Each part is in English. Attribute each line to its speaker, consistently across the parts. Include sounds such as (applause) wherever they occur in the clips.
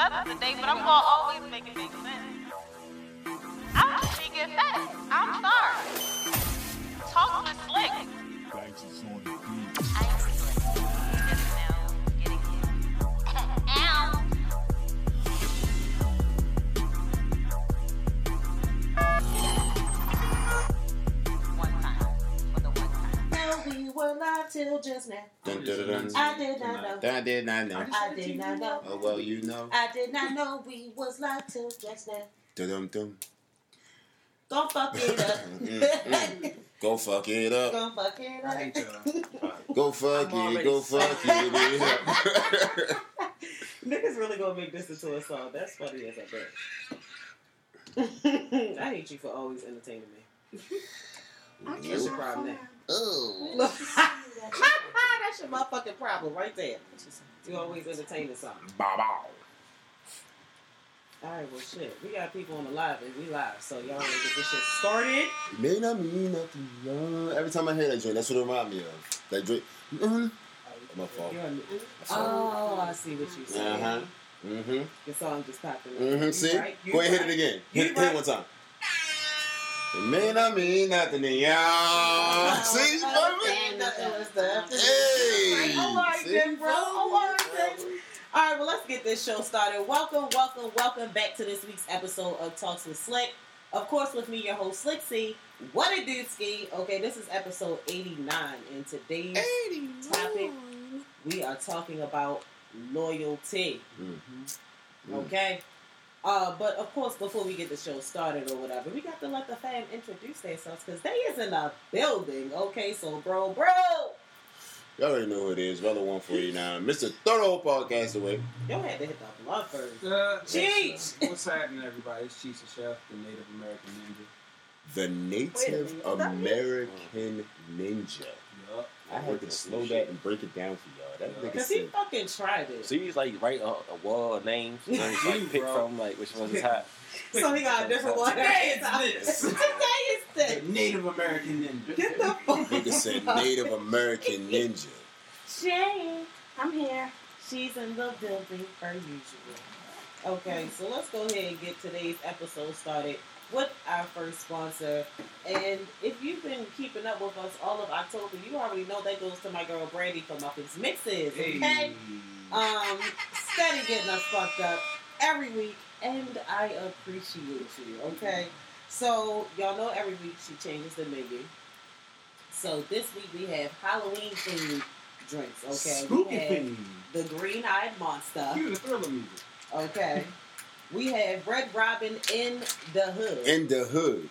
Speaker 1: feathers today, but I'm gonna always make it make sense. I'm just speaking facts. I'm sorry. Talk with slick.
Speaker 2: Were not till just now.
Speaker 3: Dun, dun, dun, dun.
Speaker 2: I did not know.
Speaker 3: I did not know.
Speaker 2: I did not know.
Speaker 3: Oh well, you know.
Speaker 2: I did not know we was live till just now.
Speaker 3: Dum dum dum.
Speaker 2: Go fuck it up. (laughs)
Speaker 3: Mm, Go fuck it up.
Speaker 2: Go fuck it up. (laughs)
Speaker 3: Go fuck it. Go fuck it. (laughs)
Speaker 2: Niggas really gonna make this into a song. That's funny as a bitch. I hate you for always entertaining me. I That's your problem now.
Speaker 3: Oh. (laughs)
Speaker 2: That's your motherfucking problem right there. You always entertaining something.
Speaker 3: Bow bow.
Speaker 2: All right, well, shit. We got people on the live, and we live, so y'all want to get this shit started.
Speaker 3: It May not mean nothing. no. Every time I hear that joint, that's what it remind me of. That joint. Mm-hmm. My fault.
Speaker 2: Oh, I see what you
Speaker 3: Uh
Speaker 2: saying.
Speaker 3: huh. Mm-hmm.
Speaker 2: The song just popped in.
Speaker 3: Mm-hmm. See?
Speaker 2: right,
Speaker 3: Go ahead, and
Speaker 2: hit
Speaker 3: it again.
Speaker 2: You
Speaker 3: Hit, hit it one time. It may not mean nothing to y'all. See? You feel me? Hey.
Speaker 2: All right,
Speaker 3: See?
Speaker 2: then, bro. All right, then. All right, well, let's get this show started. Welcome, welcome, welcome back to this week's episode of Talks with Slick. Of course, with me, your host, Slick C. What a dude, ski. Okay, this is episode 89, and today's topic, we are talking about loyalty.
Speaker 3: Mm.
Speaker 2: Okay? Uh, but of course, before we get the show started or whatever, we got to let the fam introduce themselves because they is in the building. Okay, so bro, bro,
Speaker 3: Y'all already know who it is. Brother 149. Mr. Thorough Podcast away.
Speaker 2: y'all had to hit the blood first.
Speaker 4: Uh,
Speaker 2: Cheech!
Speaker 4: What's happening, everybody? It's Cheech the Chef, the Native American Ninja.
Speaker 3: The Native
Speaker 2: minute, that mean-
Speaker 3: American Ninja.
Speaker 4: Yup.
Speaker 3: I had to slow that and break it down for y'all. That nigga
Speaker 2: Because he
Speaker 3: said,
Speaker 2: fucking tried it.
Speaker 5: So you just like write a, a wall of names and then just, like (laughs) pick
Speaker 4: Bro.
Speaker 5: from like which one's is hot. (laughs)
Speaker 2: So he got a different one.
Speaker 4: Today it's this. (laughs)
Speaker 2: Today is this.
Speaker 4: Native American Ninja.
Speaker 2: Get the fuck
Speaker 3: nigga said Native American Ninja.
Speaker 2: Shane, I'm here. She's in the building per usual. Okay, so let's go ahead and get today's episode started with our first sponsor. And if you've been keeping up with us all of October, you already know that goes to my girl Brandy from Muffins Mixes. Okay,
Speaker 4: Hey.
Speaker 2: um, steady getting us fucked up every week, and I appreciate you. Okay, so y'all know every week she changes the menu. So this week we have Halloween themed drinks. Okay,
Speaker 4: Spooky
Speaker 2: we have
Speaker 4: thing.
Speaker 2: the Green Eyed Monster.
Speaker 4: Cue the thriller music.
Speaker 2: Okay, we have Red Robin in the Hood.
Speaker 3: In the hood.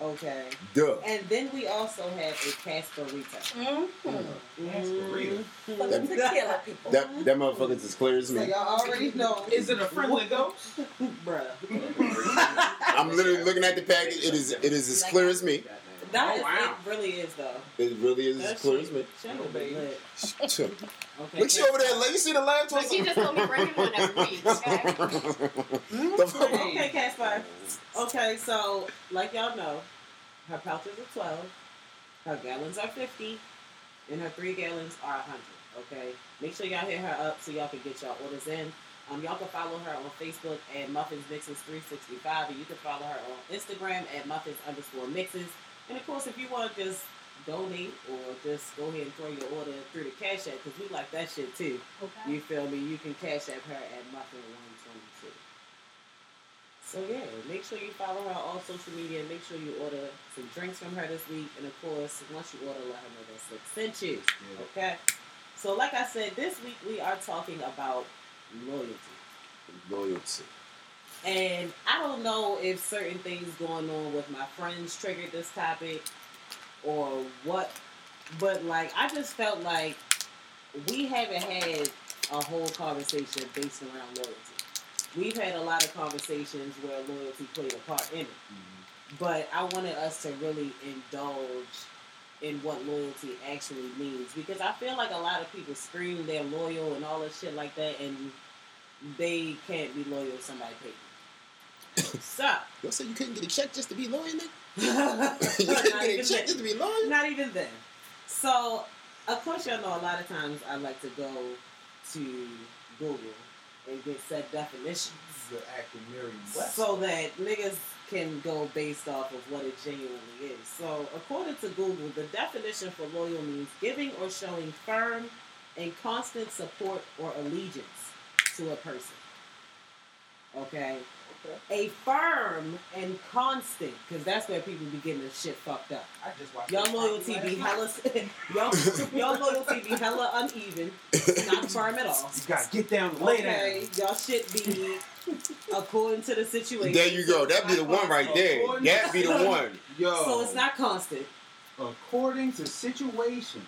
Speaker 2: Okay,
Speaker 3: Duh.
Speaker 2: and then we also have a Casperita. Mm-hmm. Mm-hmm.
Speaker 4: Casperita.
Speaker 3: That-
Speaker 2: That,
Speaker 6: people.
Speaker 3: That, that motherfucker's as clear as
Speaker 2: so
Speaker 3: me.
Speaker 2: y'all already know,
Speaker 4: Is it a friendly ghost?
Speaker 2: bruh.
Speaker 3: I'm literally looking at the package. It is it is as clear as me.
Speaker 2: That is,
Speaker 4: Oh, wow.
Speaker 2: it really is though.
Speaker 3: It really is
Speaker 2: That
Speaker 3: as clear
Speaker 2: shit-
Speaker 3: as me.
Speaker 2: shit will be lit.
Speaker 3: Sure.
Speaker 2: Okay.
Speaker 3: Look, she over there. Let you see the laugh.
Speaker 6: But she just told me bring one every week, okay? (laughs)
Speaker 2: Okay, Casper. Okay, so like y'all know, her pouches are twelve, her gallons are fifty, and her three gallons are hundred. Okay, make sure y'all hit her up so y'all can get y'all orders in. Um, y'all can follow her on Facebook at Muffins Mixes three sixty five, and you can follow her on Instagram at Muffins underscore Mixes. And of course, if you want to just donate or just go ahead and throw your order through the Cash App, because we like that shit too.
Speaker 6: Okay.
Speaker 2: You feel me? You can cash app her at Muffin One Twenty Two. So yeah, make sure you follow her on all social media. And make sure you order some drinks from her this week, and of course, once you order, let her know that Slick sent you. Okay. So like I said, this week we are talking about loyalty,
Speaker 3: Loyalty.
Speaker 2: and I don't know if certain things going on with my friends triggered this topic or what, but like I just felt like we haven't had a whole conversation based around loyalty. We've had a lot of conversations where loyalty played a part in it, mm-hmm. but I wanted us to really indulge in what loyalty actually means because I feel like a lot of people scream they're loyal and all that shit like that, and they can't be loyal if somebody paid them. (coughs) so,
Speaker 3: Y'all say you couldn't get a check just to be loyal, nigga?
Speaker 2: Not,
Speaker 3: you couldn't get
Speaker 2: even
Speaker 3: a
Speaker 2: then.
Speaker 3: to be loyal?
Speaker 2: Not even then. So, of course, y'all know a lot of times I like to go to Google and get set definitions
Speaker 4: The West.
Speaker 2: so that niggas can go based off of what it genuinely is. So, according to Google, the definition for loyal means giving or showing firm and constant support or allegiance to a person. Okay? A firm and constant, because that's where people be getting the shit fucked up.
Speaker 4: I just watched
Speaker 2: Y'all loyalty be hella, (laughs) y'all, y'all loyalty be hella uneven, not firm at all.
Speaker 4: You gotta get down, and lay
Speaker 2: Okay,
Speaker 4: down.
Speaker 2: y'all shit be according to the situation.
Speaker 3: There you go. That'd be the one right there. That'd be the one.
Speaker 4: Yo,
Speaker 2: So it's not constant.
Speaker 4: according to situation.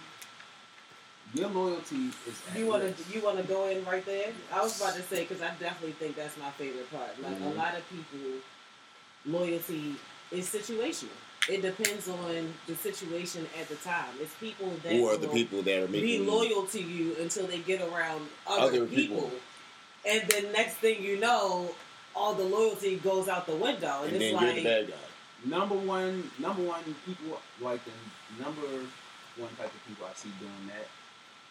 Speaker 4: Your loyalty is. at
Speaker 2: You wanna
Speaker 4: risk.
Speaker 2: you wanna go in right there? I was about to say because I definitely think that's my favorite part. Like
Speaker 3: Mhm.
Speaker 2: a lot of people, loyalty is situational. It depends on the situation at the time. It's people that
Speaker 3: Or the people that are
Speaker 2: be loyal to you until they get around other,
Speaker 3: Other
Speaker 2: people.
Speaker 3: people.
Speaker 2: and then next thing you know, all the loyalty goes out the window, and,
Speaker 3: and
Speaker 2: it's
Speaker 3: then you're the
Speaker 2: like
Speaker 3: bad guy.
Speaker 4: number one, number one people like the number one type of people I see doing that.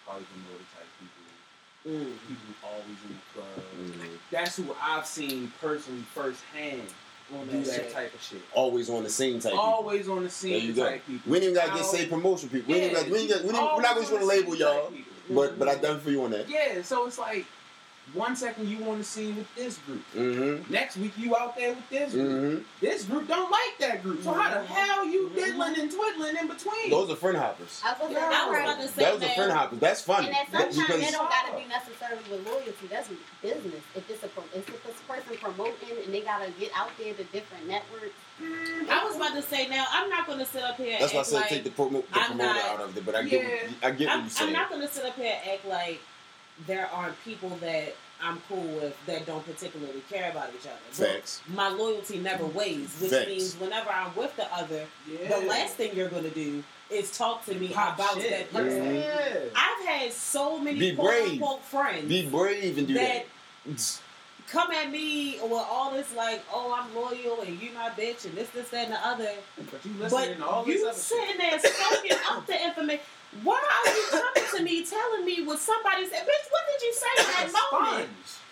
Speaker 4: Probably the middle type people.
Speaker 2: mm,
Speaker 4: People always in the club.
Speaker 3: Mhm.
Speaker 4: That's who I've seen personally firsthand do
Speaker 2: that
Speaker 4: that
Speaker 2: shit.
Speaker 4: type of shit.
Speaker 3: Always on the scene type. people.
Speaker 4: Always on the
Speaker 3: There you
Speaker 4: scene
Speaker 3: go.
Speaker 4: type people.
Speaker 3: We ain't even gotta get say promotion people. We ain't
Speaker 4: Yeah,
Speaker 3: even got, we ain't got, we ain't, we're not just gonna label y'all,
Speaker 4: people.
Speaker 3: but but I done for you on that.
Speaker 4: Yeah, so it's like one second you on the scene with this group,
Speaker 3: Mm-hmm.
Speaker 4: next week you out there with this group.
Speaker 3: Mm-hmm.
Speaker 4: This group don't like that group. So how the hell you
Speaker 2: Mhm.
Speaker 4: diddling and twiddling in between?
Speaker 3: Those are friend hoppers.
Speaker 6: I was gonna say,
Speaker 4: Yeah.
Speaker 2: I was
Speaker 6: right.
Speaker 2: about to say
Speaker 3: Those are friend hoppers. That's funny.
Speaker 6: And
Speaker 3: That-
Speaker 6: sometimes
Speaker 3: because
Speaker 6: that don't gotta be necessarily with loyalty. That's business. If it's a if it's a person promoting and they gotta get out there to different networks.
Speaker 2: I was about to say now I'm not going to sit up here.
Speaker 3: that's
Speaker 2: and
Speaker 3: why I
Speaker 2: act
Speaker 3: said
Speaker 2: like,
Speaker 3: take the, promo, the promoter
Speaker 2: not-
Speaker 3: out of it. But I get
Speaker 4: Yeah.
Speaker 3: I get what
Speaker 2: I'm,
Speaker 3: you're saying.
Speaker 2: I'm not going to sit up here and act like there aren't people that I'm cool with that don't particularly care about each other. But
Speaker 3: Facts.
Speaker 2: My loyalty never weighs, which
Speaker 3: Facts.
Speaker 2: means whenever I'm with the other,
Speaker 4: yeah.
Speaker 2: the last thing you're going to do is talk to me
Speaker 4: Pop
Speaker 2: about
Speaker 4: shit.
Speaker 2: that person.
Speaker 4: Yeah.
Speaker 2: I've had so many
Speaker 3: Be
Speaker 2: quote
Speaker 3: brave.
Speaker 2: unquote friends
Speaker 3: Be brave and do
Speaker 2: that
Speaker 3: that.
Speaker 2: come at me with all this like, oh, I'm loyal and you my bitch and this, this, that, and the other.
Speaker 4: But you
Speaker 2: But
Speaker 4: listening to all this
Speaker 2: you
Speaker 4: other shit.
Speaker 2: sitting there soaking up the (laughs) information. Why are you coming to me telling me what somebody said? Bitch, what did you say in that moment?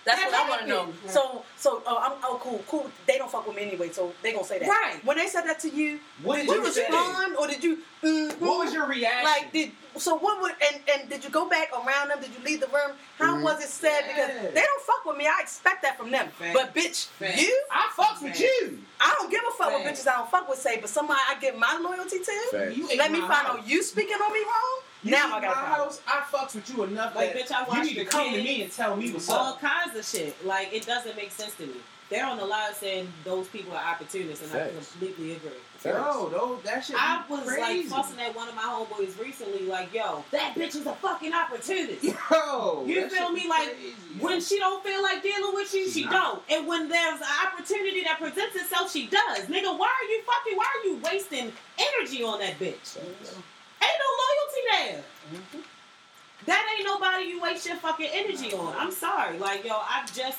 Speaker 7: That's what I want to know.
Speaker 2: happened.
Speaker 7: So, so uh, I'm oh cool, cool. They don't fuck with me anyway, so they gonna say that.
Speaker 2: Right.
Speaker 7: When they said that to you,
Speaker 4: What
Speaker 7: did
Speaker 4: did
Speaker 7: you
Speaker 4: you
Speaker 7: respond or did you? Mm,
Speaker 4: What was your reaction?
Speaker 7: like? Did so? What would and and did you go back around them? Did you leave the room? How
Speaker 3: Mhm.
Speaker 7: was it said?
Speaker 4: Yeah.
Speaker 7: Because they don't fuck with me. I expect that from them.
Speaker 2: Facts.
Speaker 7: But bitch,
Speaker 2: Facts.
Speaker 7: you,
Speaker 4: I fucks with you.
Speaker 7: I don't give a fuck what bitches I don't fuck with say. But somebody I give my loyalty to.
Speaker 4: You
Speaker 7: Let me find
Speaker 4: house.
Speaker 7: out you speaking on me wrong.
Speaker 4: You
Speaker 7: now I got a
Speaker 4: my
Speaker 7: problem.
Speaker 4: house. I fucks with you enough
Speaker 2: Like,
Speaker 4: that
Speaker 2: bitch, I
Speaker 4: you need to
Speaker 2: the
Speaker 4: come to me and tell me what's
Speaker 2: All
Speaker 4: up.
Speaker 2: kinds of shit. Like it doesn't make sense to me. They're on the line saying those people are opportunists, and I completely agree.
Speaker 4: Yo, no, that shit.
Speaker 2: I was
Speaker 4: crazy.
Speaker 2: like fussing at one of my homeboys recently, like, "Yo, that bitch is a fucking opportunist."
Speaker 4: Yo,
Speaker 2: You feel me? Like,
Speaker 4: crazy,
Speaker 2: When she don't feel like dealing with you, she
Speaker 4: Nah.
Speaker 2: don't. And when there's an opportunity that presents itself, she does. Nigga, why are you fucking? Why are you wasting energy on that bitch? Ain't no loyalty there. That ain't nobody you waste your fucking energy on. I'm sorry. Like, yo, I just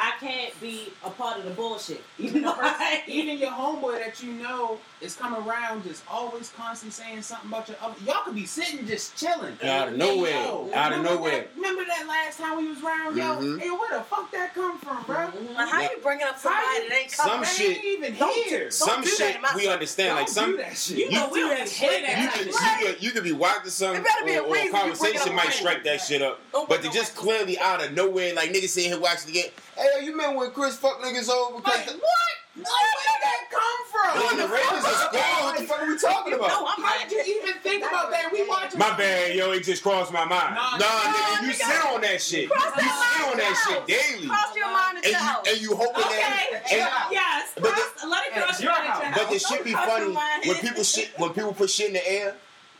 Speaker 2: I can't be a part of the bullshit. (laughs)
Speaker 4: Even the person, even your homeboy that you know is coming around, just always constantly saying something about your other. Y'all could be sitting just chilling.
Speaker 3: Out of nowhere.
Speaker 4: yo,
Speaker 3: Out of nowhere.
Speaker 4: That, remember that last time we was around, yo?
Speaker 3: Mhm.
Speaker 4: Hey, where the fuck that come from, bro?
Speaker 2: Mhm.
Speaker 7: Now, how
Speaker 3: Yeah.
Speaker 7: you bringing up somebody
Speaker 4: you-
Speaker 7: that ain't
Speaker 3: Some
Speaker 7: coming?
Speaker 4: They
Speaker 3: shit-
Speaker 4: ain't even
Speaker 7: Don't do-
Speaker 4: here.
Speaker 7: don't
Speaker 3: Some
Speaker 7: do
Speaker 3: shit
Speaker 7: in
Speaker 3: we understand. Like
Speaker 4: Don't
Speaker 3: some,
Speaker 4: do that shit.
Speaker 2: You know we don't
Speaker 4: that
Speaker 2: hit
Speaker 4: shit.
Speaker 2: that
Speaker 3: you
Speaker 2: type
Speaker 3: could, you could, you could be watching something
Speaker 7: It better be a
Speaker 3: or, or a
Speaker 7: you bring it
Speaker 3: conversation might strike that shit up. But
Speaker 7: bring
Speaker 3: to just clearly out of nowhere, like niggas sitting here watching the game. Hey, yo, you remember when Chris fucked niggas over because
Speaker 4: Like,
Speaker 3: the,
Speaker 4: what? Like, where did that come from?
Speaker 3: When the Ravens are scoring, what the fuck are we talking about? No.
Speaker 7: I'm
Speaker 4: How did you even think about that? We watching.
Speaker 3: My bad, yo, it just crossed my mind.
Speaker 4: Nah,
Speaker 3: Nah,
Speaker 4: nah,
Speaker 3: nigga, you sit on that shit. You sit on that shit daily.
Speaker 7: Cross your mind
Speaker 3: And
Speaker 7: and
Speaker 3: you,
Speaker 7: yourself.
Speaker 3: and you hoping
Speaker 2: Okay.
Speaker 3: that.
Speaker 4: Hey,
Speaker 3: And,
Speaker 2: Yes,
Speaker 3: But
Speaker 2: cross, let it cross your
Speaker 4: your
Speaker 2: mind.
Speaker 3: but the shit be funny when people shit when people put shit in the air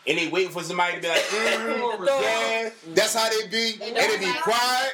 Speaker 3: and they waiting for somebody to be like, (laughs) mm, yeah, that's how they be,
Speaker 6: They
Speaker 3: and they be quiet,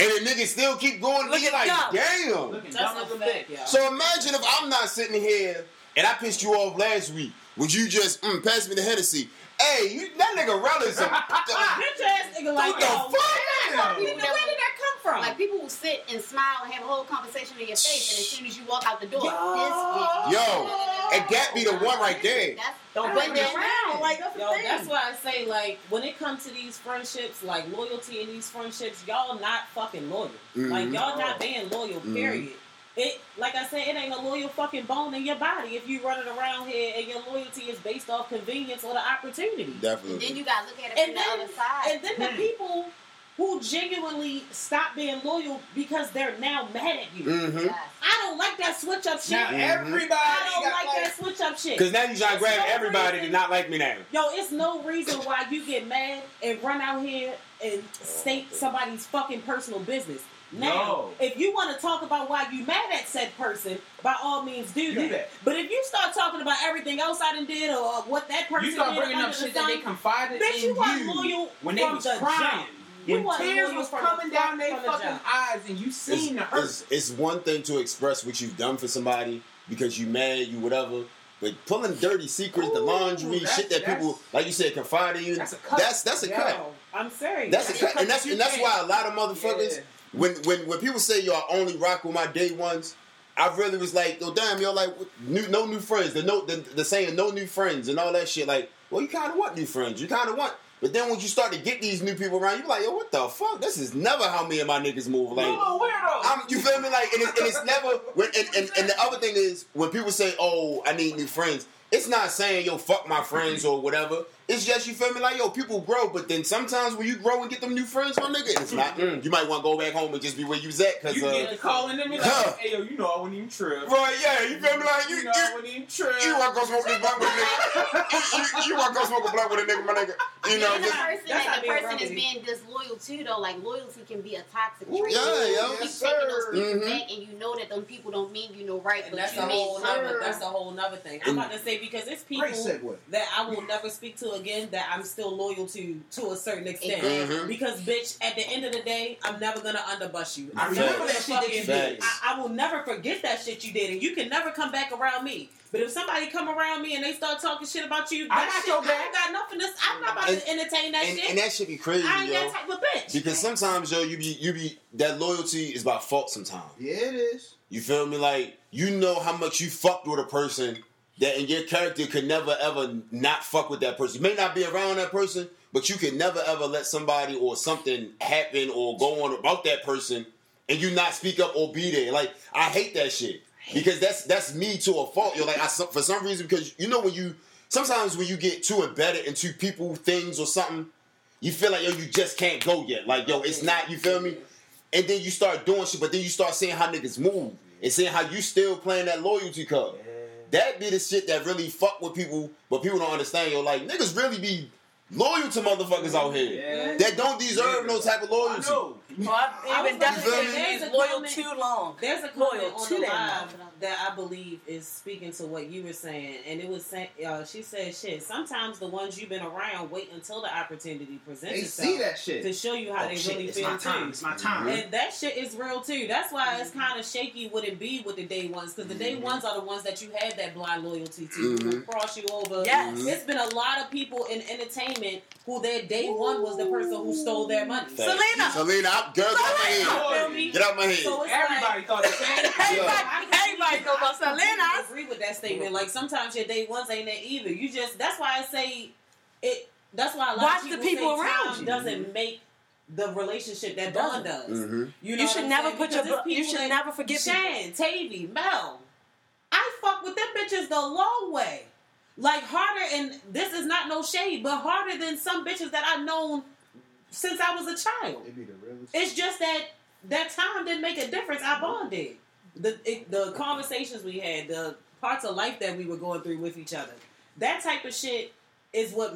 Speaker 3: and the niggas still keep going.
Speaker 7: Look at
Speaker 3: like,
Speaker 7: them.
Speaker 3: damn.
Speaker 4: Looking
Speaker 2: That's
Speaker 4: dumb
Speaker 2: a
Speaker 4: as a
Speaker 2: fact,
Speaker 4: bitch.
Speaker 3: So imagine if I'm not sitting here and I pissed you off last week. Would you just mm, pass me the Hennessy? Hey, you, that nigga relatives. (laughs)
Speaker 2: Bitch ass nigga like,
Speaker 3: What the
Speaker 2: yo,
Speaker 3: fuck?
Speaker 2: Where did that come from?
Speaker 6: Like people will sit and smile and have a whole conversation in your face, and as soon as you walk out the door,
Speaker 2: Yo.
Speaker 6: this bitch.
Speaker 3: Yo. and that be the one right there.
Speaker 6: That's
Speaker 7: Don't
Speaker 6: but
Speaker 7: bring
Speaker 6: then-
Speaker 7: it around. Like, that's the
Speaker 2: Yo,
Speaker 7: thing.
Speaker 2: that's why I say like when it comes to these friendships, like loyalty in these friendships, y'all not fucking loyal. Like
Speaker 3: Mhm.
Speaker 2: y'all not being loyal.
Speaker 3: Mhm.
Speaker 2: Period. It like I said, it ain't a loyal fucking bone in your body if you running around here and your loyalty is based off convenience or the opportunity.
Speaker 6: And
Speaker 3: Definitely.
Speaker 6: then you gotta look at it
Speaker 2: And
Speaker 6: from
Speaker 2: then,
Speaker 6: the other side.
Speaker 2: and then the people who genuinely stop being loyal because they're now mad at you.
Speaker 3: Mm-hmm.
Speaker 6: Yes.
Speaker 2: I don't like that switch up shit.
Speaker 4: Now everybody
Speaker 2: I don't
Speaker 4: got
Speaker 2: like
Speaker 4: like,
Speaker 2: that switch up shit.
Speaker 3: Because now you trying to grab
Speaker 2: no
Speaker 3: everybody to
Speaker 2: reason-
Speaker 3: not like me now.
Speaker 2: Yo, it's no reason why you get mad and run out here and state somebody's fucking personal business. Now,
Speaker 4: No.
Speaker 2: if you want to talk about why you mad at said person, by all means do
Speaker 4: Do
Speaker 2: that.
Speaker 4: that.
Speaker 2: But if you start talking about everything else I done did or what that person
Speaker 4: You start
Speaker 2: did
Speaker 4: bringing
Speaker 2: under
Speaker 4: up
Speaker 2: the
Speaker 4: shit that they
Speaker 2: sun,
Speaker 4: confided
Speaker 2: bitch,
Speaker 4: in
Speaker 2: you want
Speaker 4: you
Speaker 2: loyal
Speaker 4: when they was
Speaker 2: the
Speaker 4: crying.
Speaker 2: jump. You
Speaker 4: When
Speaker 2: want
Speaker 4: tears was coming down their
Speaker 2: from the
Speaker 4: fucking eyes and you seen the hurt.
Speaker 3: It's, it's one thing to express what you've done for somebody because you mad, you whatever. But pulling dirty secrets, the
Speaker 4: Ooh,
Speaker 3: laundry, shit that people, like you said, confide in you.
Speaker 4: That's a cut.
Speaker 3: That's that's a
Speaker 2: Yo,
Speaker 3: cut.
Speaker 2: I'm serious.
Speaker 3: That's a cut,
Speaker 4: cut
Speaker 3: and that's and that's why a lot of motherfuckers,
Speaker 4: Yeah.
Speaker 3: When when when people say yo, I only rock with my day ones, I really was like, yo, damn, yo, like new, no new friends. The no the, the saying no new friends and all that shit. Like, well, you kind of want new friends. You kind of want. But then when you start to get these new people around, you be like, yo, what the fuck? This is never how me and my niggas move. Like,
Speaker 4: you weirdo.
Speaker 3: I'm, you feel me? Like, and it's, and it's never. When, and, and, and the other thing is, when people say, "Oh, I need new friends," it's not saying, "Yo, fuck my friends" or whatever. It's just you feel me? Like, yo, people grow, but then sometimes when you grow and get them new friends, my nigga, it's not. Mm, you might want to go back home and just be where you was at, cause
Speaker 4: you
Speaker 3: uh,
Speaker 4: get calling them and be
Speaker 3: Huh.
Speaker 4: like, hey yo, you know I wouldn't even trip.
Speaker 3: right, yeah, you feel me? Like you,
Speaker 4: You
Speaker 3: you,
Speaker 4: know I wouldn't even trip.
Speaker 3: you want to go smoke this blunt with a nigga? you, you want to go smoke a blunt with a nigga, my nigga? You know,
Speaker 6: and the
Speaker 3: just,
Speaker 6: person
Speaker 2: that's
Speaker 6: that the person is being disloyal to though, like loyalty can be a toxic trait.
Speaker 3: yeah,
Speaker 6: you
Speaker 3: yo.
Speaker 6: keep
Speaker 4: Yes,
Speaker 6: taking those
Speaker 4: sir.
Speaker 6: people
Speaker 3: Mhm.
Speaker 6: back, and you know that them people don't mean you no right,
Speaker 2: And
Speaker 6: but
Speaker 2: that's
Speaker 6: you
Speaker 2: a
Speaker 6: made
Speaker 2: whole nother.
Speaker 6: sure.
Speaker 2: That's a whole nother thing. I'm about to say because it's people that I will never speak to again that I'm still loyal to to a certain extent.
Speaker 6: Exactly.
Speaker 3: Mhm.
Speaker 2: Because bitch, at the end of the day, I'm never gonna underbust you.
Speaker 4: I remember
Speaker 2: never
Speaker 4: that
Speaker 2: gonna
Speaker 4: shit that you did.
Speaker 2: I, I will never forget that shit you did, and you can never come back around me. But if somebody come around me and they start talking shit about you,
Speaker 4: I
Speaker 2: that
Speaker 4: got
Speaker 2: shit,
Speaker 4: your
Speaker 2: I
Speaker 4: back.
Speaker 2: ain't got nothing. To, I'm not about
Speaker 3: And-
Speaker 2: to entertain that
Speaker 3: and,
Speaker 2: shit.
Speaker 3: and that should be crazy,
Speaker 2: I ain't
Speaker 3: yo.
Speaker 2: that type of bitch.
Speaker 3: Because sometimes, yo, you be you be that loyalty is by fault. Sometimes.
Speaker 4: Yeah, it is.
Speaker 3: You feel me? Like you know how much you fucked with a person that in your character could never ever not fuck with that person. You may not be around that person, but you could never ever let somebody or something happen or go on about that person and you not speak up or be there. Like I hate that shit because that's that's me to a fault. You're like I for some reason because you know when you sometimes when you get too embedded into people, things or something, you feel like yo you just can't go yet. Like yo, it's not. You feel me? And then you start doing shit, but then you start seeing how niggas move and seeing how you still playing that loyalty card. That be the shit that really fuck with people, but people don't understand. Yo, like niggas really be loyal to motherfuckers out here
Speaker 4: Yeah.
Speaker 3: that don't deserve no type of loyalty.
Speaker 4: Know.
Speaker 7: Well, I've been
Speaker 2: was about to
Speaker 3: say,
Speaker 7: definitely
Speaker 2: there's a
Speaker 7: loyal
Speaker 2: comment-
Speaker 7: too long.
Speaker 2: There's a
Speaker 7: Loyal
Speaker 2: comment on
Speaker 7: to that
Speaker 2: live that I believe is speaking to what you were saying, and it was saying, uh, she said, "Shit, sometimes the ones you've been around wait until the opportunity presents
Speaker 4: They
Speaker 2: itself
Speaker 4: see that shit.
Speaker 2: to show you how
Speaker 4: Oh,
Speaker 2: they
Speaker 4: shit,
Speaker 2: really
Speaker 4: it's
Speaker 2: feel
Speaker 4: my time.
Speaker 2: too."
Speaker 4: It's my time.
Speaker 2: And that shit is real too. That's why it's kind of shaky would it be with the day ones because the day ones are the ones that you had that blind loyalty to, who
Speaker 3: Mhm.
Speaker 2: cross you over.
Speaker 7: Yes.
Speaker 2: It's been a lot of people in entertainment who their day one was the person who stole their money.
Speaker 3: Facts.
Speaker 7: Selena.
Speaker 3: Selena, I'm, girl, get out my
Speaker 2: You
Speaker 3: head. Get out my head.
Speaker 2: So it's
Speaker 4: Everybody
Speaker 2: like,
Speaker 4: thought the same. (laughs)
Speaker 7: Everybody, everybody know about
Speaker 2: I agree with that statement. Like sometimes your day ones ain't that either. You just that's why I say it. That's why a lot
Speaker 7: Watch
Speaker 2: of
Speaker 7: the
Speaker 2: people,
Speaker 7: people
Speaker 2: say
Speaker 7: around
Speaker 2: time
Speaker 7: you.
Speaker 2: doesn't make the relationship that bond does.
Speaker 3: hmm
Speaker 2: You, know
Speaker 7: You should never
Speaker 2: saying?
Speaker 7: put your.
Speaker 2: Because it's
Speaker 7: You should never forget people.
Speaker 2: Shan, Tavy, Mel. I fuck with them bitches the long way. Like harder, and this is not no shade, but harder than some bitches that I've known since I was a child.
Speaker 4: It be the realest.
Speaker 2: It's just that that time didn't make a difference. I bonded. The it, the conversations we had, the parts of life that we were going through with each other. That type of shit is what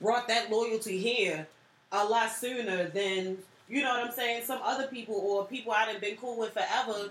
Speaker 2: brought that loyalty here a lot sooner than you know what I'm saying. Some other people or people I'd have been cool with forever. Mm-hmm.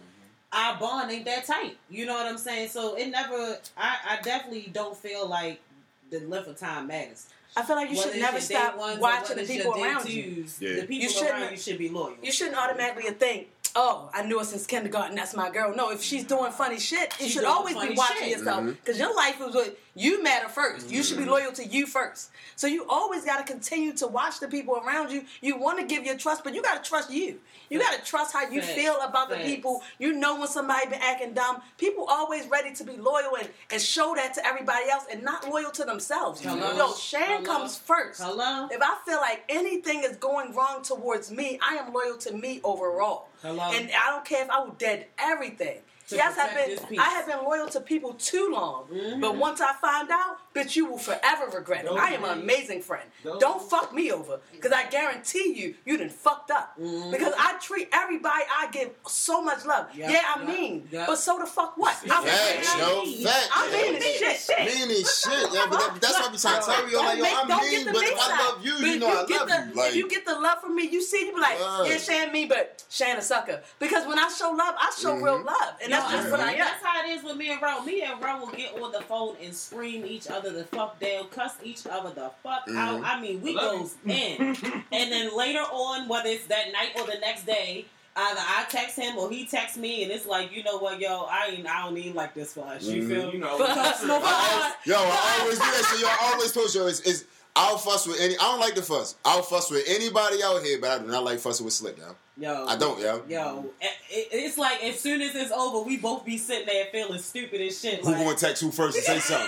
Speaker 2: Our bond ain't that tight. You know what I'm saying. So it never. I, I definitely don't feel like the length of time matters.
Speaker 7: I feel like you should never stop
Speaker 2: ones
Speaker 7: watching the people
Speaker 2: your day
Speaker 7: around you.
Speaker 3: Yeah.
Speaker 2: The people
Speaker 7: You shouldn't-
Speaker 2: around you should be loyal.
Speaker 7: You shouldn't automatically think, "Oh, I knew her since kindergarten. That's my girl." No, if she's doing funny shit, you
Speaker 2: She's
Speaker 7: should always be watching
Speaker 2: shit.
Speaker 7: yourself
Speaker 3: mm-hmm.
Speaker 7: because your life is what You matter 1st You should be
Speaker 3: Mm-hmm.
Speaker 7: loyal to you first. So you always got to continue to watch the people around you. You want to give your trust, but you got to trust you. You got to trust how you
Speaker 2: Facts.
Speaker 7: feel about the people. You know when somebody been acting dumb. People always ready to be loyal and, and show that to everybody else and not loyal to themselves.
Speaker 2: Hello?
Speaker 7: Yo, Shan
Speaker 2: Hello?
Speaker 7: comes first.
Speaker 2: Hello?
Speaker 7: If I feel like anything is going wrong towards me, I am loyal to me overall.
Speaker 2: Hello?
Speaker 7: And I don't care if I would dead everything. Yes, I've been. I have been loyal to people too long.
Speaker 2: Mhm.
Speaker 7: But once I find out, bitch, you will forever regret it. I am an amazing friend.
Speaker 4: those-
Speaker 7: Don't fuck me over. Because I guarantee you, you done fucked up.
Speaker 2: Mhm.
Speaker 7: Because I treat everybody I give so much love.
Speaker 2: Yeah,
Speaker 7: yeah, I'm
Speaker 2: yeah,
Speaker 7: mean.
Speaker 2: yeah.
Speaker 7: But so the fuck what? I'm
Speaker 3: Facts, yo,
Speaker 7: mean.
Speaker 3: facts.
Speaker 7: I'm mean shit.
Speaker 3: Mean as shit. Yeah, but that, that's why we trying to tell you, like, yo, I'm
Speaker 7: don't
Speaker 3: mean, but if I love you, you know I love you. Like,
Speaker 7: if you get the love from me, you see, you be like, yeah, Shan me, but Shan a sucker. Because when I show love, I show
Speaker 3: Mhm.
Speaker 7: real love, and that's
Speaker 2: Yo,
Speaker 7: just what I.
Speaker 2: That's how it is with me and Ro. Me and Ro will get on the phone and scream each other the fuck down, cuss each other the fuck
Speaker 3: Mhm.
Speaker 2: out. I mean, we
Speaker 4: Love
Speaker 2: goes in. and then later on, whether it's that night or the next day, either I text him or he texts me, and it's like, you know what, yo, I ain't, I don't need like this for us. You
Speaker 3: Mhm.
Speaker 2: feel
Speaker 4: You know, (laughs)
Speaker 7: But-
Speaker 4: that's
Speaker 7: no,
Speaker 4: true.
Speaker 7: but-
Speaker 3: Yo, I always do that. So yo, I always post yo. Is, is I'll fuss with any. I don't like to fuss. I'll fuss with anybody out here, but I do not like fussing with Slick. Yo,
Speaker 2: Yo,
Speaker 3: I don't. Yo,
Speaker 2: Yo, it, it- it's like as soon as it's over, we both be sitting there feeling stupid as shit.
Speaker 3: Who
Speaker 2: like,
Speaker 3: gonna text who first and say something?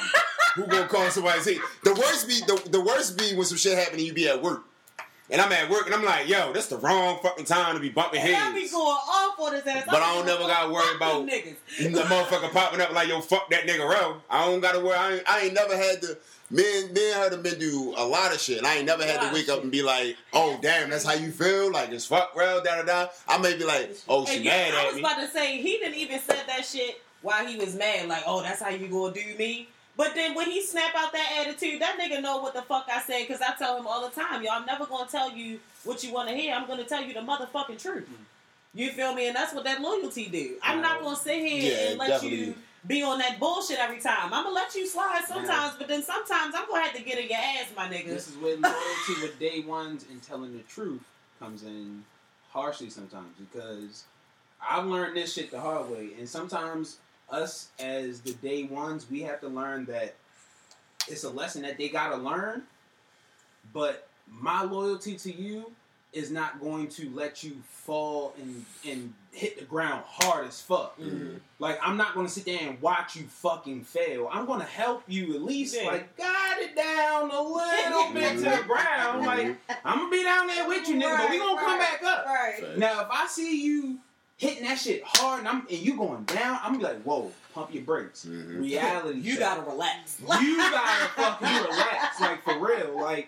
Speaker 3: who gonna call somebody's heat? The worst be the, the worst be when some shit happen and you be at work. And I'm at work and I'm like, yo, that's the wrong fucking time to be bumping
Speaker 2: and I be
Speaker 3: heads.
Speaker 2: going off on his ass.
Speaker 3: But I
Speaker 2: be
Speaker 3: don't never gotta worry about-
Speaker 2: niggas.
Speaker 3: The motherfucker popping up like, yo, fuck that nigga Ro. I don't gotta worry. I ain't, I ain't never had to. Me and, me and her have been do a lot of shit. And I ain't never had to wake up and be like, oh damn, that's how you feel? Like it's fuck Ro, da da da. I may be like, oh she
Speaker 2: And
Speaker 3: mad
Speaker 2: I
Speaker 3: at
Speaker 2: was
Speaker 3: me.
Speaker 2: about to say he didn't even said that shit while he was mad. Like, oh, that's how you gonna do me. But then when he snap out that attitude, that nigga know what the fuck I said because I tell him all the time, yo, I'm never gonna tell you what you want to hear. I'm gonna tell you the motherfucking truth. Mm. You feel me? And that's what that loyalty do. I'm not gonna sit here
Speaker 3: Yeah,
Speaker 2: and let
Speaker 3: definitely.
Speaker 2: you be on that bullshit every time. I'm gonna let you slide sometimes, but then sometimes I'm gonna have to get in your ass, my nigga.
Speaker 4: This is where loyalty with day ones and telling the truth comes in harshly sometimes because I've learned this shit the hard way, and sometimes us as the day ones, we have to learn that it's a lesson that they gotta learn. But my loyalty to you is not going to let you fall and and hit the ground hard as fuck.
Speaker 2: Mhm.
Speaker 4: Like I'm not gonna sit there and watch you fucking fail. I'm gonna help you at least
Speaker 2: Yeah.
Speaker 4: like guide it down a little (laughs) bit to the ground. Like (laughs) I'm gonna be down there with you, nigga, but we gonna come back up.
Speaker 7: Right.
Speaker 4: Now if I see you hitting that shit hard and I'm and you going down, I'm gonna be like, whoa, pump your brakes.
Speaker 3: Mhm.
Speaker 4: Reality.
Speaker 2: You
Speaker 4: check.
Speaker 2: gotta relax.
Speaker 4: you gotta fucking relax, like for real, like.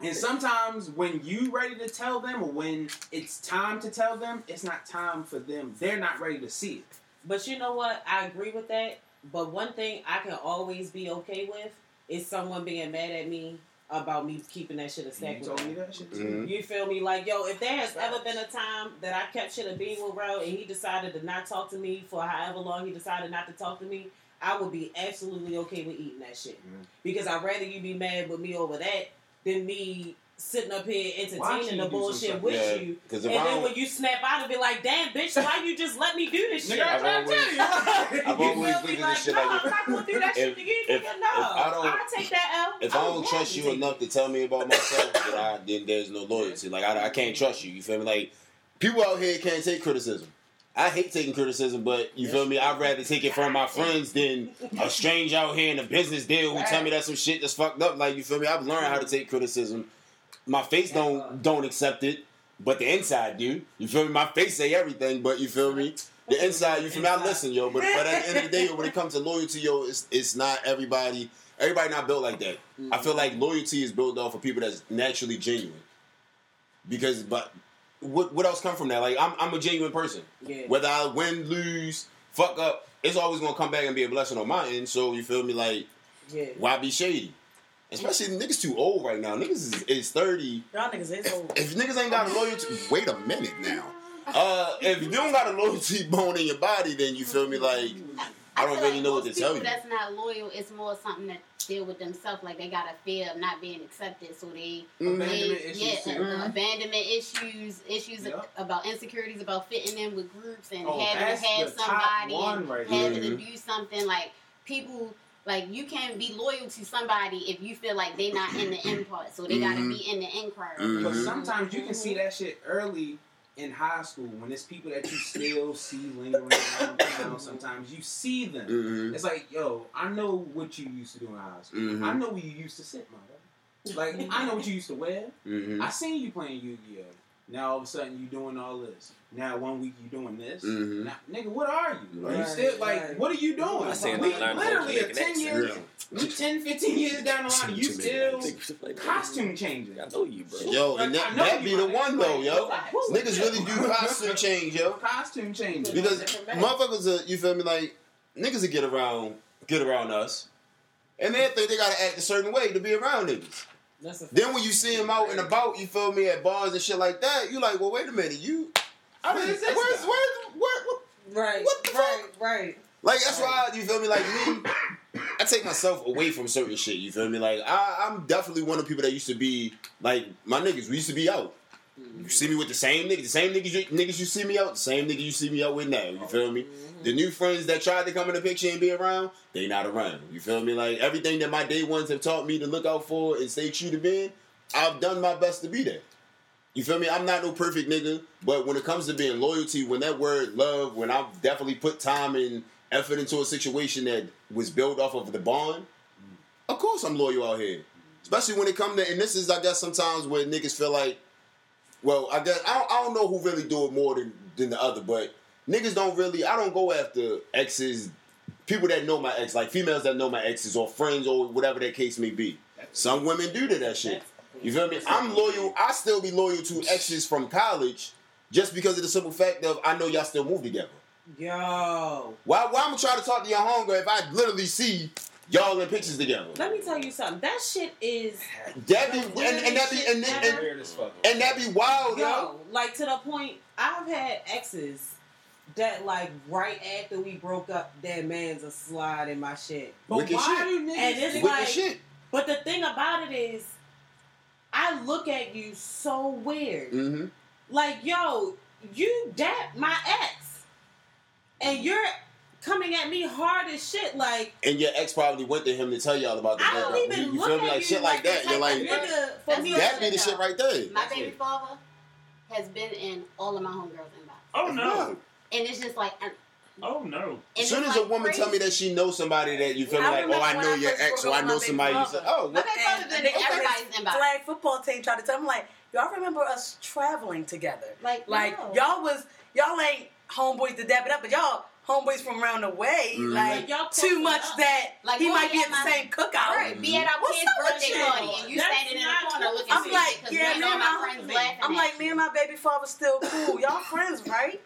Speaker 4: And sometimes when you ready to tell them, or when it's time to tell them, it's not time for them. They're not ready to see it.
Speaker 2: But you know what? I agree with that. But one thing I can always be okay with is someone being mad at me about me keeping that shit a stack
Speaker 4: You
Speaker 2: with
Speaker 4: told me that shit too.
Speaker 3: Mhm.
Speaker 2: You feel me? Like, yo, if there has ever been a time that I kept shit a being with Ro and he decided to not talk to me for however long he decided not to talk to me, I would be absolutely okay with eating that shit.
Speaker 4: Mhm.
Speaker 2: Because I'd rather you be mad with me over that than me sitting up here entertaining the bullshit with
Speaker 3: Yeah,
Speaker 2: you.
Speaker 3: 'cause
Speaker 2: And then
Speaker 3: don't-
Speaker 2: when you snap out and be like, damn, bitch, why you just let me do this shit?
Speaker 4: Nigga, I'm trying to tell you.
Speaker 3: I've (laughs)
Speaker 2: You
Speaker 3: always
Speaker 2: feel me?
Speaker 3: looked at
Speaker 2: Like,
Speaker 3: this shit
Speaker 2: no,
Speaker 3: like
Speaker 2: I'm not gonna do that shit
Speaker 3: if-
Speaker 2: to you,
Speaker 3: if-
Speaker 2: nigga. No,
Speaker 3: if I don't-
Speaker 2: I'll take that L.
Speaker 3: If I don't trust you enough to tell me about myself, then, I, then there's no loyalty. Like I, I can't trust you. You feel me? Like people out here can't take criticism. I hate taking criticism, but you feel me? I'd rather take it from my friends than a (laughs) stranger out here in a business deal who tell me that some shit that's fucked up. Like you feel me? I've learned how to take criticism. My face don't don't accept it, but the inside do. You feel me? My face say everything, but you feel me? The inside, you feel me? I listen, yo. But but at the end of the day, when it comes to loyalty, yo, it's it's not everybody. Everybody not built like that. I feel like loyalty is built off of people that's naturally genuine. Because, but what what else come from that? Like I'm I'm a genuine person.
Speaker 2: Yeah.
Speaker 3: Whether I win, lose, fuck up, it's always gonna come back and be a blessing on my end. So you feel me? Like
Speaker 2: Yeah.
Speaker 3: why be shady? Especially niggas too old right now. Niggas is, is thirty.
Speaker 7: Y'all niggas is old.
Speaker 3: If niggas ain't got a loyalty, wait a minute now. Uh, if you don't got a loyalty (laughs) bone in your body, then you feel me? Like I don't
Speaker 6: feel
Speaker 3: really
Speaker 6: like
Speaker 3: know what to tell you.
Speaker 6: That's not loyal. It's more something that deal with themselves. Like they got a fear of not being accepted, so they,
Speaker 4: Abandonment
Speaker 6: they
Speaker 4: issues
Speaker 6: yeah,
Speaker 4: too.
Speaker 6: uh,
Speaker 2: Mm-hmm.
Speaker 6: abandonment issues, issues
Speaker 4: Yep.
Speaker 6: about insecurities about fitting in with groups and
Speaker 4: Oh,
Speaker 6: having
Speaker 4: that's
Speaker 6: to have somebody
Speaker 4: one
Speaker 6: and
Speaker 4: right
Speaker 6: having
Speaker 3: there.
Speaker 6: to do something. Like people Like you can be loyal to somebody if you feel like they're not in the end part, so they gotta
Speaker 3: Mhm.
Speaker 6: be in the end crowd.
Speaker 3: Mhm.
Speaker 4: But sometimes you can see that shit early in high school when it's people that you still see lingering around town. Sometimes you see them.
Speaker 3: Mhm.
Speaker 4: It's like, yo, I know what you used to do in high school.
Speaker 3: Mhm.
Speaker 4: I know where you used to sit, my brother. Like, I know what you used to wear.
Speaker 3: Mhm.
Speaker 4: I seen you playing Yu-Gi-Oh. Now all of a sudden you doing all this. Now one week you doing this.
Speaker 3: Mhm.
Speaker 4: Now, nigga, what are you? Are you
Speaker 2: Right,
Speaker 4: still like,
Speaker 2: right.
Speaker 4: what are you doing?
Speaker 5: I seen
Speaker 4: we literally
Speaker 5: for
Speaker 4: are ten
Speaker 5: making
Speaker 4: years,
Speaker 3: Yeah.
Speaker 4: we 10, 15 years down the line. You still costume changing.
Speaker 5: I know you, bro.
Speaker 3: Yo, and
Speaker 4: Like, I
Speaker 3: that, that
Speaker 4: you,
Speaker 3: be the one
Speaker 4: nigga.
Speaker 3: though, yo.
Speaker 4: Like,
Speaker 3: Niggas really do costume change, yo.
Speaker 4: costume change
Speaker 3: Because motherfuckers, are, you feel me? Like niggas will get around, get around us, and they think they gotta act a certain way to be around niggas. Then when you see them out and about, you feel me at bars and shit like that, you like, well, wait a minute, you. I
Speaker 4: Where
Speaker 3: didn't,
Speaker 4: is this
Speaker 3: where's, where's, where, what?
Speaker 2: right,
Speaker 3: What the
Speaker 2: right, right.
Speaker 3: Like that's why you feel me. Like me, I take myself away from certain shit. You feel me? Like I, I'm definitely one of the people that used to be like my niggas. We used to be out. You see me with the same niggas, the same niggas, you, niggas you see me out, the same niggas you see me out with now. You feel me? The new friends that tried to come in the picture and be around, they not around. You feel me? Like everything that my day ones have taught me to look out for and stay true to being, I've done my best to be there. You feel me? I'm not no perfect nigga, but when it comes to being loyalty, when that word love, when I've definitely put time and effort into a situation that was built off of the bond, of course I'm loyal out here. Especially when it comes to, and this is, I guess, sometimes where niggas feel like, well, I guess, I don't, I don't know who really do it more than, than the other, but niggas don't really, I don't go after exes, people that know my ex, like females that know my exes or friends or whatever that case may be. Some women do to that shit. You feel me? I'm loyal. I still be loyal to exes from college just because of the simple fact of I know y'all still move together.
Speaker 2: Yo,
Speaker 3: Why, why I'm gonna try to talk to your homegirl if I literally see y'all in pictures together?
Speaker 2: let me tell you something. That shit is
Speaker 3: That be and, and that be and, and, and,
Speaker 4: Weird as fuck.
Speaker 3: and that be wild, yo.
Speaker 2: yo, like to the point. I've had exes that like right after we broke up, their man's a slide in my shit.
Speaker 4: But
Speaker 3: Wicked
Speaker 4: why
Speaker 3: shit.
Speaker 4: do niggas
Speaker 2: And it's
Speaker 4: think-
Speaker 3: Wicked
Speaker 2: like-
Speaker 3: shit.
Speaker 2: But the thing about it is, I look at you so weird.
Speaker 3: Mm-hmm.
Speaker 2: Like, yo, you dat my ex, and you're coming at me hard as shit. Like,
Speaker 3: And your ex probably went to him to tell y'all about the
Speaker 2: I don't
Speaker 3: breakup.
Speaker 2: even
Speaker 3: You, you
Speaker 2: look
Speaker 3: feel me?
Speaker 2: at
Speaker 3: Like
Speaker 2: you
Speaker 3: shit like that. You're like,
Speaker 6: of
Speaker 2: nigga, for me,
Speaker 3: that be the shit right there.
Speaker 6: My baby father has been in all of my homegirls' inbox,
Speaker 8: Oh no!
Speaker 6: and it's just like, and
Speaker 8: Oh no!
Speaker 3: As soon
Speaker 6: it's
Speaker 3: as a woman
Speaker 6: crazy.
Speaker 3: tell me that she knows somebody that you feel me
Speaker 7: I
Speaker 3: like, oh, I know
Speaker 7: I
Speaker 3: your ex, or I know somebody. You say,
Speaker 7: father.
Speaker 3: oh,
Speaker 6: My
Speaker 3: what?
Speaker 6: baby
Speaker 7: And
Speaker 6: father's
Speaker 7: the
Speaker 6: in
Speaker 7: nigga
Speaker 6: everybody's inbox.
Speaker 7: flag football team tried to tell me like, y'all remember us traveling together?
Speaker 6: Like,
Speaker 7: Like
Speaker 6: no.
Speaker 7: y'all was y'all ain't homeboys to dap it up, but y'all homeboys from around the way.
Speaker 3: Mhm.
Speaker 7: Like
Speaker 2: Like, y'all
Speaker 7: too much
Speaker 2: up.
Speaker 7: that
Speaker 6: Like,
Speaker 7: he might
Speaker 6: be
Speaker 7: be
Speaker 6: at
Speaker 7: at the
Speaker 6: my-
Speaker 7: same cookout.
Speaker 6: Right, be at our
Speaker 7: What's
Speaker 6: kid's
Speaker 7: up with
Speaker 6: birthday
Speaker 7: you?
Speaker 6: party, and you
Speaker 2: That's
Speaker 6: standing in the
Speaker 2: not
Speaker 6: corner
Speaker 2: cool.
Speaker 6: looking
Speaker 7: I'm like, yeah,
Speaker 6: me and
Speaker 7: me
Speaker 6: all
Speaker 7: and
Speaker 6: my
Speaker 7: my-
Speaker 6: friends laughing.
Speaker 7: I'm like,
Speaker 6: you.
Speaker 7: me and my baby father still cool. Y'all friends, right?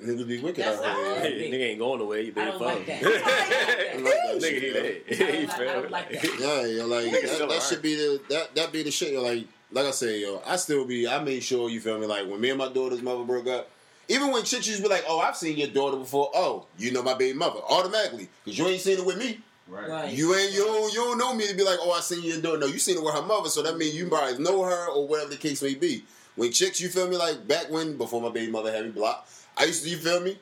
Speaker 3: Niggas be wicked
Speaker 2: That's
Speaker 3: out
Speaker 2: not-
Speaker 3: here.
Speaker 5: Hey, nigga ain't going nowhere. You
Speaker 2: I
Speaker 5: been
Speaker 2: don't like that. (laughs)
Speaker 3: Like that
Speaker 5: Nigga, he
Speaker 3: yo.
Speaker 5: there.
Speaker 2: I don't
Speaker 5: You
Speaker 2: like- I don't like that.
Speaker 3: Yeah, yo, like that, that should be the that that be the shit. Yo, like like I said, yo, I still be. I made sure you feel me. Like when me and my daughter's mother broke up, even when chicks used to be like, "Oh, I've seen your daughter before." Oh, you know my baby mother automatically because you ain't seen it with me.
Speaker 4: Right.
Speaker 2: Right.
Speaker 3: You ain't you don't, you don't know me to be like, "Oh, I seen your daughter." No, you seen it with her mother, so that means you probably know her or whatever the case may be. When chicks, you feel me? Like back when before my baby mother had me blocked, I used to. You feel me?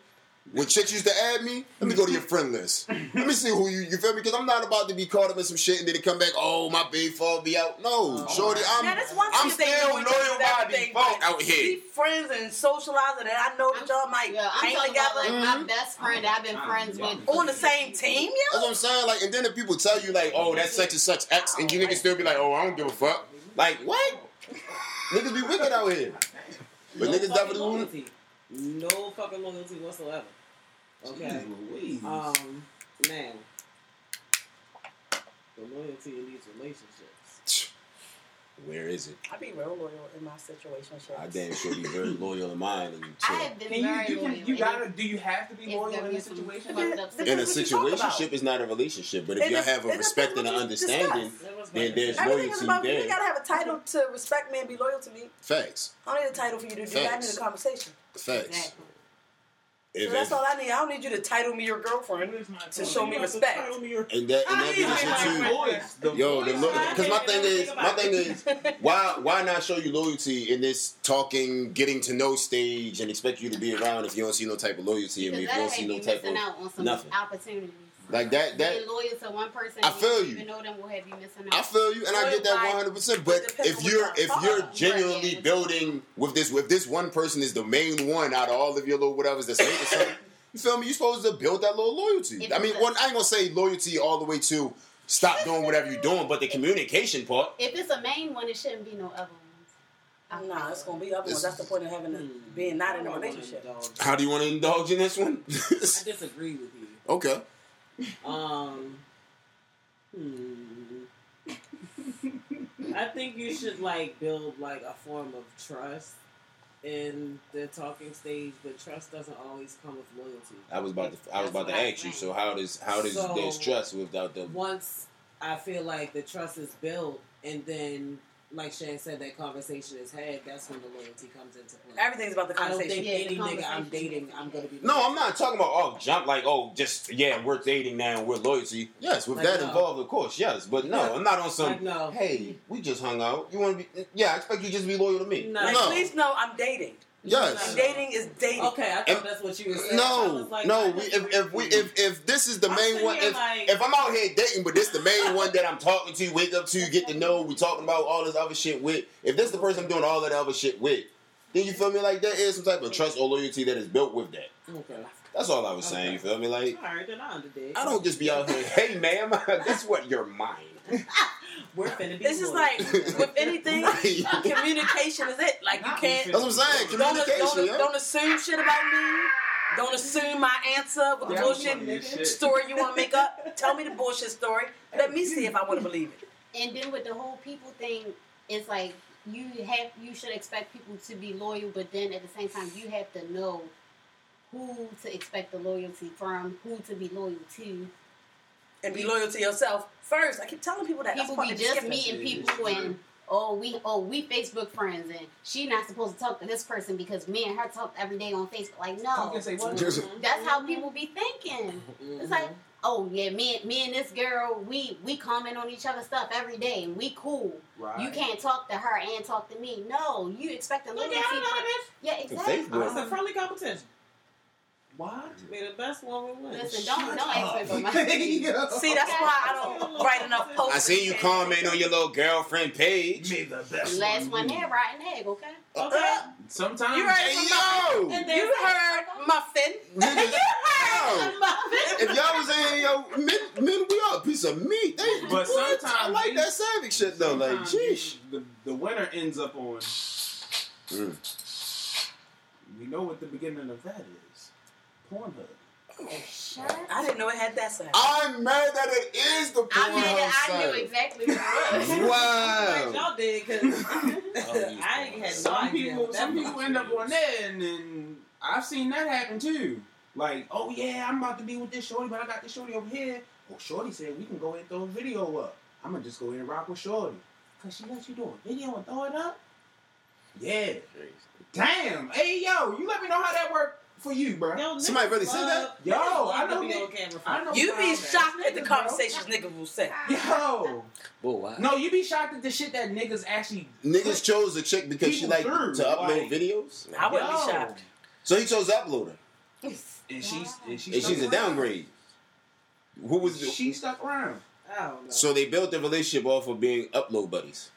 Speaker 3: When chicks used to add me, let me go to your friend list. Let me see who you you feel me? Because I'm not about to be caught up in some shit and then come back. Oh, my baby fall be out. No, shorty, I'm
Speaker 7: now that's one
Speaker 3: I'm still loyal
Speaker 7: each
Speaker 3: by default out here.
Speaker 7: Be friends and socialize, and I know that y'all might
Speaker 6: Yeah, I'm
Speaker 7: hang together
Speaker 6: about like
Speaker 3: Mhm.
Speaker 6: my best friend I've been friends with.
Speaker 7: on the same team,
Speaker 3: Yeah,
Speaker 7: That's
Speaker 3: what I'm saying. Like, and then if people tell you like, oh, that's such and such X, and you niggas still be like, oh, I don't give a fuck. Like, what? niggas be wicked out here. But
Speaker 2: no
Speaker 3: niggas
Speaker 2: fucking
Speaker 3: definitely
Speaker 2: loyalty. No fucking loyalty whatsoever. Okay.
Speaker 4: Louise.
Speaker 2: Um, now, the loyalty in these relationships.
Speaker 3: Where is it?
Speaker 7: I be real loyal in my situation.
Speaker 3: I damn sure be very loyal in mine and
Speaker 6: I have been
Speaker 4: Can you,
Speaker 6: very
Speaker 4: you
Speaker 6: loyal.
Speaker 4: can, you gotta, do you have to be loyal in
Speaker 6: be
Speaker 4: this situation?
Speaker 6: up
Speaker 3: In a
Speaker 7: is what you
Speaker 3: situationship, it's not a relationship. But if you
Speaker 7: is-
Speaker 3: have a respect and an understanding,
Speaker 7: discussed.
Speaker 2: That was
Speaker 3: then there's
Speaker 7: Everything is
Speaker 3: loyalty
Speaker 7: about you. You gotta have a title to respect me and be loyal to me.
Speaker 3: Facts.
Speaker 7: I don't need a title for you to do that. I need a conversation.
Speaker 3: Facts.
Speaker 6: Exactly.
Speaker 3: If,
Speaker 7: So that's
Speaker 3: if,
Speaker 7: all I need. I don't need you to title me your girlfriend. To show me respect.
Speaker 3: and that and that be the shit too. Yo, because my thing is, my thing is, why why not show you loyalty in this talking, getting to know stage and expect you to be around if you don't see no type of loyalty in me, if you don't see no type of
Speaker 6: out on some
Speaker 3: nothing.
Speaker 6: opportunities.
Speaker 3: Like that. That
Speaker 6: Being loyal to one person,
Speaker 3: I feel you.
Speaker 6: even know them will have you missing out.
Speaker 3: I feel you, and I get that
Speaker 7: Loyal
Speaker 3: one
Speaker 7: by-
Speaker 3: hundred percent. But if you're if you're genuinely
Speaker 6: Right.
Speaker 3: building with this, with this one person is the main one out of all of your little whatever's that's making something, you feel me? You're supposed to build that little loyalty.
Speaker 6: If
Speaker 3: I mean, well, I ain't gonna say loyalty all the way to stop doing whatever you're doing, but the communication part.
Speaker 6: If it's a main one, it shouldn't be no other ones. I
Speaker 7: Nah, it's gonna be other ones. That's the point of having a, being not in a relationship.
Speaker 3: How do you want to indulge in this one? (laughs)
Speaker 2: I disagree with you.
Speaker 3: okay.
Speaker 2: Um, hmm. I think you should like build like a form of trust in the talking stage, but trust doesn't always come with loyalty.
Speaker 3: I was about to I was
Speaker 6: That's
Speaker 3: about to ask you. So how does how does
Speaker 2: So-
Speaker 3: there's trust without the
Speaker 2: Once I feel like the trust is built, and then like Shan said, that conversation is had. That's when the loyalty comes into play.
Speaker 7: Everything's about the
Speaker 2: I don't
Speaker 7: conversation.
Speaker 2: think
Speaker 6: Yeah,
Speaker 2: any nigga I'm dating, I'm gonna be.
Speaker 3: No, I'm not talking about oh jump like oh just yeah we're dating now and we're loyalty. Yes, with
Speaker 2: Like,
Speaker 3: that
Speaker 2: no.
Speaker 3: involved, of course, yes. But no,
Speaker 2: Yeah.
Speaker 3: I'm not on some.
Speaker 2: Like, no.
Speaker 3: Hey, we just hung out. You want to be? Yeah, I expect you just to be loyal to me.
Speaker 2: No.
Speaker 7: Like,
Speaker 3: no,
Speaker 7: please know I'm dating.
Speaker 3: Yes.
Speaker 7: And dating is dating.
Speaker 2: Okay, I thought
Speaker 3: And-
Speaker 2: that's what you were saying.
Speaker 3: No,
Speaker 2: like,
Speaker 3: no. We, if, if we if if this is the
Speaker 2: I'm
Speaker 3: main one, if,
Speaker 2: like-
Speaker 3: if I'm out here dating, but this the main one that I'm talking to, wake up to, get to know, we talking about all this other shit with. If this the person I'm doing all that other shit with, then you feel me? Like there is some type of trust or loyalty that is built with that.
Speaker 2: okay,
Speaker 3: That's all I was saying.
Speaker 2: Okay.
Speaker 3: You feel me? Like
Speaker 2: all right, then I understand.
Speaker 3: I don't just be out here. Hey, ma'am, (laughs) guess what? You're mine. (laughs)
Speaker 2: We're finna be.
Speaker 7: It's just
Speaker 2: loyal.
Speaker 7: like with anything, (laughs)
Speaker 3: Right.
Speaker 7: communication is it. Like you can't
Speaker 3: That's what I'm saying.
Speaker 7: don't,
Speaker 3: Communication.
Speaker 7: don't,
Speaker 3: yo.
Speaker 7: don't assume shit about me. Don't assume my answer with the
Speaker 4: Yeah,
Speaker 7: bullshit story you want to make up. (laughs) Tell me the bullshit story. Let me see if I want to believe it.
Speaker 6: And then with the whole people thing, it's like you have you should expect people to be loyal, but then at the same time you have to know who to expect the loyalty from, who to be loyal to.
Speaker 7: And be loyal to yourself first. I keep telling people that. That's
Speaker 6: People
Speaker 7: part
Speaker 6: be
Speaker 7: of
Speaker 6: just
Speaker 7: skipping.
Speaker 6: meeting people and oh we oh we Facebook friends and she not supposed to talk to this person because me and her talk every day on Facebook. Like no,
Speaker 4: say
Speaker 2: What-
Speaker 6: that's how people be thinking. It's like
Speaker 2: Mm-hmm.
Speaker 6: oh yeah, me me and this girl we we comment on each other's stuff every day and we cool.
Speaker 4: Right.
Speaker 6: You can't talk to her and talk to me. No, you expect a
Speaker 2: Look
Speaker 6: loyalty.
Speaker 2: at her,
Speaker 6: for-
Speaker 2: bitch.
Speaker 6: Yeah, exactly.
Speaker 3: Facebook.
Speaker 2: It's a friendly competition.
Speaker 4: What?
Speaker 2: Be the best one will win.
Speaker 6: Listen, don't don't ask me for my. (laughs)
Speaker 7: See, that's why I don't (laughs) write enough posts.
Speaker 3: I seen you comment on your little girlfriend page.
Speaker 4: Me the best one.
Speaker 6: Last one there, rotten egg. Okay.
Speaker 2: Okay.
Speaker 4: Sometimes
Speaker 7: You right.
Speaker 3: Hey yo,
Speaker 2: And (laughs)
Speaker 7: You heard muffin.
Speaker 3: niggas, yo. If y'all was in here, yo, men, men, we are a piece of meat. They,
Speaker 4: But
Speaker 3: what? I like that savage shit though. Like,
Speaker 4: sometimes
Speaker 3: sheesh.
Speaker 4: The, the winner ends up on.
Speaker 3: Mm.
Speaker 4: We know what the beginning of that is. Pornhub.
Speaker 6: Shut
Speaker 7: I didn't know it had that side.
Speaker 3: I'm mad that it is the
Speaker 6: I mean,
Speaker 3: Pornhub
Speaker 6: I knew exactly what it was.
Speaker 3: Wow. (laughs)
Speaker 2: Y'all did because oh, (laughs) I ain't had no
Speaker 4: Some
Speaker 2: idea.
Speaker 4: people,
Speaker 2: what
Speaker 4: some people
Speaker 2: was.
Speaker 4: end up on there, and then I've seen that happen too. Like, oh yeah, I'm about to be with this shorty, but I got this shorty over here. Well, shorty said we can go ahead and throw a video up. I'm gonna just go ahead and rock with shorty, cause she lets you do a video and throw it up. Yeah. Damn. Hey yo, you let me know how that worked for you, bro.
Speaker 2: Yo,
Speaker 3: Somebody really said that?
Speaker 4: Yo, I
Speaker 2: to
Speaker 4: know
Speaker 2: be
Speaker 4: niggas-
Speaker 2: on camera.
Speaker 4: I know
Speaker 7: You be shocked at the
Speaker 4: niggas, bro.
Speaker 7: conversations niggas will say.
Speaker 4: Yo.
Speaker 5: Boy, wow.
Speaker 4: No, you be shocked at the shit that niggas actually.
Speaker 3: Niggas chose a chick because she like
Speaker 4: through,
Speaker 3: to upload
Speaker 4: like-
Speaker 3: videos.
Speaker 7: I wouldn't
Speaker 4: Yo.
Speaker 7: be shocked.
Speaker 3: So he chose uploader,
Speaker 4: And she's and, she
Speaker 3: and
Speaker 4: stuck
Speaker 3: she's a downgrade. Who was
Speaker 4: She stuck around.
Speaker 2: I don't know.
Speaker 3: So they built the relationship off of being upload buddies.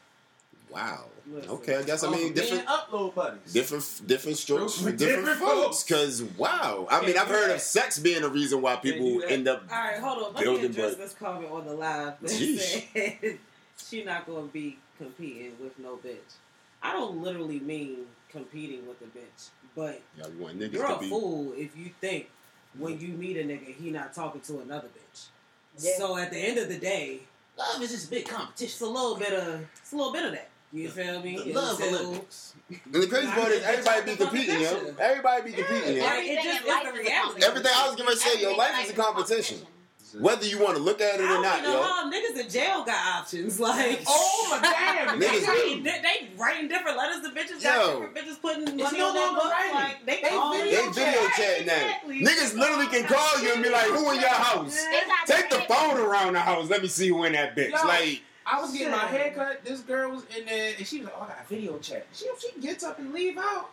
Speaker 3: Wow.
Speaker 2: Listen.
Speaker 3: Okay, I guess I
Speaker 4: Oh,
Speaker 3: mean different,
Speaker 4: upload buddies.
Speaker 3: different, different strokes for
Speaker 4: Different
Speaker 3: different folks.
Speaker 4: folks.
Speaker 3: Cause wow, I mean, I've heard of sex being a reason why people end up.
Speaker 2: All right, hold on. Let
Speaker 3: Building,
Speaker 2: me address
Speaker 3: but-
Speaker 2: this comment on the live. (laughs) that
Speaker 3: Jeez. (laughs)
Speaker 2: she not going to be competing with no bitch. I don't literally mean competing with a bitch, but
Speaker 3: Y'all want niggas
Speaker 2: you're a
Speaker 3: be.
Speaker 2: fool if you think when you meet a nigga he not talking to another bitch.
Speaker 7: Yeah.
Speaker 2: So at the end of the day, love is just a big competition. It's a little bit of it's a little bit of that. You feel me?
Speaker 4: The love
Speaker 2: Until-
Speaker 4: Olympics.
Speaker 3: And the crazy part is everybody be competing, yo. Everybody be competing, yo.
Speaker 6: Everything
Speaker 2: just is the reality.
Speaker 3: Everything I was gonna say, yo, life is a competition.
Speaker 6: competition.
Speaker 3: Whether you want to look at it
Speaker 2: I
Speaker 3: or
Speaker 2: don't
Speaker 3: not,
Speaker 2: know
Speaker 3: yo.
Speaker 2: how niggas in jail got options. (laughs) Like,
Speaker 4: Oh my (laughs) damn!
Speaker 2: they,
Speaker 3: Niggas
Speaker 2: writing,
Speaker 3: do.
Speaker 2: they, they writing different letters. The bitches got
Speaker 3: Yo.
Speaker 2: different bitches putting
Speaker 4: It's
Speaker 2: money
Speaker 4: no
Speaker 2: on their
Speaker 4: longer
Speaker 2: books. Like, they,
Speaker 4: They
Speaker 2: call
Speaker 4: video
Speaker 3: They video chat now.
Speaker 2: Exactly.
Speaker 3: Niggas literally can call you and be like, "Who in your house?" Take the phone around the house. Let me see who in that bitch.
Speaker 4: Yo.
Speaker 3: Like,
Speaker 4: I was getting my
Speaker 2: Shit.
Speaker 4: hair cut. This girl was in there, and she was like, "Oh, I got a video chat." She she gets up and leave out,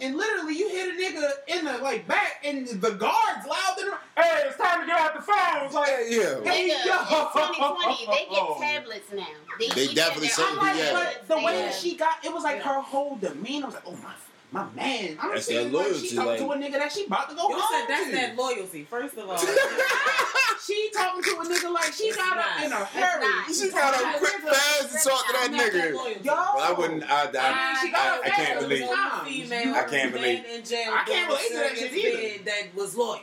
Speaker 4: and literally you hit a nigga in the like back, and the guards loud. And, hey, it's time to get out the phones. was like,
Speaker 3: Yeah.
Speaker 4: Hey,
Speaker 6: Nigga,
Speaker 4: yo.
Speaker 6: in 2020, they get (laughs) tablets now.
Speaker 3: They
Speaker 6: each
Speaker 3: definitely
Speaker 6: have
Speaker 3: say-
Speaker 4: I'm like,
Speaker 3: yeah.
Speaker 4: but the
Speaker 6: They
Speaker 4: way that she got, it was like her whole demeanor. I was like, oh my, my man. I'm
Speaker 3: That's
Speaker 4: saying
Speaker 3: that
Speaker 4: like
Speaker 3: loyalty,
Speaker 4: she talking
Speaker 3: like-
Speaker 4: to a nigga that she about to go
Speaker 2: You
Speaker 4: home
Speaker 2: said that's
Speaker 4: to.
Speaker 2: that loyalty. First of all, (laughs)
Speaker 4: she talking to a nigga like she got up in a hurry.
Speaker 3: She got up quick fast to talk to that
Speaker 2: not that
Speaker 3: nigga.
Speaker 2: loyalty.
Speaker 4: Yo,
Speaker 3: Well, I wouldn't. I, I,
Speaker 4: I- she got
Speaker 3: I, I can't
Speaker 4: fast.
Speaker 3: relate.
Speaker 4: It was-
Speaker 2: Female
Speaker 3: I can't believe.
Speaker 2: in jail.
Speaker 4: I can't
Speaker 2: doing
Speaker 4: relate to that
Speaker 2: service
Speaker 4: shit either.
Speaker 2: That was loyal.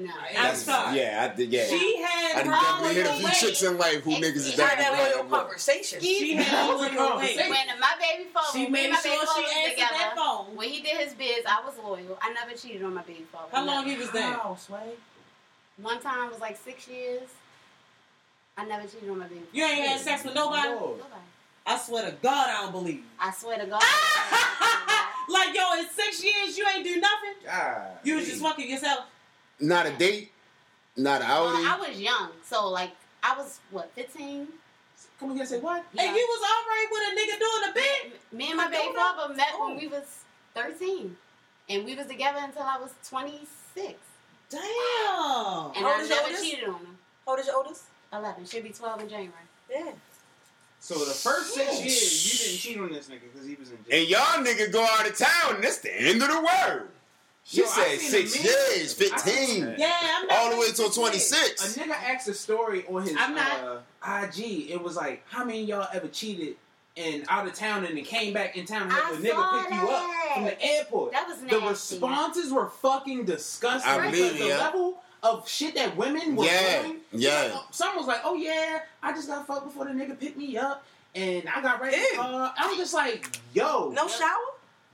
Speaker 6: No.
Speaker 2: I'm
Speaker 3: That's-
Speaker 2: sorry.
Speaker 3: Yeah, I did. Yeah,
Speaker 2: She
Speaker 3: I
Speaker 2: had
Speaker 3: done
Speaker 2: her
Speaker 3: definitely hit a few chicks in life who niggas is
Speaker 6: She
Speaker 7: Had that
Speaker 3: like
Speaker 7: loyal
Speaker 3: that.
Speaker 7: conversation.
Speaker 2: She had
Speaker 4: That
Speaker 2: a
Speaker 4: was a
Speaker 2: loyal
Speaker 4: conversation.
Speaker 6: When my baby father,
Speaker 2: She
Speaker 6: when
Speaker 2: made
Speaker 6: my baby
Speaker 2: sure
Speaker 6: father
Speaker 2: she answered
Speaker 6: together,
Speaker 2: that phone.
Speaker 6: when he did his bids, I was loyal. I never cheated on my baby father.
Speaker 2: How long
Speaker 6: Never.
Speaker 2: he was there?
Speaker 4: Wow, Sway.
Speaker 6: One time was like six years. I never cheated on my baby.
Speaker 2: You ain't had sex with nobody?
Speaker 4: Lord.
Speaker 6: Nobody.
Speaker 2: I swear to God, I don't believe.
Speaker 6: I swear to God. Ah! (laughs)
Speaker 2: Like, yo, in six years, you ain't do nothing?
Speaker 4: God.
Speaker 2: You was just fucking yourself?
Speaker 3: Not a date, not an
Speaker 6: well,
Speaker 3: outing.
Speaker 6: I was young, so like I was what fifteen.
Speaker 4: Come here and say what?
Speaker 2: And you was all right with a nigga doing a bit?
Speaker 6: Me and my baby
Speaker 2: don't
Speaker 6: father met
Speaker 2: Oh.
Speaker 6: when we was thirteen, and we was together until I was twenty six.
Speaker 2: Damn.
Speaker 6: And
Speaker 7: How old
Speaker 6: I
Speaker 7: is your
Speaker 6: never
Speaker 7: oldest?
Speaker 6: cheated on him.
Speaker 7: How old is your oldest?
Speaker 6: Eleven, should be twelve in January.
Speaker 7: Yeah.
Speaker 4: So the first six years, you didn't cheat on this nigga because he was in jail.
Speaker 3: and y'all nigga go out of town, and that's the end of the world. She
Speaker 4: Yo,
Speaker 3: said six
Speaker 4: a meme.
Speaker 3: years,
Speaker 4: I
Speaker 3: fifteen,
Speaker 2: Yeah, I'm not
Speaker 3: all the way
Speaker 2: until
Speaker 3: till
Speaker 2: six
Speaker 3: twenty
Speaker 2: years.
Speaker 3: six.
Speaker 4: A nigga asked a story on his
Speaker 2: I'm not-
Speaker 4: uh, IG. It was like, how many of y'all ever cheated and out of town and then came back in town and had
Speaker 6: I
Speaker 4: the nigga
Speaker 6: saw
Speaker 4: pick you up from the airport?
Speaker 6: That was nasty.
Speaker 4: the responses were fucking disgusting.
Speaker 3: I believe
Speaker 4: the
Speaker 3: yeah.
Speaker 4: level of shit that women were
Speaker 3: Yeah,
Speaker 4: doing.
Speaker 3: yeah.
Speaker 4: Like, some was like, oh yeah, I just got fucked before the nigga picked me up. And I got ready to
Speaker 7: Ew.
Speaker 4: call. I was just like, yo,
Speaker 7: No shower?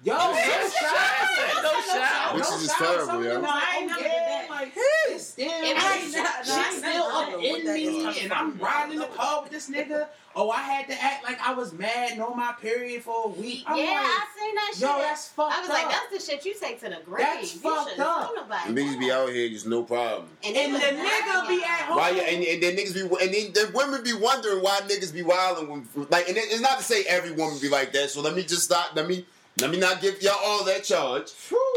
Speaker 4: Yo, no
Speaker 7: No
Speaker 4: shower.
Speaker 7: shower. No shower.
Speaker 3: Which
Speaker 4: No
Speaker 3: is just terrible, yo.
Speaker 2: No, I ain't never
Speaker 4: yeah,
Speaker 2: did that.
Speaker 4: Like, it's still,
Speaker 6: It
Speaker 4: it's
Speaker 6: was-
Speaker 4: still-
Speaker 6: I
Speaker 4: shit's still up in me, and. I'm riding the car with this nigga. Oh, I had to act like I was mad, know my period for a week. I'm
Speaker 6: yeah,
Speaker 4: like,
Speaker 6: I seen that shit.
Speaker 4: yo, that's fucked up.
Speaker 6: I was
Speaker 4: up.
Speaker 6: like, that's the shit you take to the grave.
Speaker 4: That's
Speaker 6: you
Speaker 4: fucked
Speaker 6: shouldn't
Speaker 4: up.
Speaker 6: tell nobody.
Speaker 3: Niggas be out here just no problem.
Speaker 6: And,
Speaker 4: and the
Speaker 6: was
Speaker 4: nigga be
Speaker 6: lying.
Speaker 4: at home.
Speaker 3: Why? you- And, and then niggas be and then the women be wondering why niggas be wilding when like and it- it's not to say every woman be like that. So let me just stop. Let me let me not give y'all all that charge.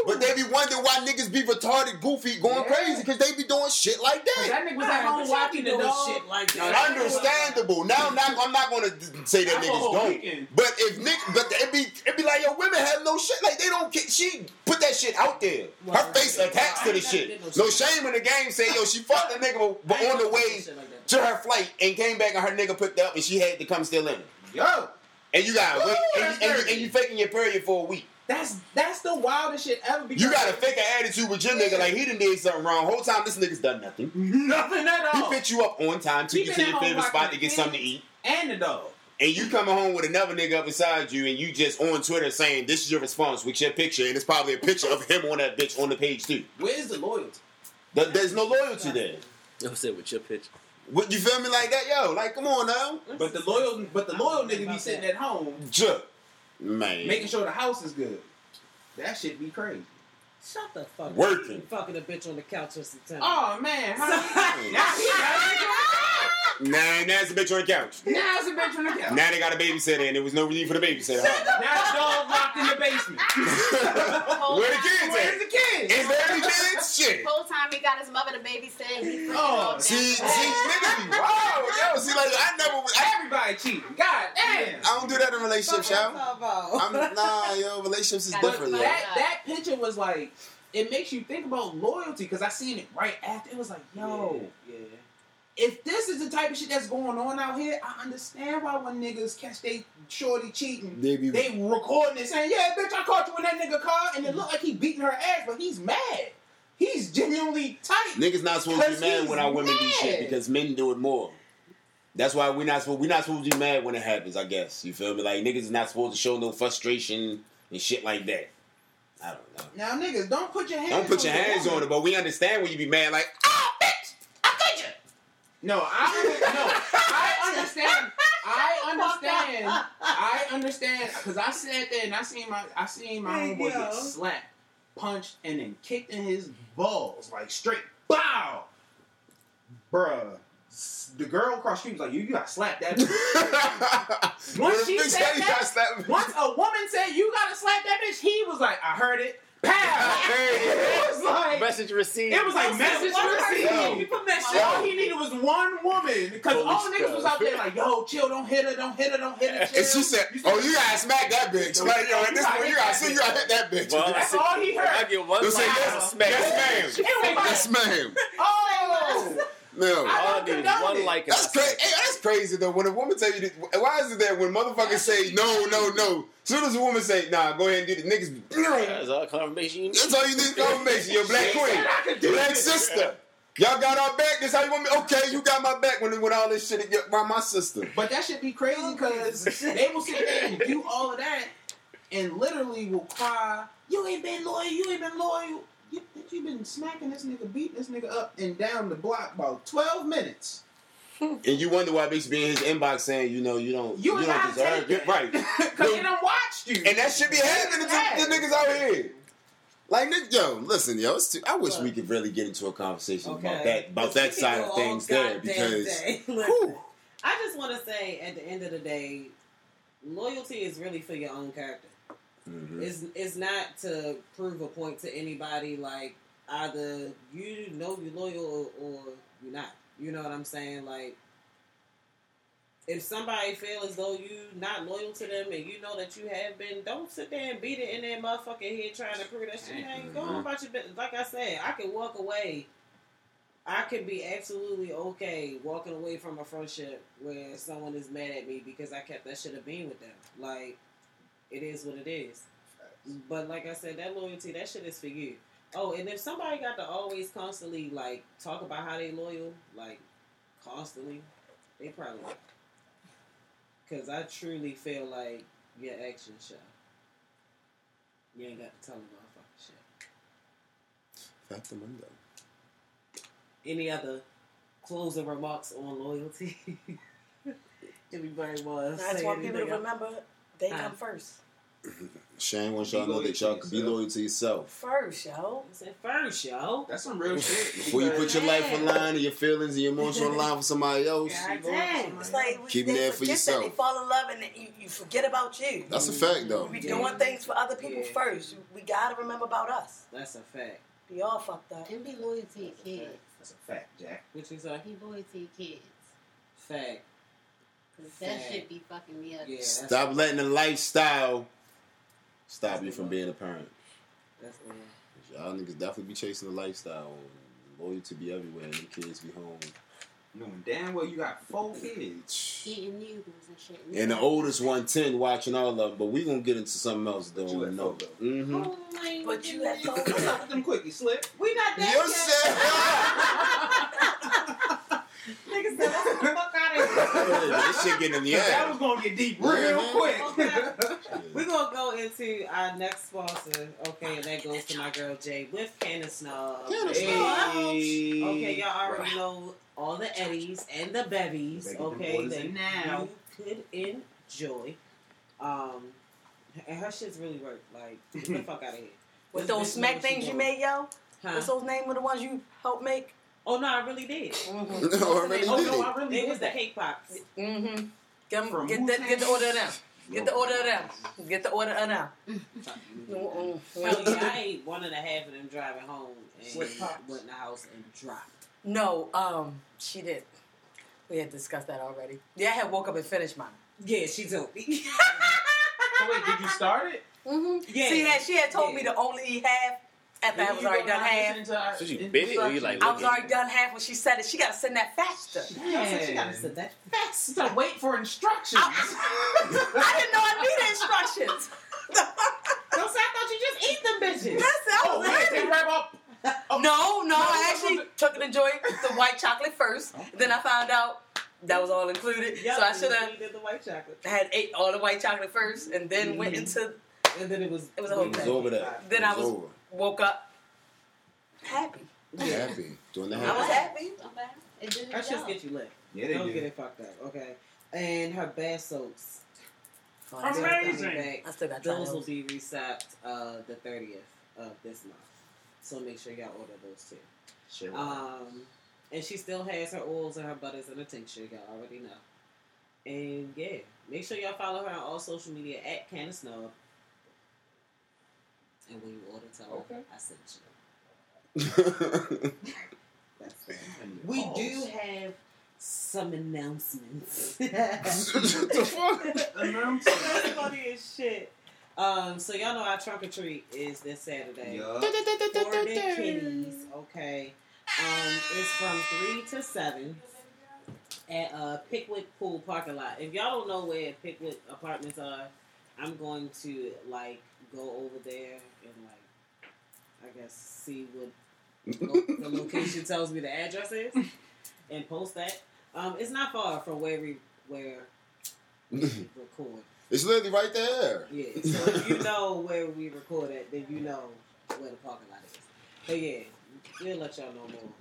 Speaker 3: But they be wondering why niggas be retarded, goofy, going
Speaker 4: Yeah.
Speaker 3: crazy because they be doing shit like that.
Speaker 4: that nigga was at home watching the
Speaker 2: doing
Speaker 4: dog.
Speaker 2: shit like that.
Speaker 3: Understandable. Now, now I'm not gonna say that niggas don't.
Speaker 4: weekend.
Speaker 3: But if Nick, but it be it be like yo, women have no shit. Like they don't. get She put that shit out there. Her
Speaker 2: Well,
Speaker 3: face attached to the
Speaker 2: I ain't never
Speaker 3: shit.
Speaker 2: no
Speaker 3: No shame in the game. Say yo, she fucked the (laughs) nigga, but on the
Speaker 2: never
Speaker 3: way
Speaker 2: like
Speaker 3: to her flight and came back and her nigga picked up and she had to come still in.
Speaker 4: Yo,
Speaker 3: And you got
Speaker 4: Woo,
Speaker 3: wait, and,
Speaker 4: that's
Speaker 3: and, you, and you faking your period for a week.
Speaker 4: that's that's the wildest shit ever. Because
Speaker 3: You got a fake an attitude with your nigga like he done did something wrong. Whole time this nigga's done nothing.
Speaker 4: nothing at all.
Speaker 3: He
Speaker 4: all.
Speaker 3: picked you up on time, took you to your favorite spot to get something to eat.
Speaker 4: and the dog.
Speaker 3: and you coming home with another nigga up beside you, and you just on Twitter saying this is your response with your picture, and it's probably a picture of him on that bitch on the page too.
Speaker 4: Where's the loyalty?
Speaker 3: Th- There's no loyalty there.
Speaker 5: Yo said with your picture.
Speaker 3: What you feel me like that, yo? Like, come on now,
Speaker 4: But the loyal, but the loyal nigga be sitting at home
Speaker 3: Juh. man.
Speaker 4: making sure the house is good. That shit be crazy.
Speaker 2: Shut the fuck up.
Speaker 3: Working.
Speaker 2: You fucking a bitch on the couch in September.
Speaker 4: Oh man, how (laughs) now he got
Speaker 3: Nah, that's a bitch on the couch.
Speaker 4: now it's a bitch on the couch.
Speaker 3: Now they got a babysitter, and there was no need for the babysitter.
Speaker 4: Now the dog locked in the basement. (laughs)
Speaker 3: Where the kids at?
Speaker 4: Where's the kids?
Speaker 3: Is there any kids? Shit.
Speaker 6: Whole time he got his mother to babysit. He freaking
Speaker 4: Oh,
Speaker 6: out
Speaker 3: See, see,
Speaker 6: down.
Speaker 3: niggas be wild, yo. See, like I never, I,
Speaker 4: Everybody cheating. God damn.
Speaker 3: I don't do that in relationships,
Speaker 2: Fuck
Speaker 3: yo.
Speaker 2: I'm talking
Speaker 3: I'm
Speaker 2: about.
Speaker 3: nah, yo. Relationships is
Speaker 6: But
Speaker 4: But
Speaker 3: different, yo.
Speaker 4: that that picture was like, it makes you think about loyalty because I seen it right after. It was like, yo,
Speaker 2: yeah.
Speaker 4: if this is the type of shit that's going on out here, I understand why when niggas catch they shorty cheating,
Speaker 3: They be
Speaker 4: they recording it saying, "Yeah, bitch, I caught you in that nigga car," and it looked like he beating her ass, but he's mad. He's genuinely tight.
Speaker 3: Niggas not supposed to be mad when our women do shit because men do it more. That's why we're not supposed we're not supposed to be mad when it happens. I guess you feel me. Like niggas is not supposed to show no frustration and shit like that. I don't know.
Speaker 4: Now, niggas, don't put your hands.
Speaker 3: Don't put your
Speaker 4: the
Speaker 3: hands
Speaker 4: woman.
Speaker 3: on it, but we understand when you be mad. Like ah, bitch, I got you.
Speaker 4: No, I no, I understand. I (laughs) understand. I understand because I sat there and I seen my I seen my
Speaker 2: Hey,
Speaker 4: homeboy
Speaker 2: yo.
Speaker 4: get slapped, punched, and then kicked in his balls like straight. Bow, bruh. S- The girl across the street was like, "You, you got slapped that." bitch." (laughs) Once she
Speaker 3: bitch
Speaker 4: said that-
Speaker 3: slapped-
Speaker 4: Once a woman said, "You gotta slap that bitch," he was like, "I heard it." (laughs) Pow.
Speaker 3: heard it. (laughs)
Speaker 4: It was like,
Speaker 5: message received.
Speaker 4: It was like message received.
Speaker 3: Yo.
Speaker 2: You put that
Speaker 4: All he needed was one woman because all the niggas was out there like, "Yo, chill, don't hit her, don't hit her, don't hit her." Chill.
Speaker 3: And she said, "Oh, you gotta smack that bitch. Like, yo, at this point, you gotta see, you gotta hit that bitch."
Speaker 5: Well,
Speaker 4: That's all he heard.
Speaker 5: I get one
Speaker 3: say
Speaker 5: like
Speaker 3: yes,
Speaker 5: smack.
Speaker 3: yes, ma'am.
Speaker 4: It was
Speaker 3: Yes, ma'am.
Speaker 4: "Oh,
Speaker 3: No.
Speaker 4: I
Speaker 5: All I need is one like.
Speaker 3: That's crazy. Hey, that's crazy though. When a woman tell you, this, why is it that when motherfuckers say no, no, no, as soon as a woman say, nah, go ahead and do the niggas.
Speaker 5: That's all confirmation you need.
Speaker 3: That's all you need confirmation. Your black queen,
Speaker 4: I could do
Speaker 3: black sister. Y'all got our back. This how you want me? Okay, you got my back when when all this shit get by my sister.
Speaker 4: But that should be crazy oh, because they will sit there and do all of that and literally will cry, You ain't been loyal, you ain't been loyal. You, you been smacking this nigga, beating this nigga up and down the block about 12 minutes. (laughs)
Speaker 3: And you wonder why bitch be in his inbox saying, you know, you don't,
Speaker 4: You,
Speaker 3: you, don't
Speaker 4: I
Speaker 3: deserve it, right? (laughs)
Speaker 4: Because they done watched you.
Speaker 3: And that should be happening to the niggas out here. Like, nigga, yo, listen, yo, it's too, I wish we could really get into a conversation about that, about that (laughs) side of things there, because, whew,
Speaker 2: I just want to say, at the end of the day, loyalty is really for your own character.
Speaker 3: Mhm.
Speaker 2: It's it's not to prove a point to anybody. Like either you know you're loyal or, or you're not. You know what I'm saying? Like if somebody feel as though you not loyal to them and you know that you have been, don't sit there and beat it in their motherfucking head trying to prove that shit. Ain't go on about your business. Like I said, I can walk away. I can be absolutely okay walking away from a friendship where someone is mad at me because I kept that shit a being with them. Like, it is what it is. But like I said, that loyalty, that shit is for you. Oh, and if somebody got to always constantly like talk about how they loyal, like constantly, they probably not. Cause I truly feel like your actions show. You ain't got to tell them motherfucking shit.
Speaker 3: Fact of Mundo.
Speaker 2: Any other closing remarks on loyalty? (laughs) Everybody was.
Speaker 7: I just want people to
Speaker 2: anything else?
Speaker 7: remember they come first.
Speaker 3: Shane wants y'all know that y'all can be loyal to yourself.
Speaker 7: First, yo.
Speaker 2: I said first, yo.
Speaker 4: That's some real shit. (laughs)
Speaker 3: Before you put your life on line and your feelings and your emotional line for somebody else,
Speaker 2: God damn.
Speaker 7: It's like we,
Speaker 3: Keep
Speaker 7: they
Speaker 3: it there for
Speaker 7: forget
Speaker 3: yourself.
Speaker 7: That they fall in love and then you, you forget about you.
Speaker 3: that's a fact though.
Speaker 7: We doing things for other people
Speaker 2: Yeah.
Speaker 7: first. We gotta remember about us.
Speaker 2: That's a fact.
Speaker 7: We all fucked up.
Speaker 6: And be loyal to your kids.
Speaker 4: That's a fact, Jack.
Speaker 2: What you say?
Speaker 6: Be loyal to your kids.
Speaker 2: Fact.
Speaker 6: 'Cause that
Speaker 2: Fact.
Speaker 6: shit be fucking me up.
Speaker 2: Yeah.
Speaker 3: Stop letting the lifestyle stop you from being a parent.
Speaker 2: That's real.
Speaker 3: Y'all niggas definitely be chasing the lifestyle. Loyalty be everywhere and the kids be home.
Speaker 4: Knowing damn well you got four kids.
Speaker 6: Eating noodles and shit.
Speaker 3: And the oldest one, 10, watching all of them. But we gonna get into something else though.
Speaker 4: You at
Speaker 3: No.
Speaker 4: photo.
Speaker 3: Mm-hmm.
Speaker 2: Oh my
Speaker 7: But you
Speaker 2: goodness.
Speaker 7: had
Speaker 4: What's up with them quickies, Slip?
Speaker 2: We not
Speaker 3: You
Speaker 2: that
Speaker 3: said (laughs)
Speaker 2: Nigga said, let's the fuck out of here.
Speaker 3: this shit getting in the
Speaker 4: That was gonna get deep real quick. (laughs)
Speaker 2: We're gonna go into our next sponsor, okay, and that goes to my girl Jay with Canna Snub.
Speaker 3: Cannon
Speaker 4: Hey.
Speaker 2: Okay, y'all already know all the Eddies and the Bevies,
Speaker 4: Better get them
Speaker 2: okay,
Speaker 4: boys
Speaker 2: that
Speaker 4: now.
Speaker 2: you could enjoy. Um, and her shit's really work. Like, get the (laughs) fuck out of here.
Speaker 7: With those smack things you made, yo.
Speaker 2: Huh?
Speaker 7: What's those names of the ones you helped make?
Speaker 2: Oh no, I really did.
Speaker 7: Mm-hmm. (laughs)
Speaker 3: No, I really
Speaker 4: Oh
Speaker 3: did
Speaker 4: no,
Speaker 3: it.
Speaker 4: I really
Speaker 2: It
Speaker 4: did
Speaker 2: was the cake pops.
Speaker 7: Mm-hmm. Get, 'em-
Speaker 4: From
Speaker 7: get, the, get the order of them. Get the order of them. Get the order of them. Mm-mm.
Speaker 2: Yeah, I ate one and a half of them driving home and
Speaker 4: Sweet pops.
Speaker 2: went in the house and dropped.
Speaker 7: No, um, she did. We had discussed that already. Yeah, I had woke up and finished mine.
Speaker 2: Yeah, she told me. (laughs)
Speaker 4: So wait, did you start it?
Speaker 7: Mm-hmm.
Speaker 2: Yeah.
Speaker 7: See, had, she had told
Speaker 2: Yeah.
Speaker 7: me to only eat half after I was already done half.
Speaker 4: our
Speaker 5: So you bit it or you like?
Speaker 7: I was already done half when she said it. She got to send that faster.
Speaker 2: Yeah, she gotta sit that fast.
Speaker 4: You gotta wait for instructions. (laughs)
Speaker 7: I didn't know I needed instructions.
Speaker 2: Don't say I thought you just eat them bitches.
Speaker 7: That's I
Speaker 4: oh,
Speaker 7: was
Speaker 4: wait,
Speaker 7: like-
Speaker 4: take right up.
Speaker 7: No, no, I actually
Speaker 4: no.
Speaker 7: took and enjoyed the white chocolate first. Then I found out that was all included.
Speaker 2: Yup,
Speaker 7: so I should have
Speaker 2: the white chocolate,
Speaker 7: had ate all the white chocolate first, and then went
Speaker 2: Mhm.
Speaker 7: into
Speaker 2: and then it was
Speaker 7: It was a whole
Speaker 3: It was
Speaker 7: thing.
Speaker 3: over there.
Speaker 7: Then
Speaker 3: It
Speaker 7: I was-
Speaker 3: over.
Speaker 7: Woke up happy.
Speaker 3: happy. Doing the
Speaker 7: I was
Speaker 3: happy.
Speaker 7: happy.
Speaker 6: Okay. It did
Speaker 2: Her
Speaker 6: its
Speaker 2: get you lit.
Speaker 4: Yeah, they
Speaker 2: Don't
Speaker 4: do.
Speaker 2: get it fucked up, okay? And her bath soaps.
Speaker 7: Oh,
Speaker 2: They're
Speaker 4: Amazing.
Speaker 2: coming back.
Speaker 7: I still got to try
Speaker 2: Those will
Speaker 7: those.
Speaker 2: be restocked uh, the thirtieth of this month. So make sure y'all order those too.
Speaker 4: Shit.
Speaker 2: Um, and she still has her oils and her butters and her tincture. Y'all already know. And yeah, make sure y'all follow her on all social media at Canna Snub. And when you order, tell her
Speaker 4: Okay.
Speaker 2: I sent you. That's fair. We do have some announcements. (laughs) (laughs)
Speaker 3: what the fuck?
Speaker 4: Announcement.
Speaker 2: That's funny as shit. Um, so y'all know our trunk or treat is this Saturday.
Speaker 4: Yup.
Speaker 2: For the kitties, okay. Um, it's from three to seven at uh Pickwick Pool parking lot. If y'all don't know where Pickwick apartments are, I'm going to like go over there and like I guess see what (laughs) the location tells me the address is and post that. Um, it's not far from where we where we (laughs) record.
Speaker 3: it's literally right there.
Speaker 2: Yeah, so if you know where we record at, then you know where the parking lot is. But yeah, we'll let y'all know more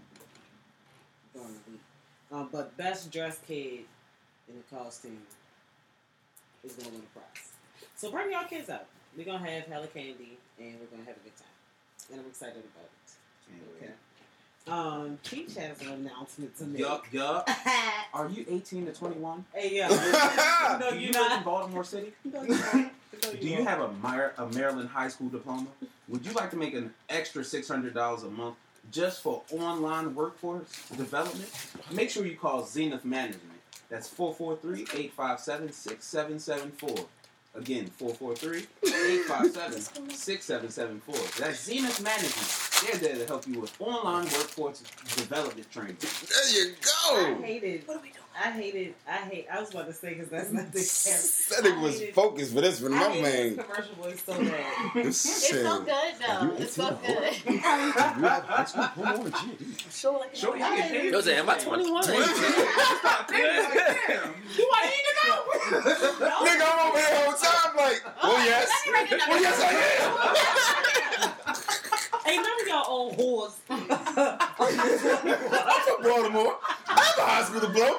Speaker 2: during the week. Um, but best dressed kid in the costume is gonna win the prize. So bring y'all kids out. We're gonna have hella candy and we're gonna have a good time. And I'm excited about it. Okay. Um, Peach has an announcement to make.
Speaker 4: Yup, yup. (laughs) Are you 18 to 21?
Speaker 2: Hey, yeah. (laughs) no,
Speaker 4: Do
Speaker 2: you're
Speaker 4: you live in
Speaker 2: not.
Speaker 4: Baltimore City? (laughs)
Speaker 2: No, you're not. No,
Speaker 4: Do
Speaker 2: you're
Speaker 4: you
Speaker 2: not.
Speaker 4: have a, Mar- a Maryland high school diploma? Would you like to make an extra $600 a month just for online workforce development? Make sure you call Zenith Management. That's 443-857-6774. Again, 443-857-6774. That's Zenith Management. They're there to help you with online workforce development training.
Speaker 3: There you go.
Speaker 2: I
Speaker 3: go.
Speaker 2: hated.
Speaker 7: What are we doing?
Speaker 2: I hated. I hate. I was about to say because that's not the character.
Speaker 3: That nigga was focused for this one.
Speaker 2: I
Speaker 3: My
Speaker 2: hated
Speaker 3: man.
Speaker 2: this commercial voice so bad.
Speaker 6: It's so good though. It's so good.
Speaker 7: Sure, like
Speaker 4: Show you how you did.
Speaker 5: Yo, say, am I 21?
Speaker 4: Damn, you want to go?
Speaker 3: Nigga, I'm over here the whole time like, oh yes. Oh yes, I am.
Speaker 2: Ain't none of y'all old whores.
Speaker 3: I'm from Baltimore. I have a high school diploma.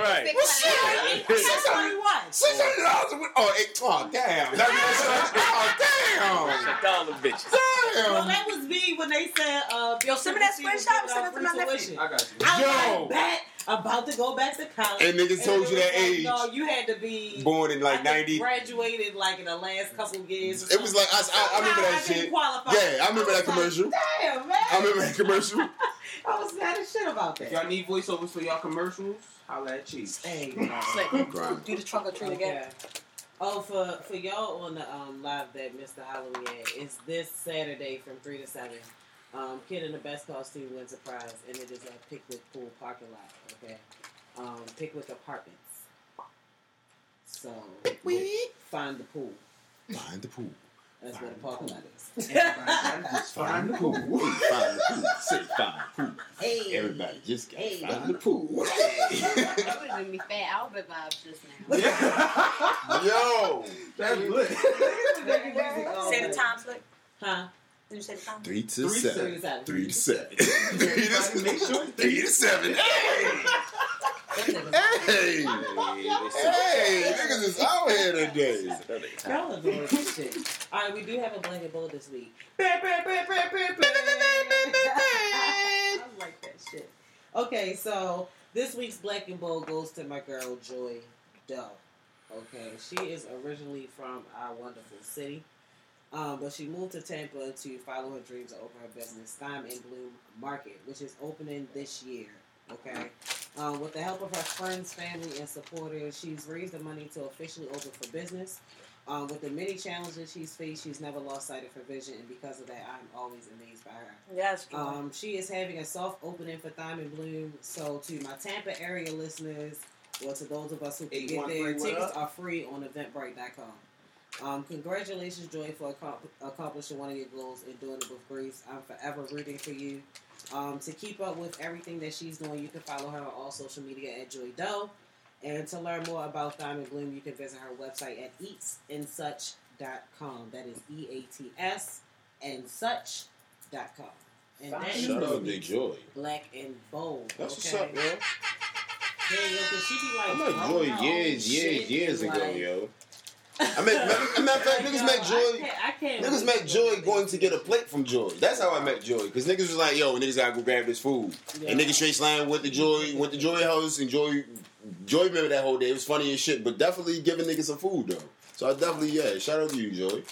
Speaker 5: right.
Speaker 3: Well, shit.
Speaker 2: Six hundred what?
Speaker 3: Six hundred dollars a week. Oh, eight. Oh, damn. That's what I
Speaker 5: Check all them bitches.
Speaker 3: Oh,
Speaker 2: Well, that was me when they said, uh,
Speaker 7: Yo, send me that screenshot, send it to my nephew.
Speaker 4: I got you.
Speaker 2: I
Speaker 3: Yo.
Speaker 2: was like, back, about to go back to college.
Speaker 3: And niggas told
Speaker 2: it
Speaker 3: you that
Speaker 2: like,
Speaker 3: age.
Speaker 2: No, you had to be
Speaker 3: Born in like
Speaker 2: I
Speaker 3: 90.
Speaker 2: Graduated like in the last couple years. or
Speaker 3: It was like, I, I, I remember that
Speaker 2: I didn't
Speaker 3: shit.
Speaker 2: Qualify.
Speaker 3: Yeah, I remember that
Speaker 2: was like,
Speaker 3: commercial.
Speaker 2: Damn, man.
Speaker 3: I remember that commercial. (laughs)
Speaker 2: I was mad as shit about
Speaker 4: If
Speaker 2: that.
Speaker 4: y'all need voiceovers for y'all commercials, holla at Chief.
Speaker 2: Hey,
Speaker 7: Slick. Do the trunk or treat again.
Speaker 2: Okay. Oh, for for y'all on the um, live that Mr. Halloween had, it's this Saturday from three to seven. Um, Kid in the best costume wins a prize, and it is at Pickwick Pool parking lot. Okay, um, Pickwick Apartments. So find the pool.
Speaker 3: Find the pool.
Speaker 2: That's where the parking lot is.
Speaker 4: Just (laughs) find the pool.
Speaker 3: Find the pool. Say find the pool.
Speaker 2: Hey,
Speaker 3: Everybody just gotta
Speaker 2: Hey.
Speaker 3: find the pool. (laughs)
Speaker 6: That would give me fat Albert vibes just now. Yeah. (laughs)
Speaker 3: Yo.
Speaker 4: That's good.
Speaker 7: Say the time, Slick.
Speaker 2: Huh?
Speaker 7: Did you say the time?
Speaker 3: Three to
Speaker 4: Three
Speaker 3: seven.
Speaker 2: to
Speaker 3: Three to seven. Three to
Speaker 4: Everybody make sure
Speaker 3: seven. Three to seven. Hey. Hey. Hey. Niggas is out here today. (laughs)
Speaker 2: Y'all are doing shit. All right, we do have a blanket bowl this week. I like that shit. Okay, so this week's Black and Bold goes to my girl Joy Doe. Okay, she is originally from our wonderful city, um, but she moved to Tampa to follow her dreams and open her business, Time and Bloom Market, which is opening this year. Okay, um, with the help of her friends, family, and supporters, she's raised the money to officially open for business. Um, with the many challenges she's faced, she's never lost sight of her vision, and because of that, I'm always amazed by her.
Speaker 7: Yes.
Speaker 2: Um, she is having a soft opening for Diamond Bloom. So to my Tampa area listeners, or to those of us who can get
Speaker 4: 813,
Speaker 2: there,
Speaker 4: what
Speaker 2: tickets
Speaker 4: up?
Speaker 2: are free on Eventbrite.com. Um, congratulations, Joy, for accom- accomplishing one of your goals and doing it with grace. I'm forever rooting for you. Um, to keep up with everything that she's doing, you can follow her on all social media at Joy Doe. And to learn more about Diamond Bloom, you can visit her website at eatsandsuch.com. That is E A T S and such.com. And that is
Speaker 3: Shout out to Joy.
Speaker 2: Black and bold.
Speaker 3: That's
Speaker 2: okay?
Speaker 3: what's up, yo.
Speaker 2: Yeah, yo, cause she be like,
Speaker 3: I met
Speaker 2: throwing
Speaker 3: Joy years, years, years ago,
Speaker 2: like-
Speaker 3: yo. I met, matter matter of fact, niggas
Speaker 2: Yo,
Speaker 3: met
Speaker 2: I
Speaker 3: Joy.
Speaker 2: can't- I can't
Speaker 3: Niggas met Joy going to get a plate from Joy. That's how I met Joy. Because niggas was like, yo, niggas gotta go grab this food.
Speaker 2: Yeah.
Speaker 3: And niggas straight slime went to Joy, went to Joy house, and Joy, Joy remember that whole day. It was funny as shit, but definitely giving niggas some food, though. So I definitely, yeah, shout out to you, Joy.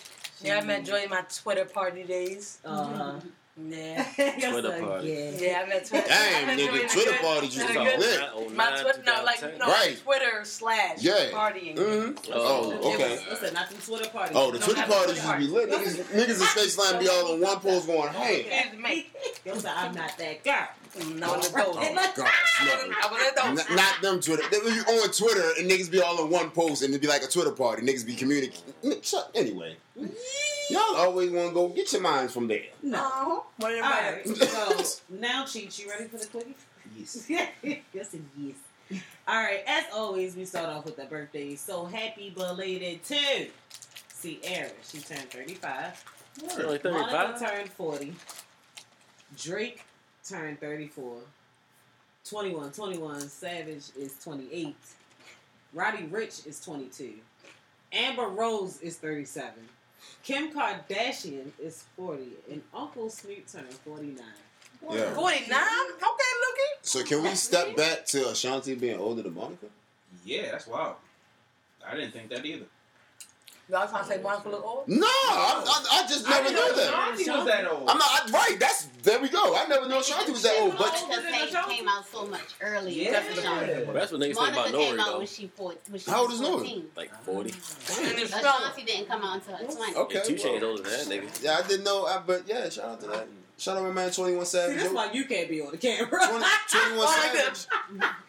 Speaker 7: Yeah, I met Joy in my Twitter party days.
Speaker 2: Uh-huh.
Speaker 7: Yeah. (laughs)
Speaker 5: Twitter party.
Speaker 2: Yeah.
Speaker 7: Yeah, I met Twitter.
Speaker 3: Damn,
Speaker 7: I met
Speaker 3: nigga,
Speaker 7: Twitter in a
Speaker 3: Twitter
Speaker 7: good-
Speaker 3: parties
Speaker 7: in
Speaker 3: used
Speaker 7: a
Speaker 3: to
Speaker 7: good-
Speaker 3: be lit.
Speaker 7: My Twitter, no, like no,
Speaker 3: Right.
Speaker 7: Twitter slash
Speaker 3: Yeah.
Speaker 7: partying.
Speaker 3: Mm-hmm.
Speaker 5: Oh,
Speaker 3: Oh, okay.
Speaker 2: It was- Listen, not the Twitter party.
Speaker 3: Oh, the
Speaker 2: No,
Speaker 3: Twitter
Speaker 2: not
Speaker 3: parties
Speaker 2: Twitter
Speaker 3: used to be lit. Niggas, niggas in Space Line be all in one pose going, hey.
Speaker 7: Excuse me.
Speaker 2: Yo, I'm not that girl.
Speaker 7: No, no, no.
Speaker 3: Oh my.
Speaker 7: I was at those.
Speaker 3: N- not them Twitter. They be on Twitter and niggas be all in one post and it'd be like a Twitter party. Niggas be communicating. Anyway, y'all always want to go get your minds from there.
Speaker 7: No. Uh-huh. What did
Speaker 2: All
Speaker 7: everybody?
Speaker 2: right, so (laughs) now, Cheech, you ready for the quickie?
Speaker 4: Yes. (laughs)
Speaker 2: yes, and yes. All right, as always, we start off with the birthdays. So happy belated to Sierra. She turned 35.
Speaker 5: Only
Speaker 2: Monica
Speaker 5: 35?
Speaker 2: turned 40. Drake turned 34. 21, 21. Savage is 28. Roddy Ricch is 22. Amber Rose is 37. Kim Kardashian is 40. And Uncle Snoop turned 49.
Speaker 3: Yeah.
Speaker 7: 49? Okay, Lookie.
Speaker 3: So can we step back to Ashanti being older than Monica?
Speaker 4: Yeah, that's wild. I didn't think that either.
Speaker 7: Y'all trying to say Monica look old?
Speaker 3: No, I, I, I just never knew that.
Speaker 4: Ashanti was that old.
Speaker 3: I'm not I, right. That's there we go. I never knew Ashanti was that old, but
Speaker 6: Because they came out so much earlier.
Speaker 4: Yeah.
Speaker 6: than Ashanti.
Speaker 5: Well, that's what niggas say
Speaker 6: Monica
Speaker 5: about
Speaker 6: came
Speaker 5: Nori,
Speaker 6: out
Speaker 5: though.
Speaker 6: when she, four, when she
Speaker 3: How old
Speaker 6: was
Speaker 3: is Nori?
Speaker 5: Like 40.
Speaker 7: And it's strong.
Speaker 6: Ashanti didn't come out until her 20.
Speaker 3: okay.
Speaker 5: And two chains
Speaker 3: well,
Speaker 5: older than that, nigga.
Speaker 3: yeah, I didn't know. I, but yeah, shout out to that. Shout out my man Twenty One
Speaker 2: See,
Speaker 3: Savage.
Speaker 2: that's why you can't be on the camera.
Speaker 3: 20, 21 (laughs) Savage.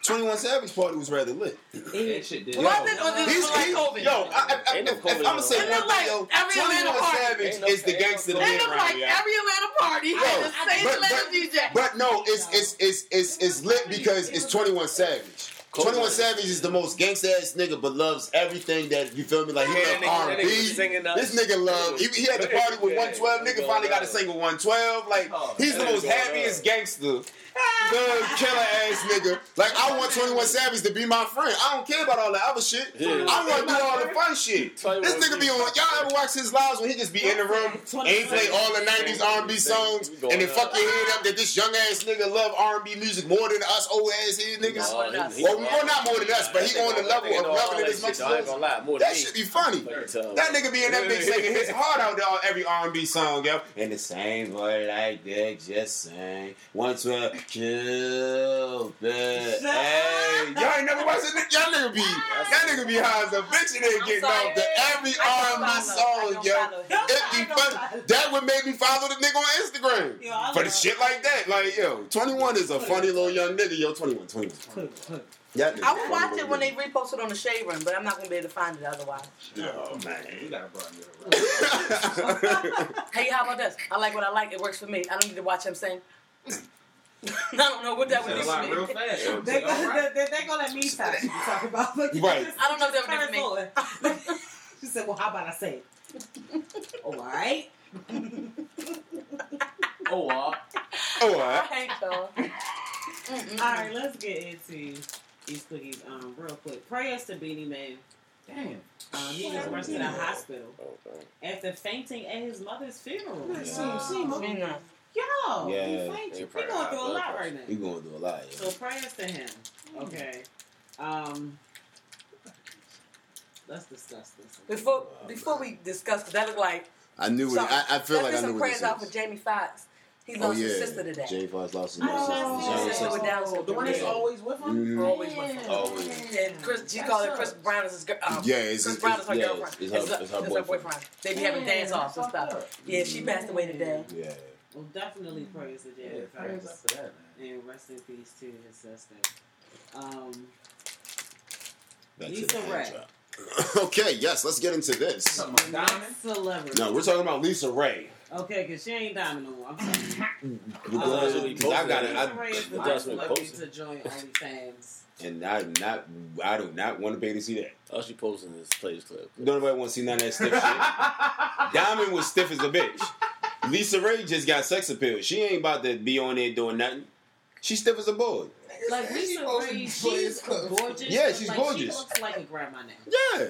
Speaker 3: 21 Savage party was rather lit.
Speaker 4: That shit did.
Speaker 7: Was it or did
Speaker 3: He's,
Speaker 7: like COVID?
Speaker 3: yo, I, I, I,
Speaker 5: Ain't no
Speaker 3: if,
Speaker 5: COVID
Speaker 3: I'm gonna say one
Speaker 7: look like
Speaker 3: yo,
Speaker 7: every Atlanta
Speaker 3: 21
Speaker 7: party.
Speaker 3: Savage
Speaker 5: no-
Speaker 3: is the gangster to
Speaker 5: COVID.
Speaker 3: be around,
Speaker 7: like
Speaker 3: yeah.
Speaker 7: every Atlanta party had the same
Speaker 3: but-
Speaker 7: Atlanta
Speaker 3: but-
Speaker 7: DJ.
Speaker 3: But no, it's it's it's it's it's lit because it's 21 Savage. 21 Savage is the most gangsta ass nigga, but loves everything that you feel me. Like he
Speaker 5: Yeah,
Speaker 3: love R&B.
Speaker 5: nigga was singing that
Speaker 3: This nigga love. He, he had the party with 112. Nigga finally got a single 112. Like he's the most
Speaker 5: nigga
Speaker 3: happiest gangster. Good killer ass nigga. Like I want 21 Savage to be my friend. I don't care about all that other shit.
Speaker 5: Yeah.
Speaker 3: I want to do all the fun shit. This nigga be on. Y'all ever watch his lives when he just be in the room and he play all the 90s R&B songs and then fuck your head up that this young ass nigga love R&B music more than us old ass head niggas.
Speaker 7: More than us.
Speaker 3: Well, not more than us, but he on the level of loving his Mexico.
Speaker 5: I ain't gonna
Speaker 3: That should be funny. That nigga be in that bitch singing his heart out there every R&B song, yo. And the same boy like that, just sing. Once we kill the, hey. Y'all ain't never watched it. Y'all nigga be, y'all nigga be high as a bitch and they getting off to every R&B song, yo. It be funny. That would make me follow the nigga on Instagram. For the shit like that. Like, yo, 21 is a funny little young nigga. Yo, 21, 21. 21. Yeah,
Speaker 7: I
Speaker 3: was
Speaker 7: watching when they reposted on the Shade Room, but I'm not gonna be able to find it otherwise.
Speaker 3: Oh man, you
Speaker 4: gotta bring (laughs) it.
Speaker 7: hey, how about this? I like what I like. It works for me. I don't need to watch him sing. (laughs) I don't know what that would do for me.
Speaker 2: They're, gonna, let me stop you talk about. Like,
Speaker 3: right. (laughs)
Speaker 7: I don't know if that would do for me.
Speaker 2: she said, "Well, how about I say it? All right."
Speaker 4: oh, uh.
Speaker 3: oh, uh.
Speaker 7: All
Speaker 3: right,
Speaker 7: y'all. Mm-mm.
Speaker 2: All right, let's get into these cookies um, real quick. Prayers to Beenie Man.
Speaker 4: Damn.
Speaker 2: Um, he was rushed to the hospital after fainting at his mother's funeral.
Speaker 3: Yeah.
Speaker 2: So,
Speaker 4: See, see,
Speaker 7: Me not.
Speaker 2: yo,
Speaker 3: Yeah.
Speaker 2: he fainted.
Speaker 5: Yeah,
Speaker 2: He going through a lot
Speaker 5: pressure.
Speaker 2: right now.
Speaker 3: We going through a lot. yo.
Speaker 2: So prayers to him. Okay. Um, let's discuss this.
Speaker 7: Before before we discuss, because that looked like
Speaker 3: I knew it.
Speaker 7: something.
Speaker 3: I, I feel
Speaker 7: Let's
Speaker 3: like
Speaker 7: do
Speaker 3: I knew
Speaker 7: some
Speaker 3: what
Speaker 7: prayers
Speaker 3: this
Speaker 7: out for. Jamie Foxx. He
Speaker 3: Oh yeah,
Speaker 7: his sister today.
Speaker 3: Jay Fox lost his
Speaker 2: Oh,
Speaker 3: sister.
Speaker 7: his sister with Down syndrome.
Speaker 4: The one that's always with him?
Speaker 3: Mhm.
Speaker 7: Always with him.
Speaker 3: Always.
Speaker 7: Yeah, Chris, she called it Chris Brown is his girl. Um,
Speaker 3: Yeah, it's-
Speaker 7: Chris Brown is her
Speaker 3: yeah,
Speaker 7: girlfriend.
Speaker 3: it's- it's her- it's her boyfriend.
Speaker 7: boyfriend. They be having dance offs and stuff. Yeah, she passed away today.
Speaker 3: Yeah.
Speaker 2: Well, definitely prayers to
Speaker 4: Yeah,
Speaker 2: Jamie
Speaker 4: prayers for that, man.
Speaker 2: And rest in peace to his sister. Um,
Speaker 3: That's
Speaker 2: Lisa. Ray. (coughs)
Speaker 3: okay, yes, let's get into this.
Speaker 4: Talking about Diamond?
Speaker 2: next celebrity.
Speaker 3: No, we're talking about LisaRaye.
Speaker 2: Okay, because she ain't diamond no more. I'm sorry.
Speaker 3: We're
Speaker 2: Uh,
Speaker 3: going- 'cause I got it.
Speaker 2: Lisa
Speaker 3: I,
Speaker 2: Ray is the
Speaker 5: That's
Speaker 2: first
Speaker 5: what
Speaker 2: celebrity
Speaker 5: posted.
Speaker 2: to join OnlyFans.
Speaker 3: and I do not, I do not want to pay to see that.
Speaker 5: All she posting is Players Club.
Speaker 3: Don't nobody want to see none of that stiff shit. (laughs) Diamond was stiff as a bitch. LisaRaye just got sex appeal. She ain't about to be on there doing nothing. She's stiff as a board.
Speaker 2: Like Lisa Ray, she's gorgeous.
Speaker 3: Yeah, she's
Speaker 2: like,
Speaker 3: gorgeous.
Speaker 2: She looks like a grandma now.
Speaker 3: Yeah.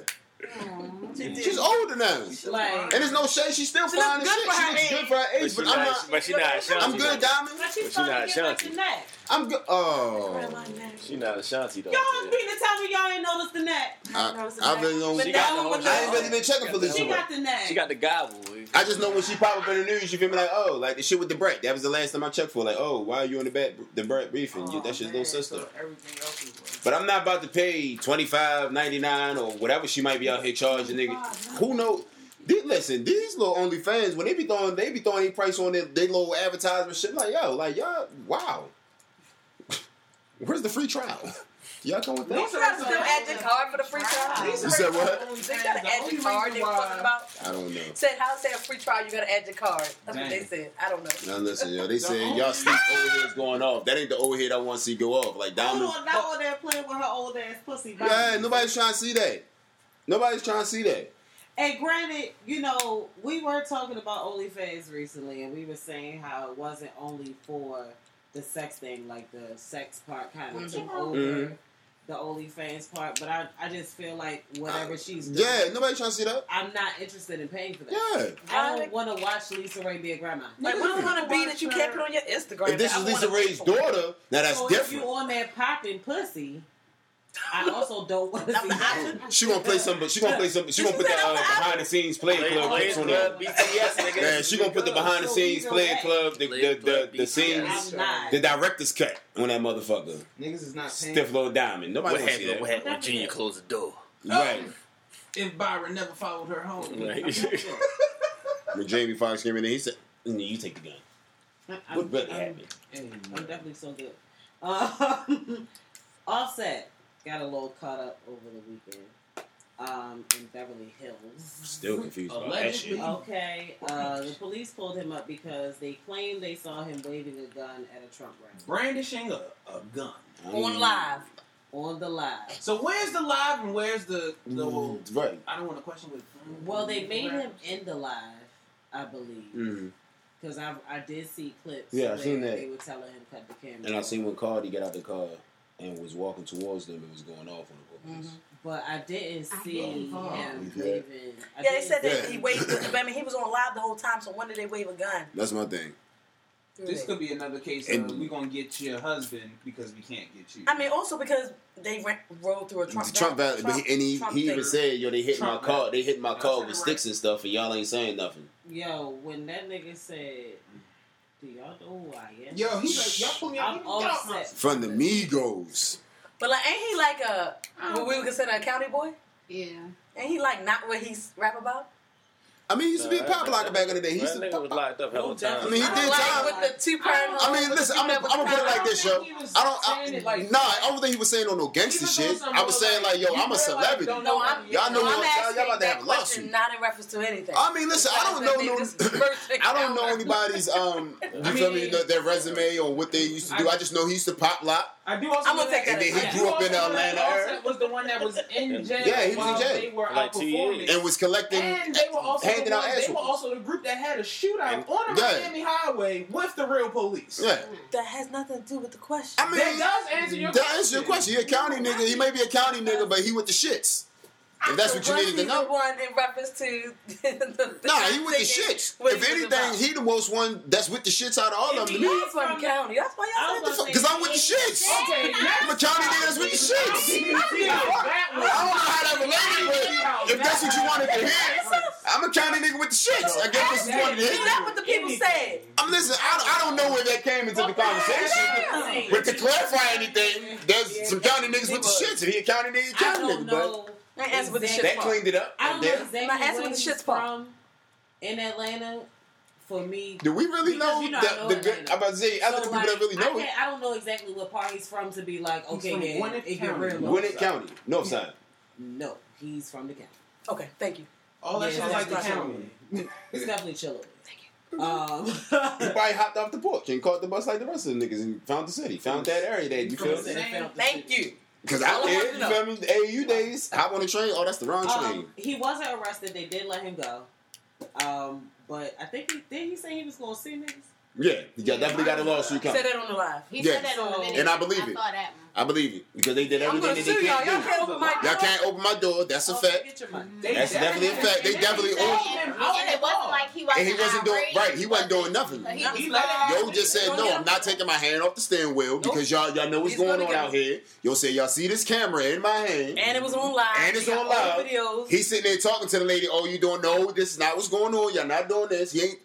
Speaker 7: She.
Speaker 3: She's older now.
Speaker 2: Like,
Speaker 3: And there's no shade. She's still
Speaker 7: She
Speaker 3: fine
Speaker 7: looks
Speaker 3: as
Speaker 7: good
Speaker 3: shit.
Speaker 7: for
Speaker 3: She
Speaker 7: her
Speaker 3: looks
Speaker 7: age.
Speaker 3: good for her
Speaker 5: But
Speaker 3: age,
Speaker 5: she
Speaker 3: but
Speaker 5: not,
Speaker 3: I'm not.
Speaker 5: but she not
Speaker 3: I'm good, Diamond.
Speaker 2: but she's
Speaker 5: She not
Speaker 2: to get
Speaker 5: Ashanti.
Speaker 2: The neck.
Speaker 3: I'm good. Oh,
Speaker 5: She not a Ashanti though.
Speaker 2: Y'all
Speaker 5: yeah.
Speaker 2: mean to tell me y'all ain't noticed the neck?
Speaker 3: I, I really don't.
Speaker 5: She got the whole
Speaker 3: I ain't really been checking for this
Speaker 2: She got the neck.
Speaker 5: She got the gobble.
Speaker 3: I just know when she pop up in the news, you feel me like, oh, like the shit with the Brett. That was the last time I checked for. Like, oh, why are you on the Brett, the Brett briefing? You, that's your little sister.
Speaker 2: Everything else is.
Speaker 3: But I'm not about to pay twenty five ninety nine or whatever she might be out here charging nigga. Who know? These, listen, these little OnlyFans when they be throwing, they be throwing their price on their, they little advertisement shit. Like yo, like y'all, wow. Where's the free trial? (laughs) Y'all come with
Speaker 7: You
Speaker 3: that?
Speaker 7: gotta still add your card for the free trial.
Speaker 3: You said what?
Speaker 7: They gotta add your card. They were talking about.
Speaker 3: I don't know.
Speaker 7: Said how to say a free trial, you gotta add your card. That's what they said. I don't know.
Speaker 3: Now listen, yo, they saying y'all sleep overheads going off. That ain't the overhead I want to see go off. Like
Speaker 2: Hold
Speaker 3: Diamond.
Speaker 2: on, not on there playing with her old ass pussy. body.
Speaker 3: Yeah, nobody's trying to see that. Nobody's trying to see that.
Speaker 2: And granted, you know, we were talking about OnlyFans recently, and we were saying how it wasn't only for the sex thing, like the sex part kind of took over
Speaker 3: Mhm.
Speaker 2: the OnlyFans part. But I, I just feel like whatever she's doing,
Speaker 3: Yeah, nobody trying to see that.
Speaker 2: I'm not interested in paying for that.
Speaker 3: Yeah.
Speaker 2: I don't want to watch LisaRaye be a grandma.
Speaker 7: Like, what's it gonna be that you can't put on your Instagram?
Speaker 3: If this is Lisa
Speaker 7: wanna pay
Speaker 3: Ray's
Speaker 7: for?
Speaker 3: daughter, now that's
Speaker 2: so if you on that popping pussy, I also don't want to see that.
Speaker 3: She gonna play some, but she gonna play some. She gonna put the uh, behind the scenes play
Speaker 5: Play
Speaker 3: club
Speaker 5: Players
Speaker 3: on
Speaker 5: Club,
Speaker 3: there.
Speaker 5: BTS, nigga.
Speaker 3: Man, she gonna put the behind the scenes
Speaker 2: So
Speaker 3: play club, the the the, the scenes, the director's cut on that motherfucker.
Speaker 4: Niggas is not.
Speaker 3: Stiff little diamond. Nobody
Speaker 5: What
Speaker 3: wanna see
Speaker 5: happened?
Speaker 3: that.
Speaker 5: What happened when Junior closed the door?
Speaker 3: Right.
Speaker 4: If Byron never followed her home.
Speaker 5: Right. (laughs)
Speaker 3: When Jamie Foxx came in there, he said, "Mm, "You take the gun."
Speaker 2: I'm,
Speaker 3: What really
Speaker 2: I'm-
Speaker 3: happened?
Speaker 2: I'm definitely so good. Um, (laughs) Offset got a little caught up over the weekend um, in Beverly Hills.
Speaker 3: Still confused about that shit.
Speaker 2: Okay, uh, the police pulled him up because they claimed they saw him waving a gun at a Trump rally
Speaker 4: brandishing a, a gun.
Speaker 7: on live.
Speaker 2: on the live.
Speaker 4: So where's the live and where's the the?
Speaker 3: Mm, right.
Speaker 4: I don't want to question with.
Speaker 2: Well, they made him in the live, I believe, because I I did see clips.
Speaker 3: Yeah, I seen that.
Speaker 2: They were telling him cut the camera.
Speaker 3: And I
Speaker 2: off.
Speaker 3: seen when Cardi got out the car and was walking towards them, and was going off on the police. Mm-hmm.
Speaker 2: but I didn't
Speaker 6: I
Speaker 2: see
Speaker 6: didn't
Speaker 2: him
Speaker 3: Yeah.
Speaker 2: waving.
Speaker 7: Yeah, they said that
Speaker 3: Yeah.
Speaker 7: he waved. (laughs) I mean, he was on live the whole time. So when did they wave a gun?
Speaker 3: That's my thing.
Speaker 4: This could be another case
Speaker 3: And-
Speaker 4: of we gonna get your husband because we can't get you.
Speaker 7: I mean, also because they ran, rode through a Trump.
Speaker 3: The Trump,
Speaker 7: val-
Speaker 3: val- but he, and he,
Speaker 7: Trump
Speaker 3: he even
Speaker 7: thing.
Speaker 3: said, "Yo, they hit
Speaker 4: Trump
Speaker 3: my car.
Speaker 4: rally.
Speaker 3: They hit my
Speaker 4: Y'all
Speaker 3: car with
Speaker 4: it
Speaker 3: sticks and stuff, and y'all ain't saying nothing."
Speaker 2: Yo, when that nigga said, "Do y'all know who I am?"
Speaker 4: Yo, he's like, y'all put me
Speaker 2: I'm
Speaker 4: out.
Speaker 2: all
Speaker 4: Get off my-
Speaker 2: set.
Speaker 3: From the Migos.
Speaker 7: But like, ain't he like a um, what we would consider a county boy?
Speaker 6: Yeah.
Speaker 7: Ain't he like not what he's rap about?
Speaker 3: I mean, he used to be a
Speaker 5: Nah,
Speaker 3: pop
Speaker 5: that-
Speaker 3: locker back in the day. He used to
Speaker 5: nigga was
Speaker 3: pop-
Speaker 5: locked up hell of time.
Speaker 3: I mean, he did
Speaker 7: like
Speaker 3: time.
Speaker 7: with the two parent.
Speaker 3: I mean, listen, I'm gonna I'm put it like this, yo. I don't. I,
Speaker 4: like-
Speaker 3: nah, I don't think he was saying on no gangster
Speaker 4: He was doing
Speaker 3: shit. I was saying like, yo, I'm a celebrity.
Speaker 4: don't know
Speaker 7: I'm.
Speaker 3: Y'all know
Speaker 7: no, I'm
Speaker 3: y'all- y'all about to
Speaker 7: that
Speaker 3: have a
Speaker 7: question
Speaker 3: lawsuit.
Speaker 7: not in reference to anything.
Speaker 3: I mean, listen, I don't know no. (laughs) I don't know anybody's um. (laughs) You
Speaker 4: I
Speaker 3: feel me? Their, their resume or what they used to do. I just know he used to pop lock.
Speaker 4: I do also
Speaker 7: I'm gonna take
Speaker 4: that-
Speaker 7: that
Speaker 3: And then he
Speaker 7: fact.
Speaker 3: grew up in the
Speaker 4: Also,
Speaker 3: Atlanta
Speaker 4: Offset
Speaker 3: area
Speaker 4: was the one that was in (laughs) jail.
Speaker 3: Yeah, he was in
Speaker 4: while
Speaker 3: jail.
Speaker 4: They were
Speaker 5: like
Speaker 4: out performing.
Speaker 3: and was collecting.
Speaker 4: And they were also
Speaker 3: handing
Speaker 4: the
Speaker 3: out ass
Speaker 4: They were also the group that had a shootout
Speaker 3: And-
Speaker 4: on the
Speaker 3: Yeah.
Speaker 4: Miami Highway with the real police.
Speaker 3: Yeah,
Speaker 7: That has nothing to do with the question.
Speaker 3: I mean,
Speaker 4: That does answer your
Speaker 3: that
Speaker 4: question.
Speaker 3: answers your question. He a county nigga. He may be a county nigga, but he with the shits. If that's what you needed to know.
Speaker 7: The one in reference to the, (laughs) the
Speaker 3: Nah, he with the shits. If
Speaker 7: he was about.
Speaker 3: anything, he the most one that's with the shits out of all of them to.
Speaker 7: He's from county. That's why y'all
Speaker 2: was
Speaker 7: said
Speaker 2: gonna
Speaker 3: Because I'm with the shits.
Speaker 4: Okay,
Speaker 3: I'm a county nigga that's with the shits. I don't know how that related, but if that's what you wanted to hear, I'm a county nigga with the shits. I guess this is what it
Speaker 7: See,
Speaker 3: is.
Speaker 7: that's what the people said.
Speaker 3: I'm listening. I, I don't know where that came into the conversation. But to clarify anything, there's some county niggas with the shits. If he a county nigga, he a
Speaker 2: I
Speaker 3: county nigga. But
Speaker 2: know.
Speaker 7: I answer with the shit
Speaker 2: exactly-
Speaker 3: that cleaned it up.
Speaker 2: I don't
Speaker 3: right
Speaker 2: know exactly
Speaker 7: My answer
Speaker 2: where
Speaker 7: with the
Speaker 2: he's
Speaker 7: shit's
Speaker 2: from in Atlanta. For me,
Speaker 3: Do we really know,
Speaker 2: you know I know
Speaker 3: the good? I'm about to say, other
Speaker 2: So,
Speaker 3: people
Speaker 2: like,
Speaker 3: that really
Speaker 2: I,
Speaker 3: know it.
Speaker 2: I don't know exactly what part he's from to be like, okay,
Speaker 4: from
Speaker 2: then
Speaker 4: Gwinnett
Speaker 2: it get
Speaker 4: County.
Speaker 2: real.
Speaker 3: Gwinnett County, north side.
Speaker 2: No, he's from the county.
Speaker 7: Okay, thank you.
Speaker 4: All that
Speaker 2: Yeah,
Speaker 4: sounds like the county.
Speaker 2: It's definitely chilling. Thank you. Um,
Speaker 3: He probably hopped off the porch and caught the bus like the rest of the niggas and found the city, found that area that you feel
Speaker 4: the
Speaker 7: Thank you.
Speaker 3: Because
Speaker 7: I wanted
Speaker 3: you feel me? The AAU days, hop on the train. Oh, that's the wrong train.
Speaker 2: um, he wasn't arrested. They did let him go. Um, but I think he did. He say he was going to see niggas.
Speaker 3: Yeah, he got, definitely got a lawsuit
Speaker 7: Say
Speaker 3: Said
Speaker 7: that on the live.
Speaker 6: He
Speaker 3: Yeah.
Speaker 6: said that on the video.
Speaker 3: And I believe
Speaker 6: I
Speaker 3: it.
Speaker 6: saw that one.
Speaker 3: I believe it because they did
Speaker 7: I'm
Speaker 3: everything that
Speaker 7: sue
Speaker 3: they
Speaker 7: y'all.
Speaker 3: can't
Speaker 7: Y'all
Speaker 3: do.
Speaker 7: can't open my door.
Speaker 3: Y'all can't open my door. That's a fact.
Speaker 2: Get your money.
Speaker 4: They-
Speaker 3: That's definitely a fact. They definitely
Speaker 4: that-
Speaker 3: own-
Speaker 4: that-
Speaker 6: And it wasn't like he wasn't.
Speaker 3: And he wasn't doing right. He wasn't doing nothing.
Speaker 6: He
Speaker 4: He let it
Speaker 6: fine.
Speaker 3: Yo just said, no, I'm not taking my hand off the steering wheel because y'all y'all know what's
Speaker 7: He's
Speaker 3: going on out here. Yo said, y'all see this camera in my hand.
Speaker 7: And it was on live.
Speaker 3: And it's on live.
Speaker 7: the
Speaker 3: He's sitting there talking to the lady. Oh, you don't know this is not what's going on. Y'all not doing this. He ain't.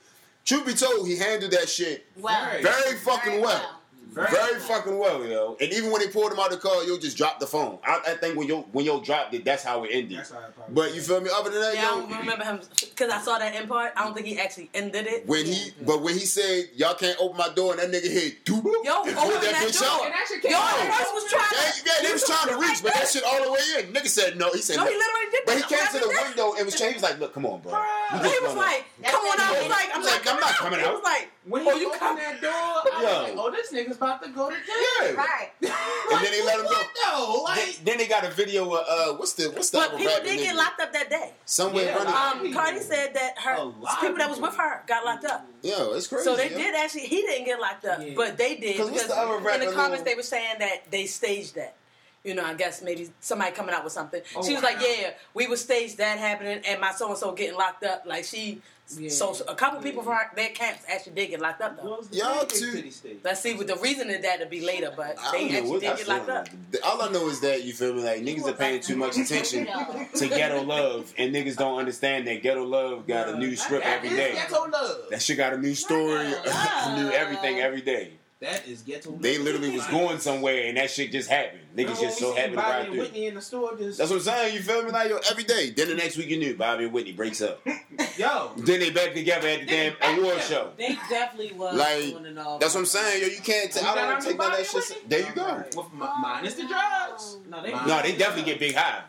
Speaker 3: Truth be told, he handled that shit
Speaker 6: Well,
Speaker 4: Very
Speaker 3: very fucking well.
Speaker 4: Very,
Speaker 3: Very fucking well, yo. And even when they pulled him out of the car, yo just dropped the phone. I, I think when yo when yo dropped it, that's how it ended.
Speaker 4: That's how it probably
Speaker 3: But you feel me? Other than that,
Speaker 7: Yeah, I
Speaker 3: yo,
Speaker 7: don't remember him because I saw that in part. I don't think he actually ended it.
Speaker 3: when he but when he said y'all can't open my door and that nigga hit doop
Speaker 7: Yo,
Speaker 3: and
Speaker 7: open
Speaker 3: pulled that
Speaker 7: that
Speaker 3: bitch
Speaker 7: door.
Speaker 3: out.
Speaker 4: And that shit came
Speaker 7: Yo,
Speaker 4: out.
Speaker 7: the person was trying
Speaker 3: Yeah,
Speaker 7: to.
Speaker 3: yeah, they was trying to reach, but that shit all the way in. Nigga said no. He said
Speaker 7: No,
Speaker 3: no.
Speaker 7: he literally did
Speaker 3: But he came to the window and was changed. He was like, look, come on, bro. You
Speaker 7: there?
Speaker 3: just
Speaker 7: He was like, "Come on out." I was like, "I'm
Speaker 3: like,
Speaker 7: not
Speaker 3: I'm not coming
Speaker 7: He
Speaker 3: out.
Speaker 7: was like,
Speaker 4: When he
Speaker 7: "Oh, you
Speaker 4: opened
Speaker 7: come."
Speaker 4: that door, I was like, oh, this nigga's about to go to jail.
Speaker 3: yeah.
Speaker 6: Right.
Speaker 3: And then they let him go.
Speaker 4: What though?
Speaker 3: Then,
Speaker 4: Like,
Speaker 3: then they got a video of uh, what's the what's the
Speaker 7: But people did get locked up that day.
Speaker 3: Somewhere
Speaker 4: Yeah,
Speaker 3: running.
Speaker 7: Um, Cardi said that her people that was with her got locked up.
Speaker 3: Yeah, it's crazy.
Speaker 7: So they
Speaker 3: yo.
Speaker 7: did actually. He didn't get locked up,
Speaker 4: Yeah.
Speaker 7: but they did
Speaker 3: 'Cause what's
Speaker 7: because
Speaker 3: the other
Speaker 7: in
Speaker 3: rapper
Speaker 7: the
Speaker 3: little-
Speaker 7: comments they were saying that they staged that. You know, I guess maybe somebody coming out with something.
Speaker 4: Oh,
Speaker 7: she was like, "Yeah, we would stage that happening, and my so and so getting locked up." Like she,
Speaker 2: Yeah.
Speaker 7: so, so a couple people from her, their camps actually did get locked up though.
Speaker 4: Goes
Speaker 3: Y'all
Speaker 4: Big
Speaker 3: too-
Speaker 7: Let's see what the reason of that to be later, but they actually
Speaker 3: what
Speaker 7: did
Speaker 3: I
Speaker 7: get locked up.
Speaker 3: All I know is that you feel me, like niggas are paying too much attention (laughs) to ghetto love, and niggas don't understand that ghetto love got a new script
Speaker 4: That
Speaker 3: every
Speaker 4: is
Speaker 3: day.
Speaker 4: ghetto love.
Speaker 3: That shit got a new story, a (laughs) new everything every day.
Speaker 4: That is ghetto love.
Speaker 3: They literally was going somewhere, and that shit just happened. Niggas just so happy to
Speaker 4: Bobby
Speaker 3: ride
Speaker 4: and
Speaker 3: through.
Speaker 4: Whitney in the store just
Speaker 3: That's what I'm saying. You feel me? Like yo, every day. Then the next week you knew Bobby and Whitney breaks up. (laughs)
Speaker 4: yo.
Speaker 3: then they back together at the damn award show.
Speaker 2: They definitely was
Speaker 3: Like,
Speaker 2: doing it all.
Speaker 3: That's what I'm saying. Yo, you can't. T-
Speaker 4: You
Speaker 3: I don't take
Speaker 4: the
Speaker 3: none of that shit. There you go.
Speaker 4: With mi- minus the drugs. Oh.
Speaker 2: No, they.
Speaker 3: No, they definitely get big high.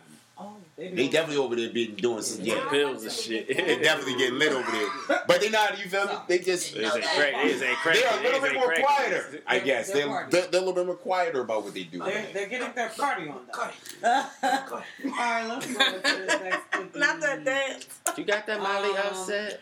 Speaker 2: They,
Speaker 3: They definitely over there been doing some. Yeah,
Speaker 5: Pills and shit. (laughs)
Speaker 3: they definitely getting lit over there. But they not. You feel me? They just.
Speaker 5: Niggas ain't crack. Niggas ain't crack.
Speaker 3: They're a little bit more quieter, I guess.
Speaker 2: They're
Speaker 3: They're, they're, they're a little bit more quieter about what they do.
Speaker 2: They're, they're getting their party on. Though.
Speaker 4: Cut (laughs)
Speaker 2: All right, let's go to the next. (laughs)
Speaker 7: Not that dance.
Speaker 5: You got that Molly
Speaker 2: Um,
Speaker 5: upset?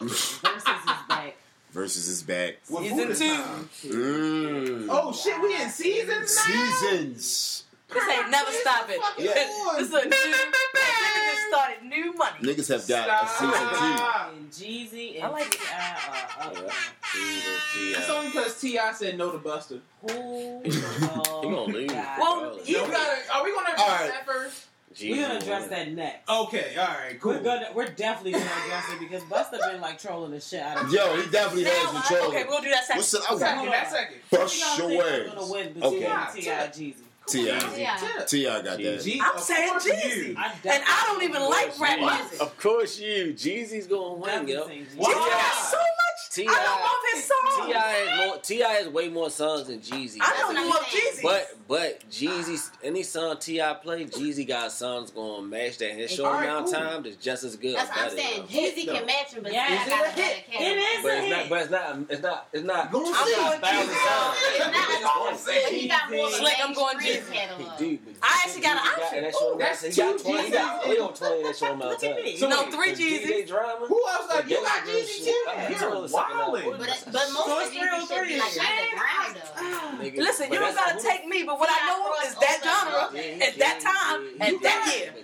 Speaker 2: Verzuz is back.
Speaker 3: Verzuz is back.
Speaker 4: What
Speaker 7: Season
Speaker 4: food is
Speaker 7: two.
Speaker 3: Mm.
Speaker 4: Oh shit, we in season now.
Speaker 3: Seasons.
Speaker 7: This ain't never stopping.
Speaker 4: fucking on.
Speaker 7: This is a new. This just started new money.
Speaker 3: Niggas have got a season
Speaker 4: Stop.
Speaker 2: And Jeezy and
Speaker 7: I like-
Speaker 2: T.I. are up.
Speaker 4: It's only because Ti said no to Busta.
Speaker 2: Who? (laughs)
Speaker 5: He gonna leave.
Speaker 7: Well,
Speaker 4: You
Speaker 7: you
Speaker 4: gotta. Are we gonna address
Speaker 3: All right.
Speaker 4: that first?
Speaker 2: We're gonna address that next.
Speaker 4: Okay. All right. Cool.
Speaker 2: We're gonna, we're definitely gonna address it because Busta been like trolling the shit out of.
Speaker 3: T. Yo, he definitely has
Speaker 7: Now,
Speaker 3: control.
Speaker 7: okay, we'll do that second.
Speaker 3: What's the? I
Speaker 4: Second.
Speaker 3: got
Speaker 4: That second.
Speaker 3: bust
Speaker 2: Who y'all
Speaker 3: your
Speaker 2: think gonna
Speaker 3: ass.
Speaker 2: win between
Speaker 3: Okay.
Speaker 2: T.I. and Jeezy?
Speaker 3: Ti.
Speaker 6: Yeah.
Speaker 4: Tip.
Speaker 3: Ti got that.
Speaker 5: Jeezy.
Speaker 7: I'm saying
Speaker 4: Of
Speaker 7: Jeezy.
Speaker 2: I
Speaker 7: And I don't even like rap music.
Speaker 5: Of course you. Jeezy's gonna win,
Speaker 2: Definitely
Speaker 5: yo.
Speaker 2: saying Jeezy.
Speaker 7: Jeezy got so much.
Speaker 5: T.I.
Speaker 7: I know more of his songs.
Speaker 5: T.I. has more. T.I. has way more songs than Jeezy.
Speaker 7: I
Speaker 6: That's
Speaker 7: know
Speaker 6: what
Speaker 7: more
Speaker 6: I'm
Speaker 7: of
Speaker 6: saying.
Speaker 7: Jeezy.
Speaker 5: But but Jeezy, any song Ti play, Jeezy got songs gonna match that his short
Speaker 4: Alright,
Speaker 5: amount of time that's just as good.
Speaker 6: That's what I'm saying. Jeezy can match him, but
Speaker 2: Yeah.
Speaker 6: yeah, got
Speaker 2: a
Speaker 6: a better
Speaker 2: hit?
Speaker 6: catalog.
Speaker 2: It is
Speaker 5: But
Speaker 2: a
Speaker 5: it's not. But it's not. It's not. It's not. I'm
Speaker 4: see
Speaker 5: not
Speaker 4: it.
Speaker 5: a thousand.
Speaker 6: It's not
Speaker 4: That's
Speaker 6: but he got more of
Speaker 7: Slick, I'm going
Speaker 6: mainstream
Speaker 7: Jeezy.
Speaker 6: catalog.
Speaker 5: Dude, but
Speaker 7: I actually got an option.
Speaker 5: in that short
Speaker 7: Ooh,
Speaker 5: amount of
Speaker 4: that's
Speaker 5: time. He got
Speaker 4: two
Speaker 5: twenty. He got
Speaker 4: Jeezys.
Speaker 5: on twenty in that short amount of
Speaker 2: Look at
Speaker 5: time.
Speaker 2: me.
Speaker 7: You know,
Speaker 5: wait,
Speaker 7: three
Speaker 5: was
Speaker 7: Jeezys.
Speaker 5: DJ drama.
Speaker 4: Who else got? You got
Speaker 5: That's real
Speaker 4: Jeezy
Speaker 5: shit.
Speaker 4: too.
Speaker 5: I'm
Speaker 4: You're
Speaker 5: totally sucking
Speaker 4: wildin'.
Speaker 6: But, but most
Speaker 2: So
Speaker 6: of
Speaker 2: it's
Speaker 6: the
Speaker 2: three on
Speaker 6: should be
Speaker 2: three.
Speaker 6: like underground though.
Speaker 5: Nigga,
Speaker 7: Listen, you don't gotta take me, but what I know is that genre, at that time, at that year.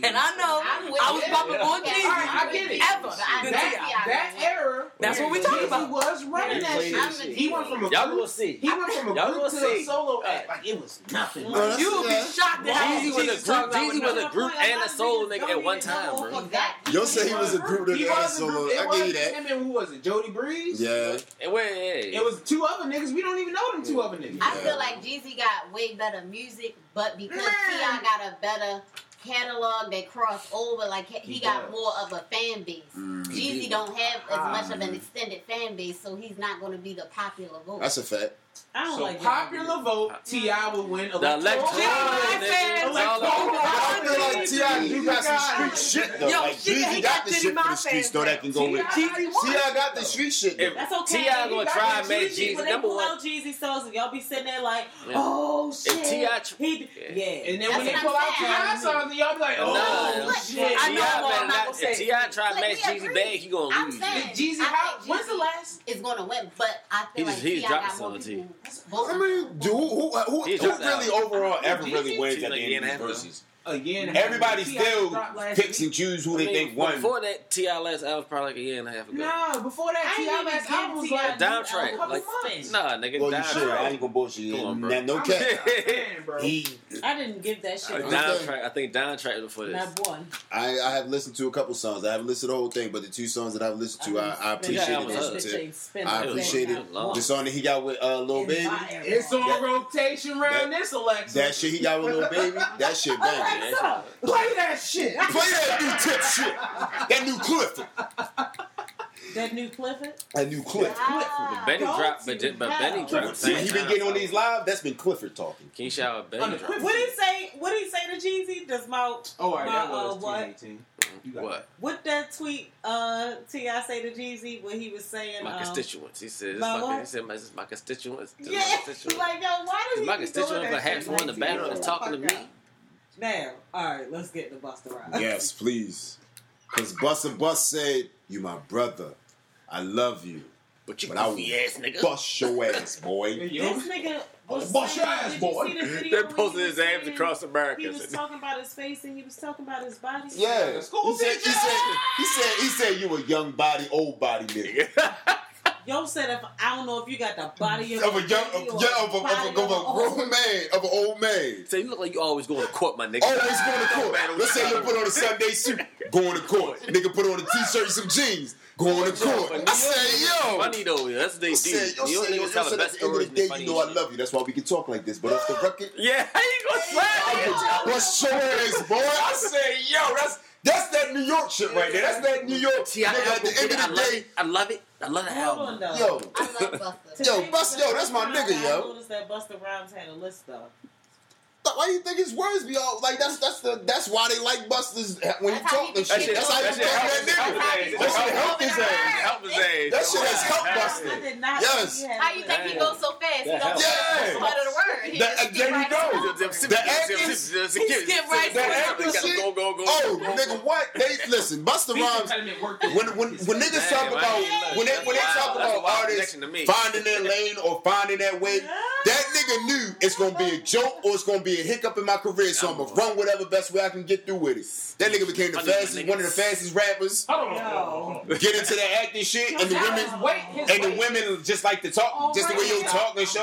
Speaker 7: And I know
Speaker 6: I'm with
Speaker 7: I was
Speaker 6: you.
Speaker 7: bumping more
Speaker 6: Okay.
Speaker 7: Jeezy
Speaker 4: I get it.
Speaker 7: ever
Speaker 6: But
Speaker 7: than
Speaker 6: know
Speaker 7: T.I.
Speaker 6: T.I.
Speaker 4: That era.
Speaker 7: That's what we
Speaker 4: Jeezy
Speaker 7: talking about.
Speaker 4: He was running that shit. He went from a
Speaker 5: Y'all
Speaker 4: group.
Speaker 5: gonna see.
Speaker 4: He went from a group
Speaker 5: gonna
Speaker 4: a solo act like it was nothing.
Speaker 3: No, that's-
Speaker 7: You would be shocked at
Speaker 5: Jeezy
Speaker 7: many
Speaker 5: was a group.
Speaker 7: songs I would
Speaker 5: Jeezy was a group and a soul nigga at one time, bro.
Speaker 3: Yo say he was a group
Speaker 4: He
Speaker 3: that got
Speaker 4: a
Speaker 3: solo.
Speaker 4: group. It
Speaker 3: I
Speaker 4: was
Speaker 3: give you that.
Speaker 4: him and who was it? Jody Breeze.
Speaker 3: Yeah.
Speaker 5: And where?
Speaker 4: It was two other niggas. We don't even know them two other niggas.
Speaker 6: I feel like Jeezy got way better music, but because T.I. got a better catalog that cross over, like he,
Speaker 4: He
Speaker 6: got
Speaker 4: does.
Speaker 6: more of a fan base.
Speaker 3: Mm.
Speaker 6: Jeezy don't have as
Speaker 4: Ah.
Speaker 6: much of an extended fan base, so he's not going to be the popular vote.
Speaker 3: That's a fact.
Speaker 2: I don't
Speaker 4: So
Speaker 2: like
Speaker 4: popular vote, Ti will win.
Speaker 5: The
Speaker 4: electoral.
Speaker 5: electoral.
Speaker 7: Jeezy
Speaker 5: nigga. It's all
Speaker 7: fans.
Speaker 5: about-
Speaker 3: I feel like Ti do got some street shit though.
Speaker 7: Yo,
Speaker 3: Like Jeezy
Speaker 7: got
Speaker 3: got the shit for the streets though that can go with.
Speaker 7: Jeezy
Speaker 3: Ti got the street shit though.
Speaker 2: That's okay.
Speaker 5: T.I. gonna
Speaker 2: You got
Speaker 5: try
Speaker 2: the
Speaker 5: and make
Speaker 2: Jeezy,
Speaker 5: Jeezy
Speaker 2: When they
Speaker 5: number
Speaker 2: pull
Speaker 5: one.
Speaker 2: out Jeezy songs and y'all be sitting there like, oh shit.
Speaker 5: If T.I.
Speaker 2: He,
Speaker 5: Yeah.
Speaker 2: yeah.
Speaker 4: And then when they
Speaker 6: what
Speaker 4: pull out
Speaker 6: saying.
Speaker 4: Ti songs, something, y'all be like, oh
Speaker 5: Nah,
Speaker 4: shit.
Speaker 7: I know
Speaker 5: T.I.
Speaker 7: I'm not
Speaker 5: not-
Speaker 7: gonna say
Speaker 5: if T.I. try to
Speaker 6: But
Speaker 5: match Jeezy
Speaker 6: agree.
Speaker 5: bag, he gonna
Speaker 6: I'm
Speaker 5: lose.
Speaker 6: saying,
Speaker 4: Jeezy,
Speaker 6: I
Speaker 4: when's the last-
Speaker 6: Is gonna win, but I
Speaker 5: He
Speaker 6: feel
Speaker 5: just-
Speaker 6: like
Speaker 5: he
Speaker 6: T.I.
Speaker 5: dropped
Speaker 6: got more people.
Speaker 3: I mean, do who who,
Speaker 5: He
Speaker 3: who really overall ever
Speaker 4: Jeezy?
Speaker 3: really wins
Speaker 5: Jeezy
Speaker 3: at
Speaker 5: like
Speaker 3: the
Speaker 5: a year and a half
Speaker 3: these
Speaker 5: ago.
Speaker 3: verses?
Speaker 4: Again,
Speaker 3: Everybody still picks and choose who
Speaker 5: I
Speaker 3: they
Speaker 5: mean,
Speaker 3: think won.
Speaker 5: Before that, T.I. last album was probably like a year and a half ago.
Speaker 4: Nah, before that,
Speaker 2: I
Speaker 4: T.I. last album was like
Speaker 2: T.I. Dime
Speaker 5: Trap,
Speaker 2: couple
Speaker 5: like nah, nigga,
Speaker 3: Well, you
Speaker 5: down
Speaker 3: should.
Speaker 5: track.
Speaker 3: I ain't gonna bullshit.
Speaker 5: Come on, bro.
Speaker 3: Now, no cap. (laughs)
Speaker 4: bro.
Speaker 3: He,
Speaker 2: I didn't give that shit.
Speaker 5: Uh,
Speaker 2: a
Speaker 3: Dime
Speaker 5: Trap. I think Dime Trap before this.
Speaker 2: Not one.
Speaker 3: I, I have listened to a couple songs. I haven't listened to the whole thing, but the two songs that I've listened to, I, I appreciate
Speaker 5: Yeah,
Speaker 3: it.
Speaker 5: that
Speaker 3: to-
Speaker 5: was
Speaker 3: to- I appreciate it. The song that he got with uh, Lil Baby,
Speaker 4: It's on
Speaker 3: That-
Speaker 4: rotation round this election.
Speaker 3: that shit he got with Lil Baby, that shit (laughs) bang.
Speaker 5: Yeah,
Speaker 4: Play that shit.
Speaker 3: Play that new tip shit. That new Clifford.
Speaker 2: That new Clifford.
Speaker 3: That new Clifford.
Speaker 5: But Benny dropped, but,
Speaker 2: you
Speaker 5: but Benny dropped.
Speaker 3: See, he been getting on these live. That's been Clifford talking.
Speaker 5: King Shower Benny
Speaker 4: On the
Speaker 5: dropped.
Speaker 2: What did he say? What did he say to Jeezy? Does my
Speaker 4: Oh, all right, that
Speaker 2: My, uh,
Speaker 4: was
Speaker 2: what?
Speaker 4: 2018. You got
Speaker 5: What?
Speaker 2: what that tweet uh Ti say to Jeezy when he was saying
Speaker 5: My
Speaker 2: um,
Speaker 5: constituents. He said, it's
Speaker 2: my
Speaker 5: my, he said, my, this is my constituents. This
Speaker 2: Yeah,
Speaker 5: my (laughs) constituents.
Speaker 2: like yo, why
Speaker 5: This
Speaker 2: did he
Speaker 5: my constituents,
Speaker 2: that
Speaker 5: but half
Speaker 2: shit
Speaker 5: the battle
Speaker 2: that?
Speaker 5: and talking to me.
Speaker 2: Out. Now, all right, let's get to Busta Rhymes.
Speaker 3: Yes, (laughs) please. Because Buster Bust said, "You my brother. I love you,
Speaker 5: But you
Speaker 3: but I
Speaker 5: goofy
Speaker 3: will
Speaker 5: ass nigga.
Speaker 3: bust your ass, (laughs) boy."
Speaker 2: This nigga was
Speaker 4: Bust your ass, boy.
Speaker 2: You see the video
Speaker 5: They're posting his abs across America.
Speaker 2: He was talking about his face and he was talking about his body.
Speaker 3: Yeah,
Speaker 4: The school
Speaker 3: he said, he
Speaker 4: teacher.
Speaker 3: said, he said, he said, you a young body, old body nigga. (laughs)
Speaker 2: Yo said if I don't know if you got the body of,
Speaker 3: Of a young, of,
Speaker 2: baby or
Speaker 3: yeah, of a, of a, of a
Speaker 2: old-
Speaker 3: grown man, of an old man.
Speaker 5: Say, you look like you always going to court, my nigga.
Speaker 3: Always going to court. Let's say you put on a Sunday suit, going to court. Nigga put on a t-shirt and some jeans, going to court. I say, yo.
Speaker 5: Funny though, that's the
Speaker 3: I said, yo,
Speaker 5: You
Speaker 3: say, yo,
Speaker 5: niggas tell
Speaker 3: so
Speaker 5: the
Speaker 3: at the end of the day, you know I love you. That's why we can talk like this. But off the record, (laughs)
Speaker 5: Yeah, how you gonna slap me?
Speaker 3: bust your ass, boy. I say, yo, that's that's that New York shit right there. That's that New York.
Speaker 5: See, I,
Speaker 3: nigga, at the end of the
Speaker 5: love
Speaker 3: day,
Speaker 5: it. I love it. I love the
Speaker 2: Hold
Speaker 5: album.
Speaker 2: on though.
Speaker 3: yo,
Speaker 6: I love Busta.
Speaker 3: Yo,
Speaker 2: Today,
Speaker 3: Bust- yo, that's my nigga, yo.
Speaker 2: I noticed that Busta Rhymes had a list though.
Speaker 3: Why do you think his words be all like? That's that's the that's why they like Busters when he
Speaker 6: That's how
Speaker 3: talk
Speaker 6: he
Speaker 3: and
Speaker 6: be
Speaker 3: shit.
Speaker 6: shit.
Speaker 3: That's how
Speaker 5: that
Speaker 3: you talk
Speaker 5: help-
Speaker 3: that nigga.
Speaker 5: his ass.
Speaker 3: That shit help his ass.
Speaker 5: Help his ass.
Speaker 3: That shit has helped
Speaker 2: I Busta.
Speaker 3: Yes.
Speaker 2: know he had
Speaker 6: How you think he
Speaker 2: list.
Speaker 6: goes so fast? He
Speaker 5: Yeah.
Speaker 6: don't
Speaker 3: Yeah.
Speaker 6: stutter the word.
Speaker 3: That- there you go. The
Speaker 6: it.
Speaker 3: accuracy-
Speaker 5: Skip
Speaker 6: right
Speaker 3: The
Speaker 6: to it.
Speaker 5: Go, go, go.
Speaker 3: Oh, nigga, what? They listen. Busta Rhymes. When when when niggas talk about when they when they talk about artists finding their lane or finding their way, that nigga knew it's gonna be a joke or it's gonna be a hiccup in my career, so I'm gonna run whatever best way I can get through with it. That nigga became the fastest, one of the fastest rappers.
Speaker 2: Yo.
Speaker 3: Get into the acting shit, and the women and the women just like to talk, oh just the way you talk and shit.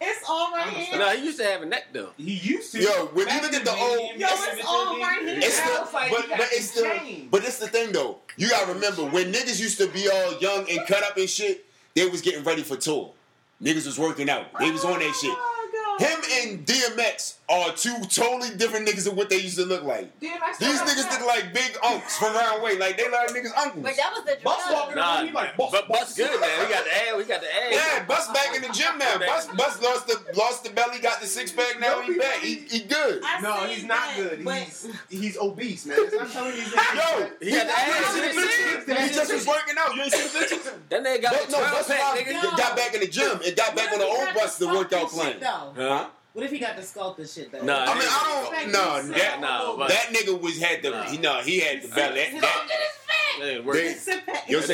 Speaker 2: It's all right here.
Speaker 5: No, he used to have a neck though.
Speaker 4: He used to.
Speaker 3: Yo, when you look at the old-
Speaker 2: Yo,
Speaker 4: messed
Speaker 2: it's
Speaker 4: with
Speaker 2: all
Speaker 4: the
Speaker 2: right
Speaker 4: niggas.
Speaker 2: here.
Speaker 3: It's the,
Speaker 4: like
Speaker 3: but, but it's
Speaker 4: some
Speaker 3: the but it's the thing though. You gotta remember when niggas used to be all young and cut up and shit, they was getting ready for tour. Niggas was working out. They was on that shit. Him and DMX are two totally different niggas of what they used to look like.
Speaker 4: DMX
Speaker 3: These niggas
Speaker 4: got
Speaker 3: look like big unks from around way. Like they like niggas uncles.
Speaker 6: But that was the
Speaker 4: Bus
Speaker 6: drug.
Speaker 4: walking
Speaker 5: Nah,
Speaker 4: around, he like, bus,
Speaker 5: but
Speaker 4: bus.
Speaker 5: Bus good now. He got the ass. He got the ass.
Speaker 3: Yeah, Bus back in the gym now. Bus Bus lost the lost the belly, got the six pack. Now he back. He, he good.
Speaker 2: I
Speaker 4: No, he's not
Speaker 2: that,
Speaker 4: good. He's he's obese, man. I'm telling you,
Speaker 3: Yo,
Speaker 5: He got the ass.
Speaker 3: you ain't see the pictures? He just was working out. You ain't see the pictures?
Speaker 5: That nigga got
Speaker 3: But
Speaker 5: the
Speaker 3: no,
Speaker 5: 12
Speaker 3: Busta
Speaker 5: pack, nigga.
Speaker 3: got back in the gym and got back on the old bus to workout
Speaker 2: plan.
Speaker 3: plan. Huh?
Speaker 2: What if he got the sculpted shit though?
Speaker 5: Nah,
Speaker 3: I mean, I don't. No, that
Speaker 5: Nah, but-
Speaker 3: that nigga was had the.
Speaker 5: Nah.
Speaker 3: He, no, he had the belly. That, that,
Speaker 5: That work.
Speaker 3: They- said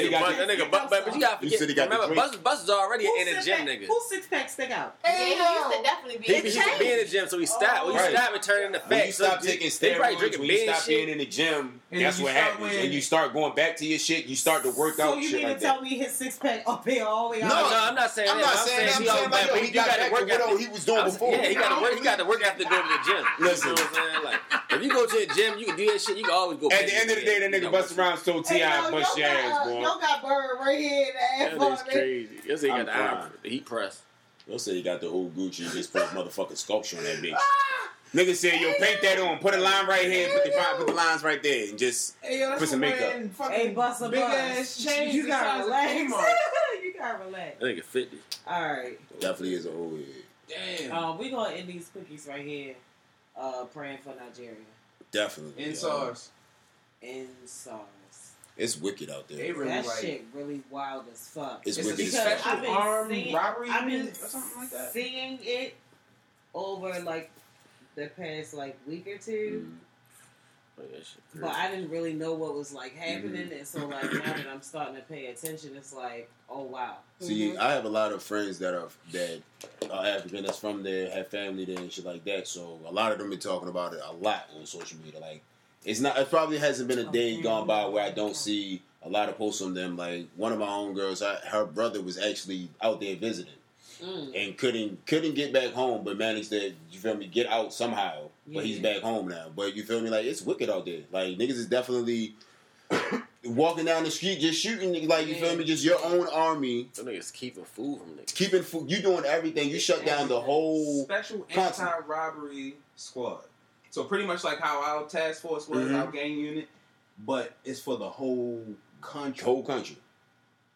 Speaker 3: he got the-
Speaker 5: that nigga, but, but, but you gotta
Speaker 3: You
Speaker 5: forget.
Speaker 3: said he got
Speaker 5: remember,
Speaker 3: drink.
Speaker 5: Bus, Bus is already
Speaker 2: Who
Speaker 5: in the gym,
Speaker 2: pack-
Speaker 5: nigga.
Speaker 2: Who six pack stick out?
Speaker 6: Yeah, he used to definitely be.
Speaker 5: He,
Speaker 6: It
Speaker 5: he used to be in the gym, so he stopped. When you
Speaker 3: Right.
Speaker 5: stop and turn into fat,
Speaker 3: when you stop
Speaker 5: they-
Speaker 3: taking
Speaker 5: they probably
Speaker 3: steroids,
Speaker 5: drinking
Speaker 3: when you stop being in the gym,
Speaker 4: And
Speaker 3: that's what happens.
Speaker 4: with-
Speaker 3: And you start going back to your shit. You start to work
Speaker 2: So
Speaker 3: out
Speaker 2: you
Speaker 3: shit
Speaker 2: mean
Speaker 3: like
Speaker 2: to tell
Speaker 3: that.
Speaker 2: me his six pack (laughs) up here all the way
Speaker 3: No,
Speaker 5: No, no, I'm not saying
Speaker 3: I'm
Speaker 5: that.
Speaker 3: not
Speaker 5: but
Speaker 3: saying that. I'm saying
Speaker 5: back,
Speaker 3: like,
Speaker 5: but
Speaker 3: yo,
Speaker 5: he
Speaker 3: he got
Speaker 5: got to work
Speaker 3: to what he was doing
Speaker 5: I'm-
Speaker 3: before.
Speaker 5: Yeah, he got to work. He got to work after going to the gym.
Speaker 3: Listen.
Speaker 5: you know what I'm saying? Like, if you go to the gym, you can do that shit. You can always go.
Speaker 3: At the end of the day, that nigga
Speaker 5: know,
Speaker 3: Busta Rhymes told Ti, bust your ass, boy.
Speaker 2: Y'all got bird right here in the
Speaker 5: That
Speaker 2: ass
Speaker 5: nigga's
Speaker 2: for me.
Speaker 5: crazy. Yes, he got the
Speaker 3: crying.
Speaker 5: iron, the heat press.
Speaker 3: They'll say he got the old Gucci, just put motherfucking sculpture on that bitch. Ah! Nigga said, yo, paint that on. Put a line right here. Put the, put the lines right there. And just,
Speaker 4: Hey, yo, that's
Speaker 3: Put some
Speaker 4: what
Speaker 3: makeup.
Speaker 2: Hey, bust a
Speaker 4: big
Speaker 2: bus.
Speaker 4: ass chains.
Speaker 2: You gotta
Speaker 4: size of
Speaker 2: relax.
Speaker 4: Kmart. (laughs)
Speaker 2: you gotta relax.
Speaker 5: That nigga fifty.
Speaker 2: All right.
Speaker 3: definitely is an old head.
Speaker 4: Damn.
Speaker 2: Um, we gonna end these cookies right here. Uh, praying for Nigeria
Speaker 3: Definitely.
Speaker 4: In
Speaker 3: yo.
Speaker 4: SARS.
Speaker 2: in SARS.
Speaker 3: It's wicked out
Speaker 4: They
Speaker 3: there.
Speaker 4: really
Speaker 2: that
Speaker 4: like.
Speaker 2: shit really wild as fuck.
Speaker 3: It's
Speaker 4: It's a
Speaker 3: wicked as
Speaker 2: because
Speaker 3: fuck.
Speaker 4: special
Speaker 2: I've been
Speaker 4: armed
Speaker 2: seeing-
Speaker 4: robbery
Speaker 2: I've been
Speaker 4: or something like that.
Speaker 2: seeing it over like the past like week or two.
Speaker 5: Oh, yeah, shit.
Speaker 2: but I didn't really know what was like happening, mm-hmm. and so like now that I'm starting to pay attention, it's like, oh wow.
Speaker 3: See, I have a lot of friends that are that are African that's from there, have family there and shit like that. So a lot of them been talking about it a lot on social media. Like it's not it probably hasn't been a oh, day gone by where I don't see a lot of posts on them. Like one of my own girls, I, her brother was actually out there visiting
Speaker 2: Mm.
Speaker 3: and couldn't couldn't get back home, but managed to you feel me get out somehow. But he's back home now. But you feel me? Like it's wicked out there. Like niggas is definitely (coughs) walking down the street just shooting. Like you feel me? Just your own army
Speaker 5: Them niggas keeping food from niggas.
Speaker 3: keeping food. You doing everything. You shut down the whole.
Speaker 4: special anti-robbery squad. So pretty much like how our task force was,
Speaker 3: Mhm.
Speaker 4: our gang unit, but it's for the whole country.
Speaker 3: Whole country.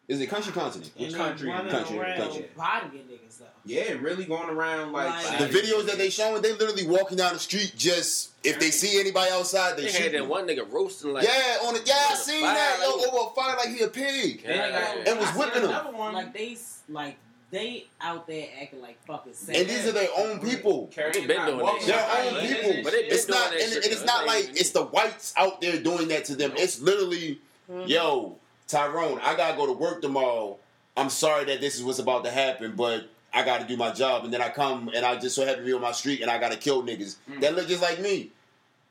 Speaker 3: Is it country continent?
Speaker 2: And they
Speaker 4: country,
Speaker 3: country, country.
Speaker 2: bodying niggas though.
Speaker 4: Yeah, really going around like
Speaker 2: Like-
Speaker 3: The videos that they showing, they literally walking down the street. Just if they see anybody outside, they,
Speaker 5: They
Speaker 3: shoot.
Speaker 5: had that one nigga roasting like
Speaker 3: yeah, on it. Yeah, I seen
Speaker 5: fire,
Speaker 3: that. Yo,
Speaker 5: like-
Speaker 3: over a fire like he a pig.
Speaker 5: Yeah.
Speaker 4: And
Speaker 3: And was whipping them.
Speaker 4: One,
Speaker 2: Like they s- like they out there acting like fucking
Speaker 3: And these are their own people.
Speaker 4: carrying
Speaker 5: They been doing
Speaker 4: walking
Speaker 5: that
Speaker 3: Their own people.
Speaker 5: But they
Speaker 4: shit.
Speaker 5: been
Speaker 3: It's
Speaker 5: doing
Speaker 3: not,
Speaker 5: that
Speaker 3: and,
Speaker 5: shit,
Speaker 3: and it's not like it's the whites out there doing that to them. It's literally, yo, Tyrone, I gotta go to work tomorrow. I'm sorry that this is what's about to happen, but I gotta do my job. And then I come and I just so happen to be on my street and I gotta kill niggas hmm. that look just like me.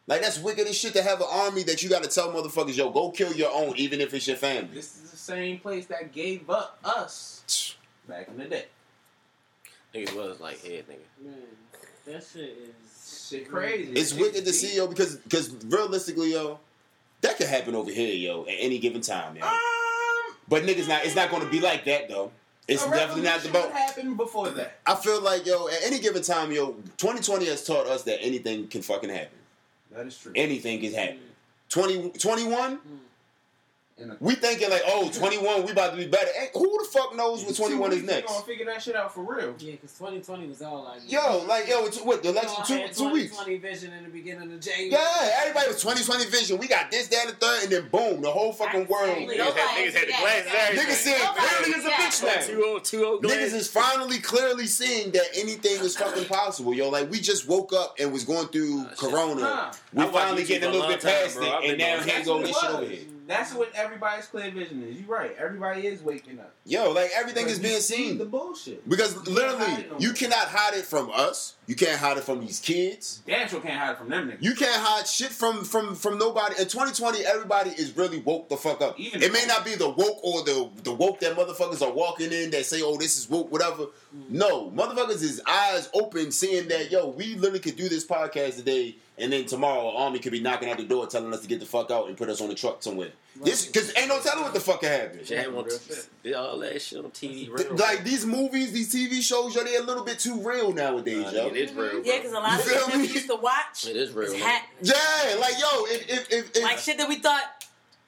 Speaker 3: Like that's wicked as shit to have an army that you gotta tell motherfuckers, yo, go kill your own, even if it's your family.
Speaker 4: This is the same place that gave up us back in the day.
Speaker 5: niggas was like head nigga.
Speaker 2: Man, that shit is
Speaker 4: Shit crazy.
Speaker 3: It's
Speaker 4: Shit
Speaker 3: wicked to see, yo, because because realistically, yo, that could happen over here, yo, at any given time, yo.
Speaker 4: Um,
Speaker 3: But niggas not it's not gonna be like that though. It's definitely not the boat.
Speaker 4: happened before that.
Speaker 3: I feel like yo, at any given time, yo, 2020 has taught us that anything can fucking happen.
Speaker 4: That is true.
Speaker 3: Anything can happen. 20, 21,
Speaker 4: And a-
Speaker 3: we thinking like, oh, 21, we about to be better. Ain't, who the fuck knows what 21 is
Speaker 4: Two weeks, we
Speaker 3: next?
Speaker 4: gonna figure that shit out for real.
Speaker 2: yeah, because 2020 was all like
Speaker 3: Yo, like, yo, it's, what, the election, two, two weeks.
Speaker 2: 2020 vision in the beginning of January.
Speaker 3: Yeah, everybody was 2020 vision. We got this, that, and the third, and then boom, the whole fucking world.
Speaker 5: Niggas had,
Speaker 6: Nobody
Speaker 5: niggas had the
Speaker 6: did
Speaker 5: glasses.
Speaker 6: that.
Speaker 5: everything.
Speaker 3: Niggas saying
Speaker 6: Nobody
Speaker 3: clearly
Speaker 6: did
Speaker 3: as a bitch now.
Speaker 5: Two oh two oh
Speaker 3: Niggas is finally clearly seeing that anything is fucking (laughs) possible, yo. Like we just woke up and was going through
Speaker 5: oh, Nah.
Speaker 3: Corona.
Speaker 4: Nah.
Speaker 3: We finally getting a little bit past it, and now
Speaker 5: doing
Speaker 3: here
Speaker 4: That's
Speaker 3: go
Speaker 4: what
Speaker 3: this shit over here.
Speaker 4: That's what everybody's clear vision is. You're right. Everybody is waking up.
Speaker 3: Yo, like everything is being seen
Speaker 4: The bullshit.
Speaker 3: because
Speaker 4: can't
Speaker 3: literally
Speaker 4: no
Speaker 3: you cannot hide it from us. You can't hide it from these kids.
Speaker 4: Damn sure can't hide it from them niggas.
Speaker 3: You can't hide shit from from from nobody. In 2020, everybody is really woke the fuck up.
Speaker 4: Even-
Speaker 3: it may not be the woke or the the woke that motherfuckers are walking in that say, "Oh, this is woke," whatever. Mm. No, motherfuckers is eyes open, seeing that yo, we literally could do this podcast today, and then tomorrow, an army could be knocking at the door, telling us to get the fuck out and put us on a truck somewhere. This because ain't no telling what the fuck could happen.
Speaker 5: Shit, I want
Speaker 4: Real
Speaker 5: to
Speaker 4: shit.
Speaker 5: did all that shit on TV.
Speaker 3: Th-
Speaker 5: Real.
Speaker 3: Like these movies, these TV shows, yo, they're a little bit too real nowadays,
Speaker 5: Nah,
Speaker 3: yo.
Speaker 5: it is real.
Speaker 7: Yeah, because a lot of
Speaker 3: You feel
Speaker 7: shit we used to watch
Speaker 5: It is real.
Speaker 7: is
Speaker 5: man.
Speaker 7: happening.
Speaker 3: Yeah, like yo, if if if, if
Speaker 7: Like shit that we thought,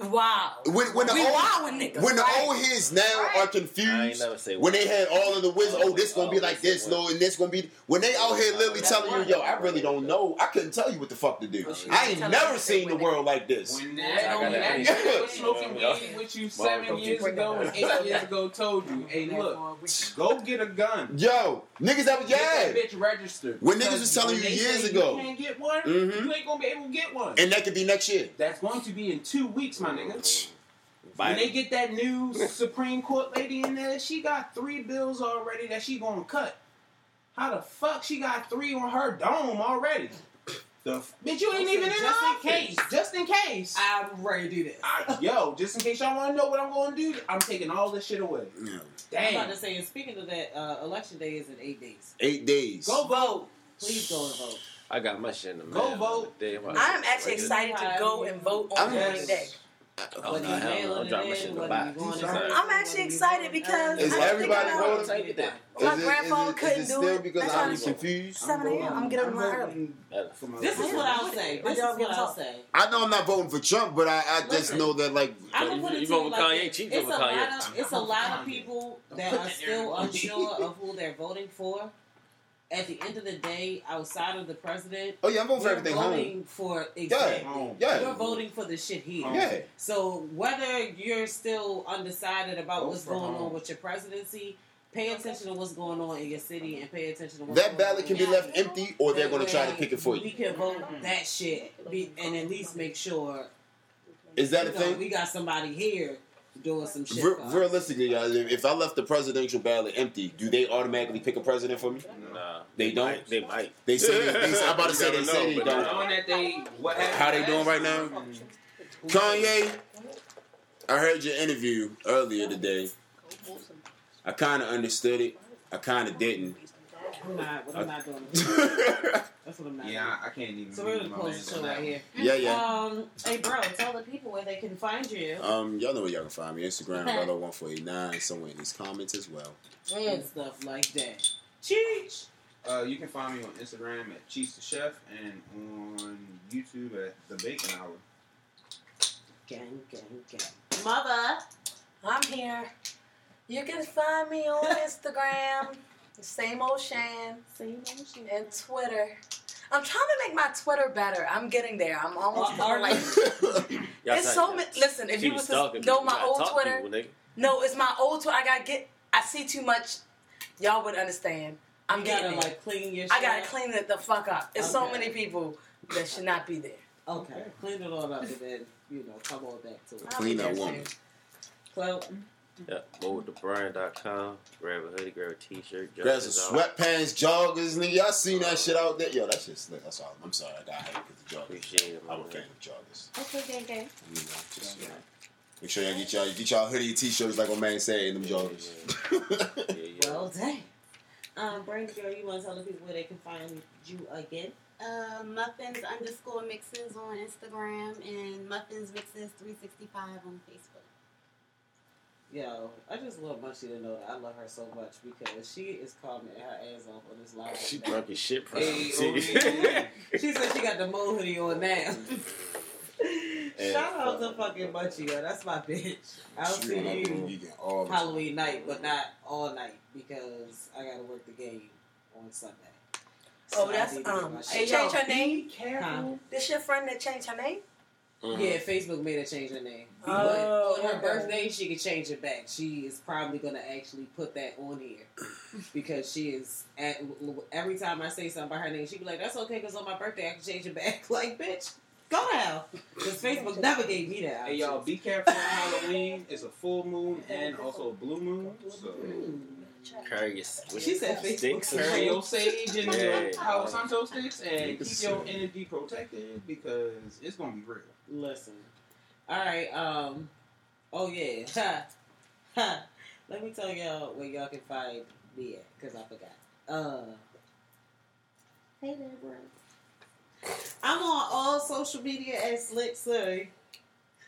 Speaker 7: wow.
Speaker 3: when when the
Speaker 7: we
Speaker 3: old
Speaker 7: wildin' niggas.
Speaker 3: when the
Speaker 7: right?
Speaker 3: old heads now
Speaker 6: Right.
Speaker 3: are
Speaker 5: I ain't
Speaker 3: confused,
Speaker 5: never say
Speaker 3: when they had all of the wisdom, oh, this gonna be
Speaker 5: Oh,
Speaker 3: like
Speaker 5: this
Speaker 3: this, no, and this gonna be when they out here literally telling you, yo, I really don't know. I couldn't tell you what the fuck to do. I ain't never seen the
Speaker 7: when they-
Speaker 3: world like this.
Speaker 4: When
Speaker 5: I
Speaker 4: that,
Speaker 5: got
Speaker 4: when
Speaker 5: that
Speaker 4: that was smoking weed with you seven years
Speaker 5: keep
Speaker 4: ago and eight years ago told you, hey, look, go get a gun.
Speaker 3: Yo, niggas that was
Speaker 4: Get
Speaker 3: yeah,
Speaker 4: that bitch registered.
Speaker 3: When niggas was telling you years ago.
Speaker 4: you can't get one, you mm-hmm. ain't gonna be able to get one.
Speaker 3: and that could be next year.
Speaker 4: That's going to be in two weeks, my nigga. When
Speaker 5: Biden.
Speaker 4: they get that new (laughs) Supreme Court lady in there, she got three bills already that she gonna cut. How the fuck she got three on her dome already? The f- bitch, you ain't even in
Speaker 2: Just
Speaker 4: the
Speaker 2: in case.
Speaker 4: Just in case.
Speaker 2: I'm ready to do this.
Speaker 4: I- yo, just in case y'all want to know what I'm going to do, I'm taking all this shit away.
Speaker 3: Yeah.
Speaker 2: I'm about
Speaker 4: Damn.
Speaker 2: to say, and speaking of that, uh, election day is in eight days.
Speaker 3: Eight days.
Speaker 4: Go vote.
Speaker 2: Please go and vote.
Speaker 5: I got my shit in the mail.
Speaker 4: Go
Speaker 5: mail.
Speaker 4: vote.
Speaker 7: I am actually excited to go and vote on
Speaker 3: I'm-
Speaker 7: voting day.
Speaker 5: Oh, no, hell no. I'm dropping shit in the box.
Speaker 4: I'm
Speaker 7: actually excited because.
Speaker 3: Is
Speaker 7: I
Speaker 3: everybody
Speaker 7: think I-
Speaker 3: voting?
Speaker 5: Take it there.
Speaker 7: My
Speaker 3: Is
Speaker 7: grandfather
Speaker 3: is
Speaker 7: couldn't
Speaker 3: is it
Speaker 7: do
Speaker 3: still
Speaker 7: it.
Speaker 3: because
Speaker 7: That's
Speaker 3: I'm confused?
Speaker 7: 7 a.m. I'm getting up early.
Speaker 4: my
Speaker 2: This is what I'll say. This is what I'll
Speaker 7: off.
Speaker 2: say.
Speaker 3: I know I'm not voting for Trump, but I, I just know that like
Speaker 5: You-
Speaker 2: gonna put it
Speaker 5: you
Speaker 2: to
Speaker 5: vote for Kanye,
Speaker 2: this.
Speaker 5: Chief
Speaker 2: It's
Speaker 5: vote
Speaker 2: a
Speaker 5: for
Speaker 2: lot
Speaker 5: Kanye.
Speaker 2: of it's a lot of people that are still unsure of who they're voting for. At the end of the day, outside of the president,
Speaker 3: oh yeah, I'm voting for
Speaker 2: we're
Speaker 3: everything
Speaker 2: voting
Speaker 3: home.
Speaker 2: for exactly.
Speaker 4: Home.
Speaker 3: Yeah.
Speaker 2: We're voting for the shit here.
Speaker 3: Yeah.
Speaker 2: So whether you're still undecided about
Speaker 4: Vote
Speaker 2: what's going
Speaker 4: home.
Speaker 2: on with your presidency, pay attention to what's going on in your city and pay attention to what's
Speaker 3: That
Speaker 2: going
Speaker 3: ballot
Speaker 2: on
Speaker 3: can be left empty, or they're going to try to pick it for you.
Speaker 2: We can vote that shit be, and at least make sure
Speaker 3: Is that a
Speaker 2: know,
Speaker 3: thing?
Speaker 2: we got somebody here doing some shit.
Speaker 3: Re- realistically, guys, if if I left the presidential ballot empty, do they automatically pick a president for me?
Speaker 5: Nah,
Speaker 3: They don't?
Speaker 5: Might, they might.
Speaker 3: They say they, they, I'm about to (laughs) say they
Speaker 5: never
Speaker 3: say they don't.
Speaker 4: That they what
Speaker 3: How they doing right now? Kanye, I heard your interview earlier today. I kind of understood it. I kind of didn't.
Speaker 2: I'm not, what I'm not doing.
Speaker 3: yeah, (laughs)
Speaker 2: That's what I'm not
Speaker 4: Yeah,
Speaker 2: doing.
Speaker 4: I, I can't even.
Speaker 2: So we're
Speaker 4: believe
Speaker 2: gonna close the show right here.
Speaker 3: yeah. yeah.
Speaker 2: Um, hey bro, tell the people where they can find you.
Speaker 3: Um, y'all know where y'all can find me. Instagram, Rello1489, somewhere in these comments as well.
Speaker 2: and stuff like that. Cheech.
Speaker 4: Uh, you can find me on Instagram at Cheese the Chef and on YouTube at The Bacon Hour.
Speaker 2: Gang, gang, gang. Mother.
Speaker 7: I'm here. You can find me on (laughs) Instagram, the same old Shan,
Speaker 2: Same old Shan,
Speaker 7: and Twitter. I'm trying to make my Twitter better. I'm getting there. I'm almost
Speaker 2: are
Speaker 7: like. (laughs) It's so many. Listen, if
Speaker 5: She
Speaker 7: you was to know my old Twitter,
Speaker 5: people,
Speaker 7: no, it's my old Twitter. I gotta get. I see too much. Y'all would understand. I'm
Speaker 2: you
Speaker 7: getting
Speaker 2: gotta
Speaker 7: there.
Speaker 2: like clean your shit.
Speaker 7: I gotta
Speaker 2: up?
Speaker 7: clean it the fuck up. It's so many people that should not be there.
Speaker 2: Okay, clean it all up and then you know come on back to it.
Speaker 7: I'll
Speaker 3: Clean
Speaker 7: be
Speaker 3: up
Speaker 7: there
Speaker 3: woman.
Speaker 7: soon.
Speaker 2: Well,
Speaker 5: Yeah, moreWithTheBrand.com. Grab a hoodie, grab a t-shirt.
Speaker 3: Grab
Speaker 5: dresses
Speaker 3: some sweatpants, joggers, nigga. Y'all seen that uh, shit out there? Yo, that shit's slick. That's all. I'm sorry, I got hyped because the joggers.
Speaker 5: Appreciate it,
Speaker 3: I'm a
Speaker 5: man.
Speaker 3: fan of joggers.
Speaker 2: okay, gang, gang.
Speaker 3: You know, just, you know. Make sure y'all get y'all get y'all hoodie t-shirts like my man said in them joggers.
Speaker 5: Yeah, yeah.
Speaker 2: Well, dang. Um, Brandy girl, you want to tell the people where they can find you again?
Speaker 6: Uh, muffins underscore mixes on Instagram and muffins mixes three sixty five on Facebook.
Speaker 2: Yo, I just want Munchie to know that I love her so much because she is calming her ass off on this live.
Speaker 5: She
Speaker 2: right now.
Speaker 5: drunk as shit from
Speaker 4: Hey, (laughs)
Speaker 5: TV.
Speaker 2: She said she got the mole hoodie on now. (laughs)
Speaker 5: And
Speaker 2: Shout out to
Speaker 5: fuck.
Speaker 2: fucking Munchie, yo. That's my (laughs) bitch. I'll
Speaker 3: She
Speaker 2: see
Speaker 3: gonna
Speaker 2: you
Speaker 3: vegan all.
Speaker 2: Halloween night, but not all night because I gotta work the game on Sunday.
Speaker 7: Oh,
Speaker 2: So I
Speaker 7: that's
Speaker 2: need
Speaker 7: um. She changed her name.
Speaker 2: Huh?
Speaker 7: This your friend that changed her name?
Speaker 5: Mhm.
Speaker 2: Yeah, Facebook made her change her name.
Speaker 7: Oh,
Speaker 2: but on her
Speaker 7: okay.
Speaker 2: birthday, she could change it back. She is probably gonna actually put that on here (laughs) because she is. At, every time I say something about her name, she be like, "That's okay," because on my birthday I can change it back. (laughs) Like, bitch, go now. Because Facebook never gave me that.
Speaker 4: Hey y'all, be careful on (laughs) Halloween. It's a full moon and also a blue moon. So
Speaker 5: Carry your
Speaker 2: She said Facebook.
Speaker 5: sticks.
Speaker 4: carry your sage and your Palo Santo sticks and
Speaker 3: Niggas
Speaker 4: keep your energy protected because it's gonna be real.
Speaker 2: Listen. All right. Um. Oh yeah. Ha. (laughs) Ha. Let me tell y'all where y'all can find me at because I forgot. Uh. Hey there, bro. I'm on all social media at Slick Slurry.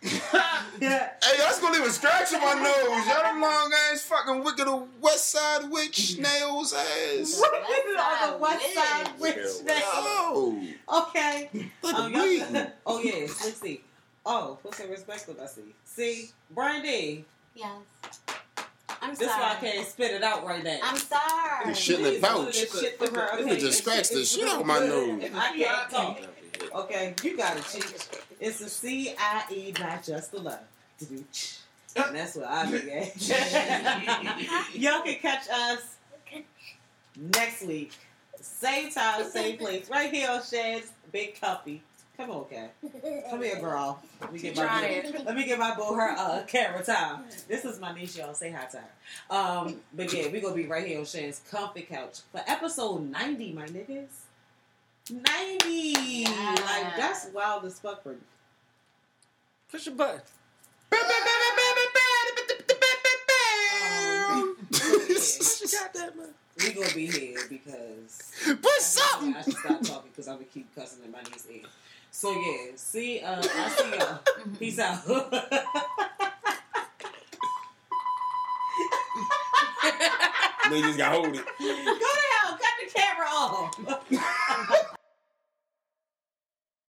Speaker 2: yeah. (laughs)
Speaker 3: Hey, that's gonna leave a scratch on my nose. Y'all them long ass fucking wicked old West Side witch nails ass.
Speaker 2: on the West Side Witch
Speaker 5: Yeah.
Speaker 2: Day.
Speaker 3: Yo,
Speaker 2: Okay.
Speaker 3: like
Speaker 2: Um,
Speaker 3: a
Speaker 2: y'all- (laughs) oh yeah. Let's see. Oh, put some respect on I see. See, Brandy.
Speaker 6: Yes. I'm
Speaker 2: This
Speaker 6: sorry.
Speaker 2: why I can't spit it out right now.
Speaker 6: I'm sorry.
Speaker 3: This shit in the
Speaker 2: Please do
Speaker 3: pouch.
Speaker 2: this shit for her,
Speaker 3: This
Speaker 2: okay?
Speaker 3: bitch just scratched the shit
Speaker 2: real
Speaker 3: out my
Speaker 2: good.
Speaker 3: nose.
Speaker 2: I can't talk. Okay, you got it, Cheech. It's a C I E, not just a love. And that's what I be at. (laughs) Y'all can catch us next week. Same time, same place. Right here on Shad's Big Cuppy. Come on, Kat. Come here, girl. Let me get my
Speaker 7: Trying.
Speaker 2: boo, let me get my boo her uh, camera time. This is my niece, y'all. Say hi to her. Um, but yeah, we're gonna be right here on Shan's Comfy Couch for episode 90, my niggas. 90! Like, that's wild as fuck for
Speaker 5: Push your button.
Speaker 2: Um,
Speaker 5: She got that, man.
Speaker 2: we gonna be here because
Speaker 3: Put something.
Speaker 2: I should stop talking because I'm gonna keep cussing in my niece's ear. So yeah, see, uh, I see y'all. (laughs) Peace out. (laughs)
Speaker 3: They just got hold it.
Speaker 2: Go to hell. Cut the camera off. (laughs)